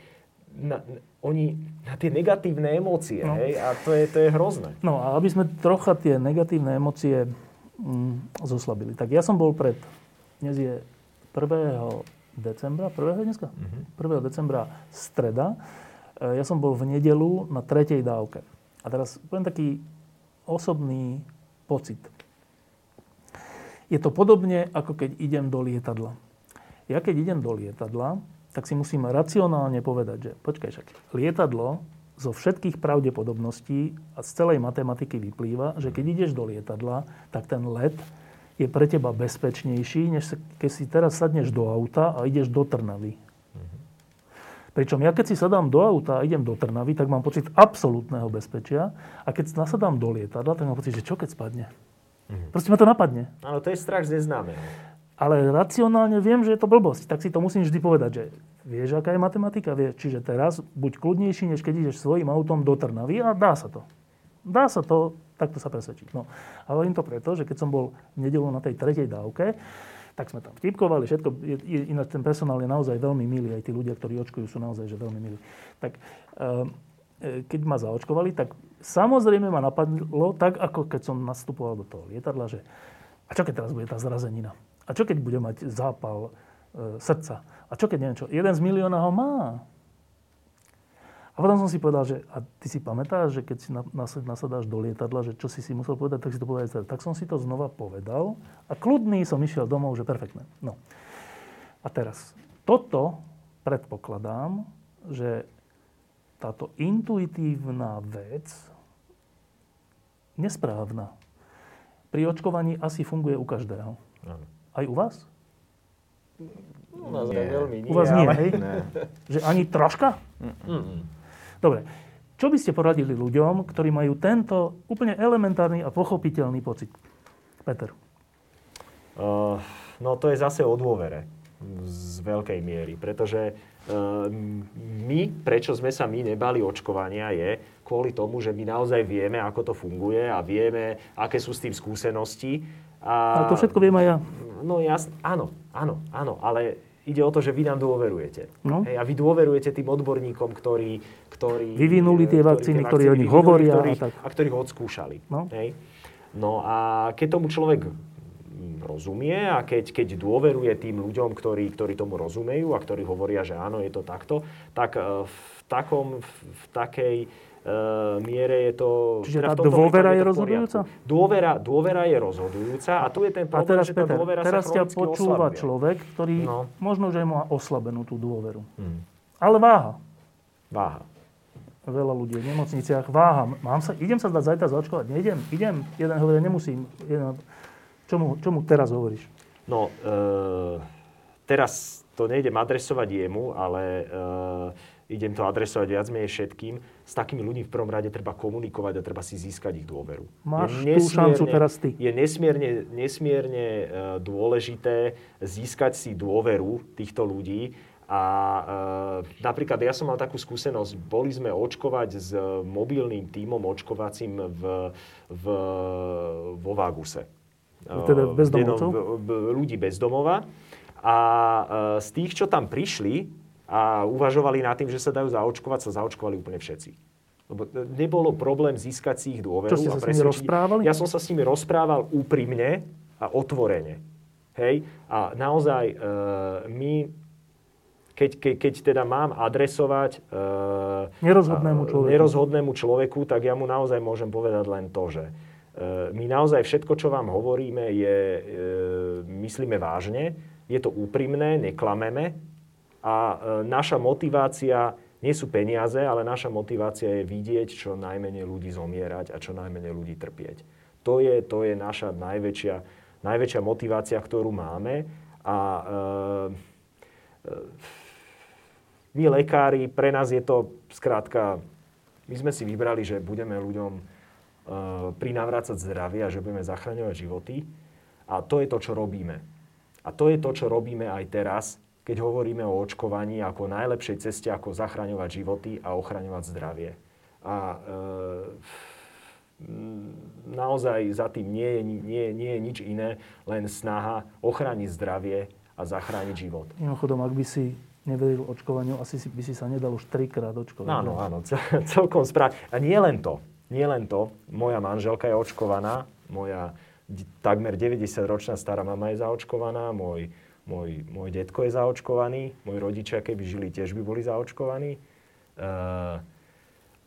Speaker 2: na, oni, na tie negatívne emócie. No. Hej? A to je, to je hrozné.
Speaker 1: No a aby sme trocha tie negatívne emócie mm, zoslabili. Tak ja som bol pred, dnes je 1. decembra, 1. dneska? Mm-hmm. 1. decembra streda ja som bol v nedelu na tretej dávke. A teraz poviem taký osobný pocit. Je to podobne, ako keď idem do lietadla. Ja keď idem do lietadla, tak si musím racionálne povedať, že počkaj však, lietadlo zo všetkých pravdepodobností a z celej matematiky vyplýva, že keď ideš do lietadla, tak ten let je pre teba bezpečnejší, než keď si teraz sadneš do auta a ideš do Trnavy. Pričom ja keď si sadám do auta a idem do Trnavy, tak mám pocit absolútneho bezpečia. A keď nasadám do lietadla, tak mám pocit, že čo keď spadne? Mm. Proste ma to napadne.
Speaker 2: Áno, to je strach z neznámeho.
Speaker 1: Ale racionálne viem, že je to blbosť. Tak si to musím vždy povedať, že vieš, aká je matematika? Vieš. Čiže teraz buď kľudnejší, než keď ideš svojím autom do Trnavy a dá sa to. Dá sa to, takto sa presvedčiť. No. A hovorím to preto, že keď som bol v nedelu na tej tretej dávke, tak sme tam vtipkovali, všetko, ináč ten personál je naozaj veľmi milý, aj tí ľudia, ktorí očkujú, sú naozaj že veľmi milí. Tak ehm, e, keď ma zaočkovali, tak samozrejme ma napadlo, tak ako keď som nastupoval do toho lietadla, že a čo keď teraz bude tá zrazenina? A čo keď bude mať zápal e, srdca? A čo keď neviem čo? Jeden z milióna ho má. A potom som si povedal, že a ty si pamätáš, že keď si nasadáš do lietadla, že čo si si musel povedať, tak si to povedal. Tak som si to znova povedal a kľudný som išiel domov, že perfektné. No. A teraz, toto predpokladám, že táto intuitívna vec, nesprávna, pri očkovaní asi funguje u každého. Ano. Aj u vás?
Speaker 2: U nás nie. veľmi nie.
Speaker 1: U vás nie, ale... hej? Nie. Že ani troška? Mm-mm. Dobre. Čo by ste poradili ľuďom, ktorí majú tento úplne elementárny a pochopiteľný pocit? Peter.
Speaker 2: Uh, no to je zase o dôvere z veľkej miery, pretože uh, my, prečo sme sa my nebali očkovania, je kvôli tomu, že my naozaj vieme, ako to funguje a vieme, aké sú s tým skúsenosti.
Speaker 1: A... Ale to všetko viem aj ja.
Speaker 2: No jasne, áno, áno, áno, ale ide o to, že vy nám dôverujete. No. Hej, a vy dôverujete tým odborníkom, ktorí... ktorí
Speaker 1: Vyvinuli tie vakcíny, ktorí o nich hovoria.
Speaker 2: Ktorí, a, tak. a ktorých odskúšali. No. Hej. no a keď tomu človek rozumie a keď, keď dôveruje tým ľuďom, ktorí, ktorí tomu rozumejú a ktorí hovoria, že áno, je to takto, tak eh, v, takom, v, takej miere je to...
Speaker 1: Čiže teda tá dôvera je rozhodujúca?
Speaker 2: Dôvera, dôvera je rozhodujúca a tu je ten problém, teraz, že tá Peter, dôvera
Speaker 1: teraz
Speaker 2: sa ťa
Speaker 1: počúva
Speaker 2: oslabia.
Speaker 1: človek, ktorý no. možno, že má oslabenú tú dôveru. Hmm. Ale váha.
Speaker 2: Váha.
Speaker 1: Veľa ľudí v nemocniciach váha. Mám sa, idem sa zdať zajtra zaočkovať? Neidem? Idem? Jeden hovorí, nemusím. Jeden, čo, mu, čo mu teraz hovoríš?
Speaker 2: No, e, teraz to nejdem adresovať jemu, ale e, idem to adresovať viac menej všetkým, s takými ľuďmi v prvom rade treba komunikovať a treba si získať ich dôveru.
Speaker 1: Máš je tú šancu teraz ty.
Speaker 2: Je nesmierne, nesmierne e, dôležité získať si dôveru týchto ľudí a e, napríklad ja som mal takú skúsenosť, boli sme očkovať s mobilným tímom očkovacím v, v, vo Váguse.
Speaker 1: Teda bezdomovcov?
Speaker 2: Ľudí bezdomova. A e, z tých, čo tam prišli, a uvažovali nad tým, že sa dajú zaočkovať, sa zaočkovali úplne všetci. Lebo nebolo problém získať si ich dôveru.
Speaker 1: Čo ste sa s nimi rozprávali?
Speaker 2: Ja som sa s nimi rozprával úprimne a otvorene. Hej? A naozaj e, my, keď, ke, keď teda mám adresovať
Speaker 1: e, nerozhodnému, človeku.
Speaker 2: nerozhodnému človeku, tak ja mu naozaj môžem povedať len to, že e, my naozaj všetko, čo vám hovoríme, je, e, myslíme vážne, je to úprimné, neklameme, a e, naša motivácia nie sú peniaze, ale naša motivácia je vidieť čo najmenej ľudí zomierať a čo najmenej ľudí trpieť. To je, to je naša najväčšia, najväčšia motivácia, ktorú máme. A e, e, my lekári, pre nás je to skrátka, my sme si vybrali, že budeme ľuďom e, prinavrácať zdravie a že budeme zachraňovať životy. A to je to, čo robíme. A to je to, čo robíme aj teraz, keď hovoríme o očkovaní ako najlepšej ceste, ako zachraňovať životy a ochraňovať zdravie. A e, naozaj za tým nie je, nie, nie je nič iné, len snaha ochrániť zdravie a zachrániť život.
Speaker 1: Mimochodom, ak by si neveril očkovaniu, asi si, by si sa nedal už trikrát očkovať.
Speaker 2: Áno, áno, celkom správne. A nie len to, nie len to. Moja manželka je očkovaná, moja takmer 90-ročná stará mama je zaočkovaná, môj môj, môj detko je zaočkovaný, moji rodičia, keby žili, tiež by boli zaočkovaní. Uh,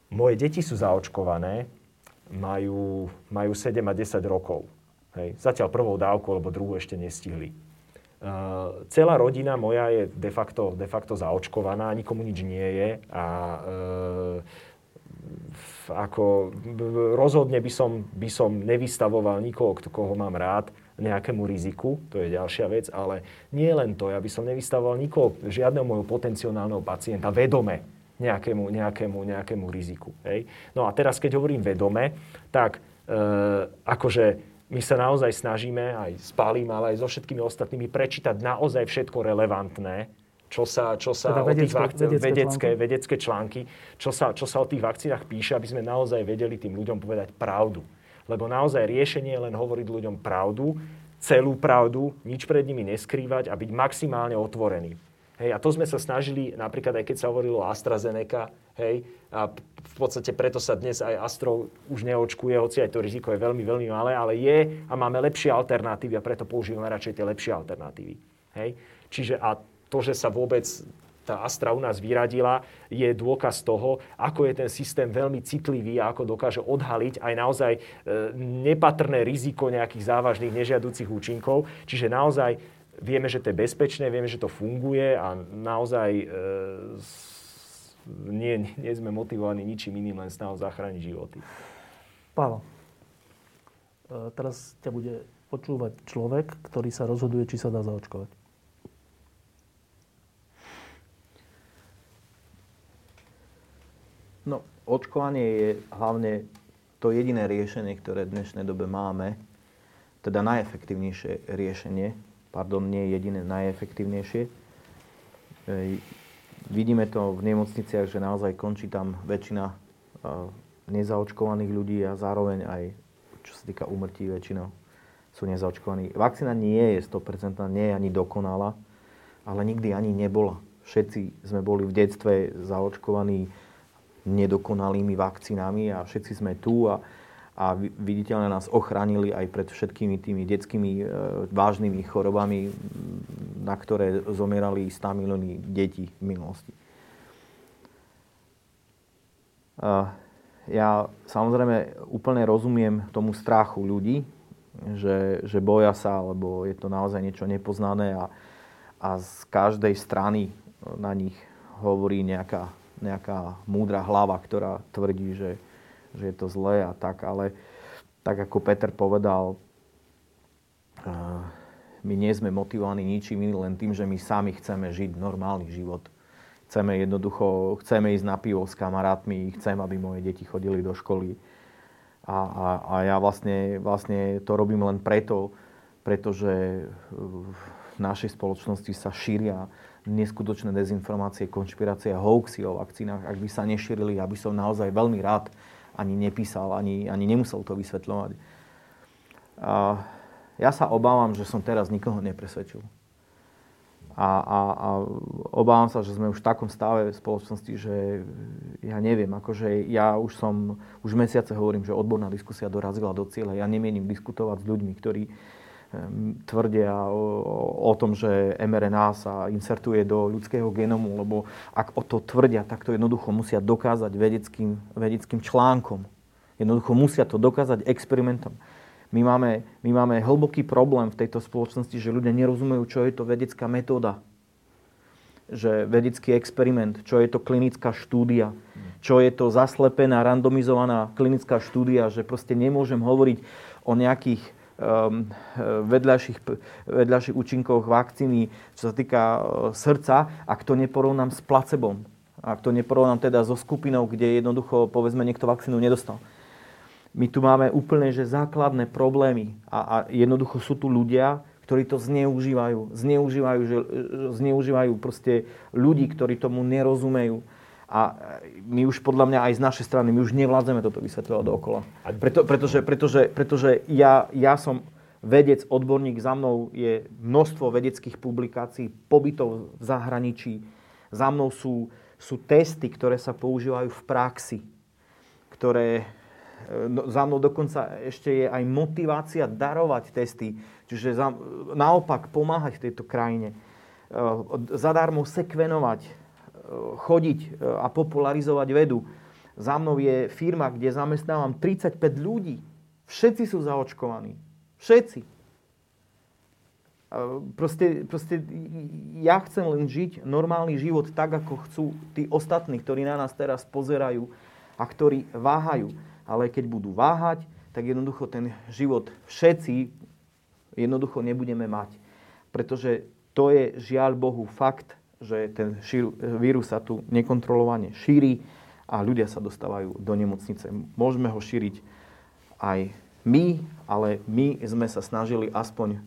Speaker 2: moje deti sú zaočkované, majú, majú 7 a 10 rokov. Hej. Zatiaľ prvou dávku, lebo druhú ešte nestihli. Uh, celá rodina moja je de facto, de facto zaočkovaná, nikomu nič nie je a uh, ako rozhodne by som, by som nevystavoval nikoho, koho mám rád, nejakému riziku, to je ďalšia vec, ale nie len to, ja by som nevystavoval nikoho, žiadneho môjho potenciálneho pacienta vedome nejakému, nejakému, nejakému riziku. Hej? No a teraz, keď hovorím vedome, tak e, akože my sa naozaj snažíme aj s Palím, ale aj so všetkými ostatnými prečítať naozaj všetko relevantné, čo sa, čo sa teda
Speaker 1: o tých
Speaker 2: vakcí- vedecké, vedecké, vedecké články, čo sa, čo sa o tých vakcínach píše, aby sme naozaj vedeli tým ľuďom povedať pravdu. Lebo naozaj riešenie je len hovoriť ľuďom pravdu, celú pravdu, nič pred nimi neskrývať a byť maximálne otvorený. Hej, a to sme sa snažili, napríklad aj keď sa hovorilo o AstraZeneca, hej, a v podstate preto sa dnes aj Astro už neočkuje, hoci aj to riziko je veľmi, veľmi malé, ale je a máme lepšie alternatívy a preto používame radšej tie lepšie alternatívy. Hej. Čiže a to, že sa vôbec tá Astra u nás vyradila, je dôkaz toho, ako je ten systém veľmi citlivý a ako dokáže odhaliť aj naozaj e, nepatrné riziko nejakých závažných nežiaducich účinkov. Čiže naozaj vieme, že to je bezpečné, vieme, že to funguje a naozaj e, nie, nie sme motivovaní ničím iným, len snahou zachrániť životy.
Speaker 1: Pálo, e, teraz ťa bude počúvať človek, ktorý sa rozhoduje, či sa dá zaočkovať.
Speaker 3: No, očkovanie je hlavne to jediné riešenie, ktoré v dnešnej dobe máme, teda najefektívnejšie riešenie, pardon, nie jediné, najefektívnejšie. E, vidíme to v nemocniciach, že naozaj končí tam väčšina e, nezaočkovaných ľudí a zároveň aj, čo sa týka úmrtí, väčšinou sú nezaočkovaní. Vakcína nie je 100%, nie je ani dokonalá, ale nikdy ani nebola. Všetci sme boli v detstve zaočkovaní nedokonalými vakcínami a všetci sme tu a, a viditeľne nás ochránili aj pred všetkými tými detskými e, vážnymi chorobami, na ktoré zomierali 100 milióny detí v minulosti. E, ja samozrejme úplne rozumiem tomu strachu ľudí, že, že boja sa, lebo je to naozaj niečo nepoznané a, a z každej strany na nich hovorí nejaká nejaká múdra hlava, ktorá tvrdí, že, že je to zlé a tak, ale tak ako Peter povedal, my nie sme motivovaní ničím iným, len tým, že my sami chceme žiť normálny život. Chceme jednoducho, chceme ísť na pivo s kamarátmi, chcem, aby moje deti chodili do školy. A, a, a ja vlastne, vlastne to robím len preto, pretože v našej spoločnosti sa šíria neskutočné dezinformácie, konšpirácie, hoaxy o vakcínach, ak by sa nešírili, ja by som naozaj veľmi rád ani nepísal, ani, ani nemusel to vysvetľovať. A ja sa obávam, že som teraz nikoho nepresvedčil. A, a, a obávam sa, že sme už v takom stave v spoločnosti, že ja neviem, akože ja už som, už mesiace hovorím, že odborná diskusia dorazila do cieľa. Ja nemienim diskutovať s ľuďmi, ktorí tvrdia o, o tom, že mRNA sa insertuje do ľudského genomu, lebo ak o to tvrdia, tak to jednoducho musia dokázať vedeckým, vedeckým článkom. Jednoducho musia to dokázať experimentom. My máme, my máme hlboký problém v tejto spoločnosti, že ľudia nerozumejú, čo je to vedecká metóda. že vedecký experiment, čo je to klinická štúdia, čo je to zaslepená, randomizovaná klinická štúdia, že proste nemôžem hovoriť o nejakých vedľajších, vedľajších účinkoch vakcíny, čo sa týka uh, srdca, ak to neporovnám s placebom. Ak to neporovnám teda so skupinou, kde jednoducho, povedzme, niekto vakcínu nedostal. My tu máme úplne že základné problémy a, a jednoducho sú tu ľudia, ktorí to zneužívajú. Zneužívajú, že, zneužívajú proste ľudí, ktorí tomu nerozumejú. A my už podľa mňa aj z našej strany, my už nevládzeme toto vysvetľovať dookola. Preto, pretože, pretože, pretože ja, ja som vedec, odborník, za mnou je množstvo vedeckých publikácií, pobytov v zahraničí. Za mnou sú sú testy, ktoré sa používajú v praxi, ktoré e, no, za mnou dokonca ešte je aj motivácia darovať testy, čiže za, naopak pomáhať v tejto krajine, e, zadarmo sekvenovať, e, chodiť a popularizovať vedu. Za mnou je firma, kde zamestnávam 35 ľudí. Všetci sú zaočkovaní. Všetci. Proste, proste ja chcem len žiť normálny život tak, ako chcú tí ostatní, ktorí na nás teraz pozerajú a ktorí váhajú. Ale keď budú váhať, tak jednoducho ten život všetci jednoducho nebudeme mať. Pretože to je žiaľ Bohu fakt, že ten šíru, vírus sa tu nekontrolovane šíri a ľudia sa dostávajú do nemocnice. Môžeme ho šíriť aj my, ale my sme sa snažili aspoň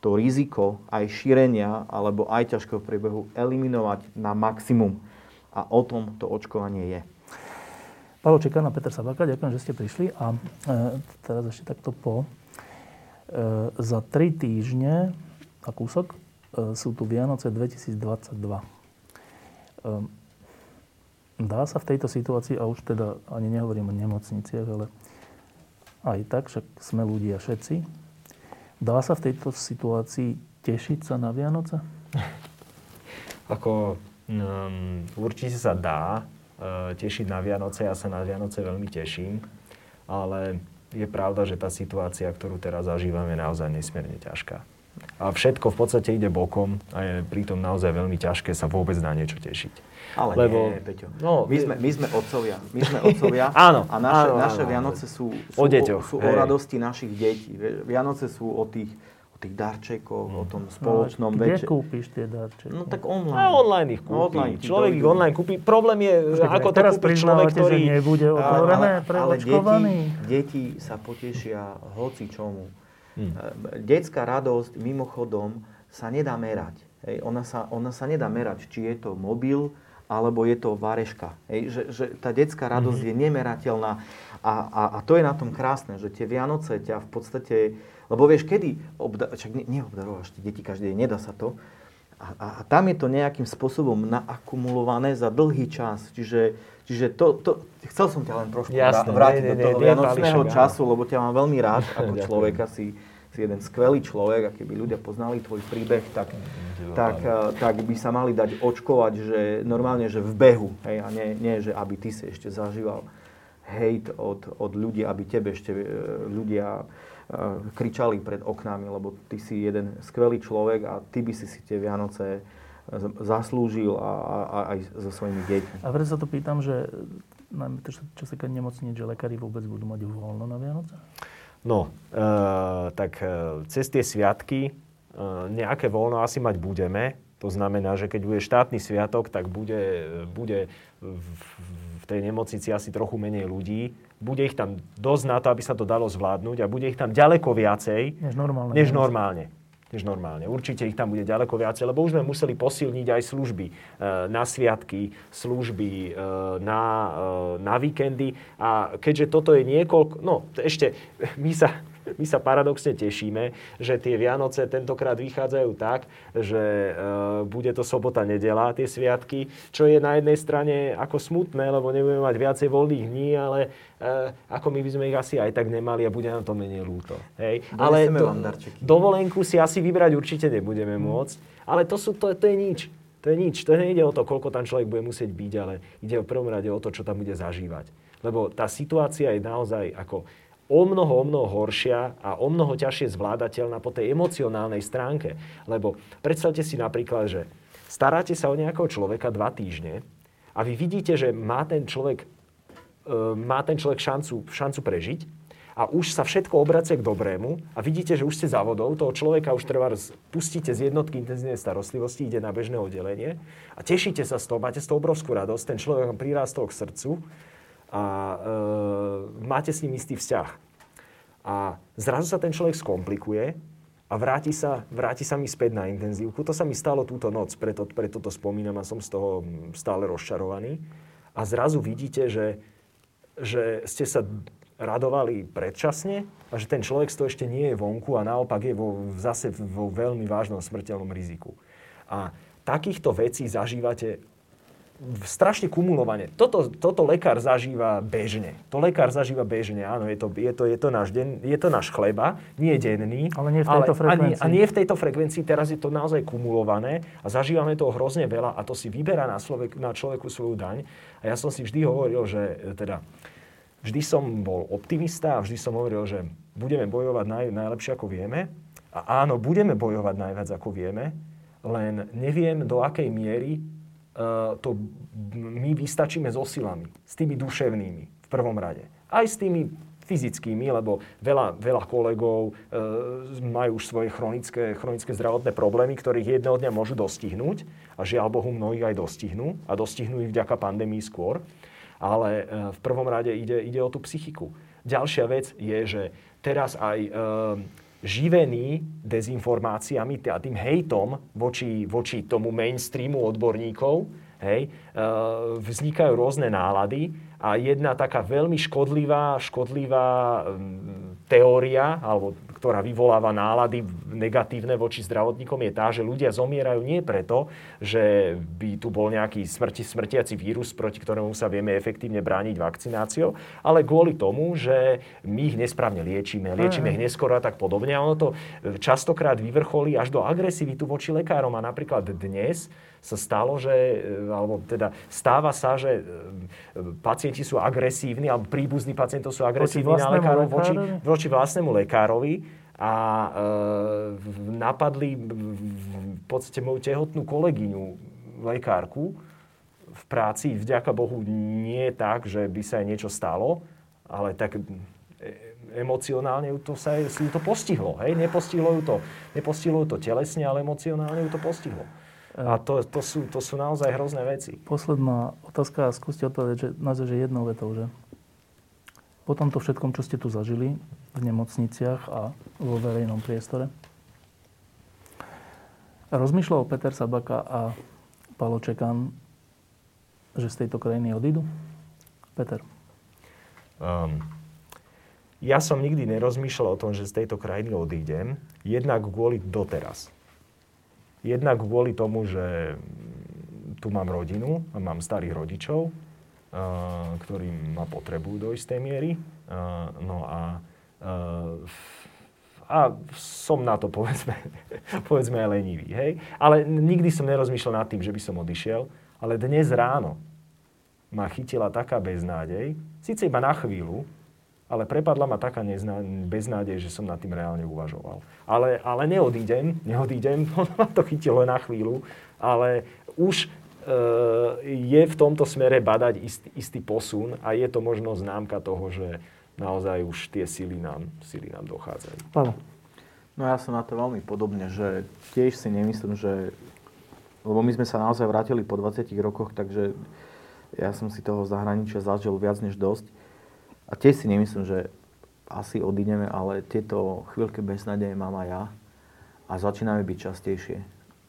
Speaker 3: to riziko aj šírenia alebo aj ťažkého priebehu eliminovať na maximum. A o tom to očkovanie je.
Speaker 1: Paolo Čekán a Peter Sabaka, ďakujem, že ste prišli. A e, teraz ešte takto po. E, za tri týždne a kúsok sú tu Vianoce 2022. E, dá sa v tejto situácii, a už teda ani nehovorím o nemocniciach, ale aj tak, však sme ľudia všetci, Dá sa v tejto situácii tešiť sa na Vianoce?
Speaker 2: Ako um, určite sa dá uh, tešiť na Vianoce. Ja sa na Vianoce veľmi teším. Ale je pravda, že tá situácia, ktorú teraz zažívame, je naozaj nesmierne ťažká. A všetko v podstate ide bokom a je pritom naozaj veľmi ťažké sa vôbec na niečo tešiť.
Speaker 3: Ale Lebo, nie, Peťo. No, my, sme, my sme otcovia. My sme otcovia.
Speaker 2: áno,
Speaker 3: a naše, áno, naše áno, Vianoce sú, sú, o, deťoch, sú o radosti našich detí. Vianoce sú o tých, o tých darčekoch, mm. o tom no, spoločnom
Speaker 1: no, Kde kúpiš tie darčeky?
Speaker 3: No tak online.
Speaker 2: A online ich kúpi. Online človek ich online kúpi. Problém je, Počkej, ako to kúpi človek, ktorý...
Speaker 1: že nebude otvorené pre ale
Speaker 3: deti, deti sa potešia hoci čomu. Hmm. Detská radosť mimochodom sa nedá merať. Hej, ona, sa, ona sa nedá merať, či je to mobil, alebo je to vareška. Hej, že, že tá detská radosť mm-hmm. je nemerateľná a, a, a to je na tom krásne, že tie Vianoce ťa v podstate, lebo vieš, kedy, obda, ne, neobdarováš tie deti každý deň, nedá sa to, a, a, tam je to nejakým spôsobom naakumulované za dlhý čas. Čiže, čiže to, to, chcel som ťa len trošku Jasne, vrátiť nie, do toho vianočného času, lebo ťa mám veľmi rád. Ako človeka si si jeden skvelý človek a keby ľudia poznali tvoj príbeh, tak, tak, tak. by sa mali dať očkovať, že normálne, že v behu, hej, a nie, nie, že aby ty si ešte zažíval hejt od, od ľudí, aby tebe ešte eh, ľudia kričali pred oknami, lebo ty si jeden skvelý človek a ty by si si tie Vianoce zaslúžil a, a, a aj so svojimi deťmi.
Speaker 1: A preto sa to pýtam, že najmä to, čo sa keď nemocniť, že lekári vôbec budú mať voľno na Vianoce?
Speaker 2: No, e, tak e, cez tie sviatky e, nejaké voľno asi mať budeme. To znamená, že keď bude štátny sviatok, tak bude, bude v, v tej nemocnici asi trochu menej ľudí. Bude ich tam dosť na to, aby sa to dalo zvládnuť a bude ich tam ďaleko viacej
Speaker 1: než normálne.
Speaker 2: Než normálne než normálne. Určite ich tam bude ďaleko viacej, lebo už sme museli posilniť aj služby e, na sviatky, služby e, na, e, na víkendy. A keďže toto je niekoľko... No, ešte my sa my sa paradoxne tešíme, že tie Vianoce tentokrát vychádzajú tak, že e, bude to sobota, nedela, tie sviatky, čo je na jednej strane ako smutné, lebo nebudeme mať viacej voľných dní, ale e, ako my by sme ich asi aj tak nemali a bude nám to menej ľúto. Hej?
Speaker 3: Ale do,
Speaker 2: dovolenku si asi vybrať určite nebudeme môcť, ale to, sú, to, to je nič. To je nič. To nejde o to, koľko tam človek bude musieť byť, ale ide v prvom rade o to, čo tam bude zažívať. Lebo tá situácia je naozaj ako o mnoho, o mnoho horšia a o mnoho ťažšie zvládateľná po tej emocionálnej stránke. Lebo predstavte si napríklad, že staráte sa o nejakého človeka dva týždne a vy vidíte, že má ten človek, e, má ten človek šancu, šancu prežiť a už sa všetko obracia k dobrému a vidíte, že už ste za vodou, toho človeka už treba pustíte z jednotky intenzívnej starostlivosti, ide na bežné oddelenie a tešíte sa z toho, máte z toho obrovskú radosť, ten človek vám prirástol k srdcu a e, máte s ním istý vzťah. A zrazu sa ten človek skomplikuje a vráti sa, vráti sa mi späť na intenzívku. To sa mi stalo túto noc, preto, preto to spomínam a som z toho stále rozčarovaný. A zrazu vidíte, že, že ste sa radovali predčasne a že ten človek to ešte nie je vonku a naopak je vo, zase vo veľmi vážnom smrteľnom riziku. A takýchto vecí zažívate strašne kumulovane. Toto, toto lekár zažíva bežne. To lekár zažíva bežne, áno, je to, je to, je to, náš, deň, je to náš chleba, nie denný.
Speaker 1: Ale nie v tejto ale, frekvencii.
Speaker 2: A nie, a nie v tejto frekvencii, teraz je to naozaj kumulované a zažívame toho hrozne veľa a to si vyberá na, človek, na človeku svoju daň. A ja som si vždy hovoril, že e, teda, vždy som bol optimista a vždy som hovoril, že budeme bojovať naj, najlepšie, ako vieme. A áno, budeme bojovať najviac, ako vieme, len neviem, do akej miery to my vystačíme so silami, s tými duševnými v prvom rade. Aj s tými fyzickými, lebo veľa, veľa kolegov e, majú už svoje chronické, chronické zdravotné problémy, ktorých jedného dňa môžu dostihnúť a žiaľ Bohu mnohých aj dostihnú a dostihnú ich vďaka pandémii skôr. Ale e, v prvom rade ide, ide o tú psychiku. Ďalšia vec je, že teraz aj e, živený dezinformáciami a tým hejtom voči, voči tomu mainstreamu odborníkov, hej, e, vznikajú rôzne nálady a jedna taká veľmi škodlivá, škodlivá teória, alebo ktorá vyvoláva nálady negatívne voči zdravotníkom, je tá, že ľudia zomierajú nie preto, že by tu bol nejaký smrti, smrtiaci vírus, proti ktorému sa vieme efektívne brániť vakcináciou, ale kvôli tomu, že my ich nesprávne liečíme, liečíme ich neskoro a tak podobne. A ono to častokrát vyvrcholí až do agresivitu voči lekárom. A napríklad dnes sa stalo, že, alebo teda stáva sa, že e, pacienti sú agresívni, alebo príbuzní pacientov sú agresívni na lekárov voči, voči vlastnému lekárovi a e, napadli v podstate moju tehotnú kolegyňu, lekárku, v práci. Vďaka Bohu nie je tak, že by sa jej niečo stalo, ale tak e, emocionálne to sa ju to postihlo. Hej? Nepostihlo, ju to, nepostihlo ju to telesne, ale emocionálne ju to postihlo. A to, to, sú, to sú naozaj hrozné veci.
Speaker 1: Posledná otázka, skúste odpovedať, že naozaj že jednou vetou, že po tomto všetkom, čo ste tu zažili v nemocniciach a vo verejnom priestore, rozmýšľal Peter Sabaka a Palo Čekan, že z tejto krajiny odídu? Peter. Um,
Speaker 2: ja som nikdy nerozmýšľal o tom, že z tejto krajiny odídem, jednak kvôli doteraz. Jednak kvôli tomu, že tu mám rodinu a mám starých rodičov, ktorí ma potrebujú do istej miery. No a, a som na to, povedzme, povedzme aj lenivý. Hej? Ale nikdy som nerozmýšľal nad tým, že by som odišiel. Ale dnes ráno ma chytila taká beznádej, síce iba na chvíľu, ale prepadla ma taká nezná, beznádej, že som nad tým reálne uvažoval. Ale, ale neodídem, neodídem, ono ma to chytilo na chvíľu, ale už e, je v tomto smere badať istý, istý posun a je to možno známka toho, že naozaj už tie sily nám, sily nám dochádzajú.
Speaker 1: Pálo.
Speaker 3: No ja som na to veľmi podobne, že tiež si nemyslím, že... Lebo my sme sa naozaj vrátili po 20 rokoch, takže ja som si toho zahraničia zažil viac než dosť. A tiež si nemyslím, že asi odídeme, ale tieto chvíľky beznadeje mám aj ja. A začínajú byť častejšie.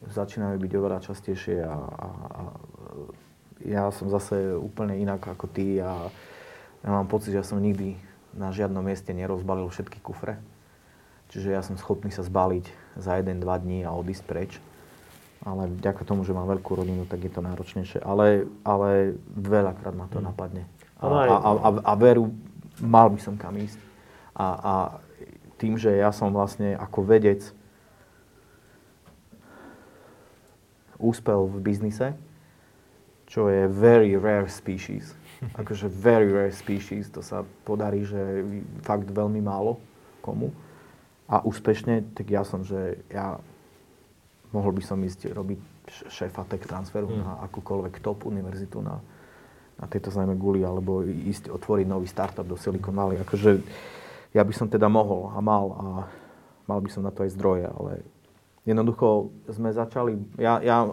Speaker 3: Začínajú byť oveľa častejšie a, a, a ja som zase úplne inak ako ty a ja mám pocit, že som nikdy na žiadnom mieste nerozbalil všetky kufre. Čiže ja som schopný sa zbaliť za jeden, dva dní a odísť preč. Ale vďaka tomu, že mám veľkú rodinu, tak je to náročnejšie. Ale, ale veľakrát ma to mm. napadne. A, a, a, a veru, mal by som kam ísť. A, a tým, že ja som vlastne ako vedec úspel v biznise, čo je very rare species. Akože very rare species, to sa podarí, že fakt veľmi málo komu. A úspešne, tak ja som, že ja mohol by som ísť robiť šéfa tech transferu mm. na akúkoľvek top univerzitu na, na tejto známe guli, alebo ísť otvoriť nový startup do Silicon Valley. Akože ja by som teda mohol a mal a mal by som na to aj zdroje, ale jednoducho sme začali, ja, ja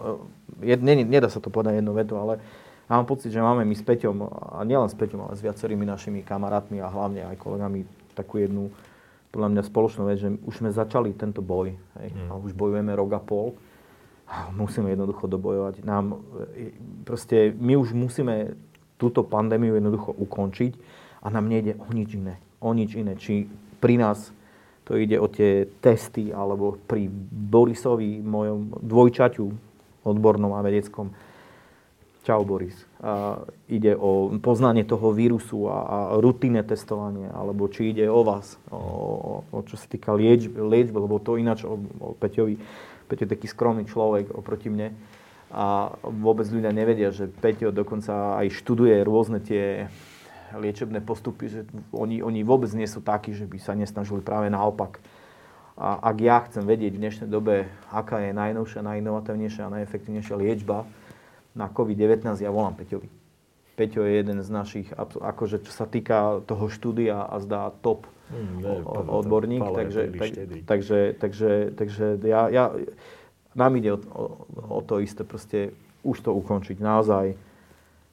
Speaker 3: jed, ne, nedá sa to povedať jednu vetu, ale ja mám pocit, že máme my s Peťom, a nielen s Peťom, ale s viacerými našimi kamarátmi a hlavne aj kolegami takú jednu, podľa mňa spoločnú vec, že už sme začali tento boj. Hej, mm. A už bojujeme rok a pol. Musíme jednoducho dobojovať. Nám, e, proste, my už musíme túto pandémiu jednoducho ukončiť a nám nejde o nič iné. O nič iné. Či pri nás to ide o tie testy, alebo pri Borisovi, mojom dvojčaťu odbornom a vedeckom, Čau Boris. A ide o poznanie toho vírusu a, a rutinné testovanie, alebo či ide o vás, o, o, o čo sa týka liečby, liečby lebo to ináč o, o Peťovi. Peťo je taký skromný človek oproti mne a vôbec ľudia nevedia, že Peťo dokonca aj študuje rôzne tie liečebné postupy, že oni, oni vôbec nie sú takí, že by sa nesnažili práve naopak. A ak ja chcem vedieť v dnešnej dobe, aká je najnovšia, najinovatívnejšia a najefektívnejšia liečba, na COVID-19 ja volám Peťovi. Peťo je jeden z našich, akože čo sa týka toho štúdia a zdá top mm, ne, odborník, takže, tak, takže, takže, takže ja, ja, nám ide o, o, o to isté, proste už to ukončiť, naozaj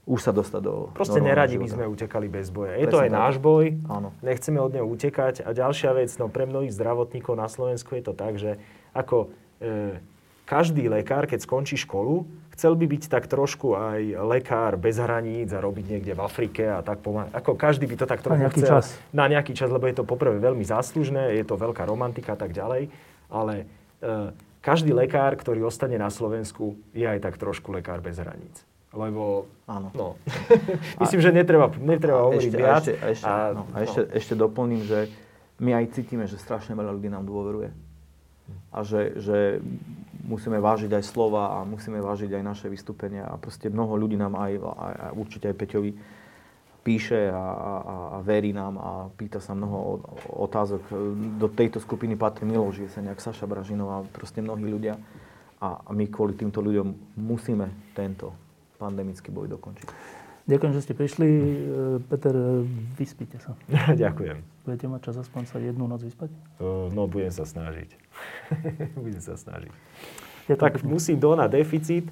Speaker 3: už sa dostať do
Speaker 2: Proste neradi by sme utekali bez boja. Je Presne to aj tak. náš boj, Áno. nechceme od neho utekať. A ďalšia vec, no pre mnohých zdravotníkov na Slovensku je to tak, že ako e, každý lekár, keď skončí školu, chcel by byť tak trošku aj lekár bez hraníc a robiť niekde v Afrike a tak pomáhať. Ako každý by to tak trochu
Speaker 1: na chcel. Čas.
Speaker 2: Na nejaký čas, lebo je to poprvé veľmi záslužné, je to veľká romantika a tak ďalej. Ale e, každý lekár, ktorý ostane na Slovensku, je aj tak trošku lekár bez hraníc. Lebo, Áno. no, myslím, a, že netreba, netreba hovoriť ešte, viac.
Speaker 3: A ešte, a ešte, a, no, a ešte, no. ešte doplním, že my aj cítime, že strašne veľa ľudí nám dôveruje. A že, že musíme vážiť aj slova a musíme vážiť aj naše vystúpenia. A proste mnoho ľudí nám aj, aj, aj určite aj Peťovi píše a, a, a verí nám a pýta sa mnoho otázok. Do tejto skupiny patrí Miloš Jeseniak, Saša Bražinová, proste mnohí ľudia. A, a my kvôli týmto ľuďom musíme tento pandemický boj dokončiť.
Speaker 1: Ďakujem, že ste prišli. Peter, vyspíte sa.
Speaker 2: Ďakujem.
Speaker 1: Budete mať čas aspoň sa jednu noc vyspať?
Speaker 2: No, budem sa snažiť. budem sa snažiť. Ja tak pekne. musím do na deficit.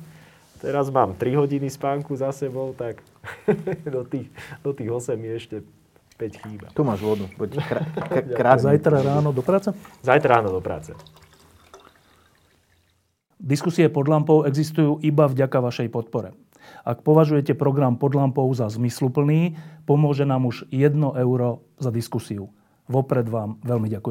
Speaker 2: Teraz mám 3 hodiny spánku za sebou, tak do tých, do tých 8 je ešte 5 chýba.
Speaker 3: Tu máš vodu. Poď krá,
Speaker 1: krá, Zajtra ráno do práce?
Speaker 2: Zajtra ráno do práce.
Speaker 1: Diskusie pod lampou existujú iba vďaka vašej podpore. Ak považujete program pod lampou za zmysluplný, pomôže nám už 1 euro za diskusiu. Vopred vám veľmi ďakujem.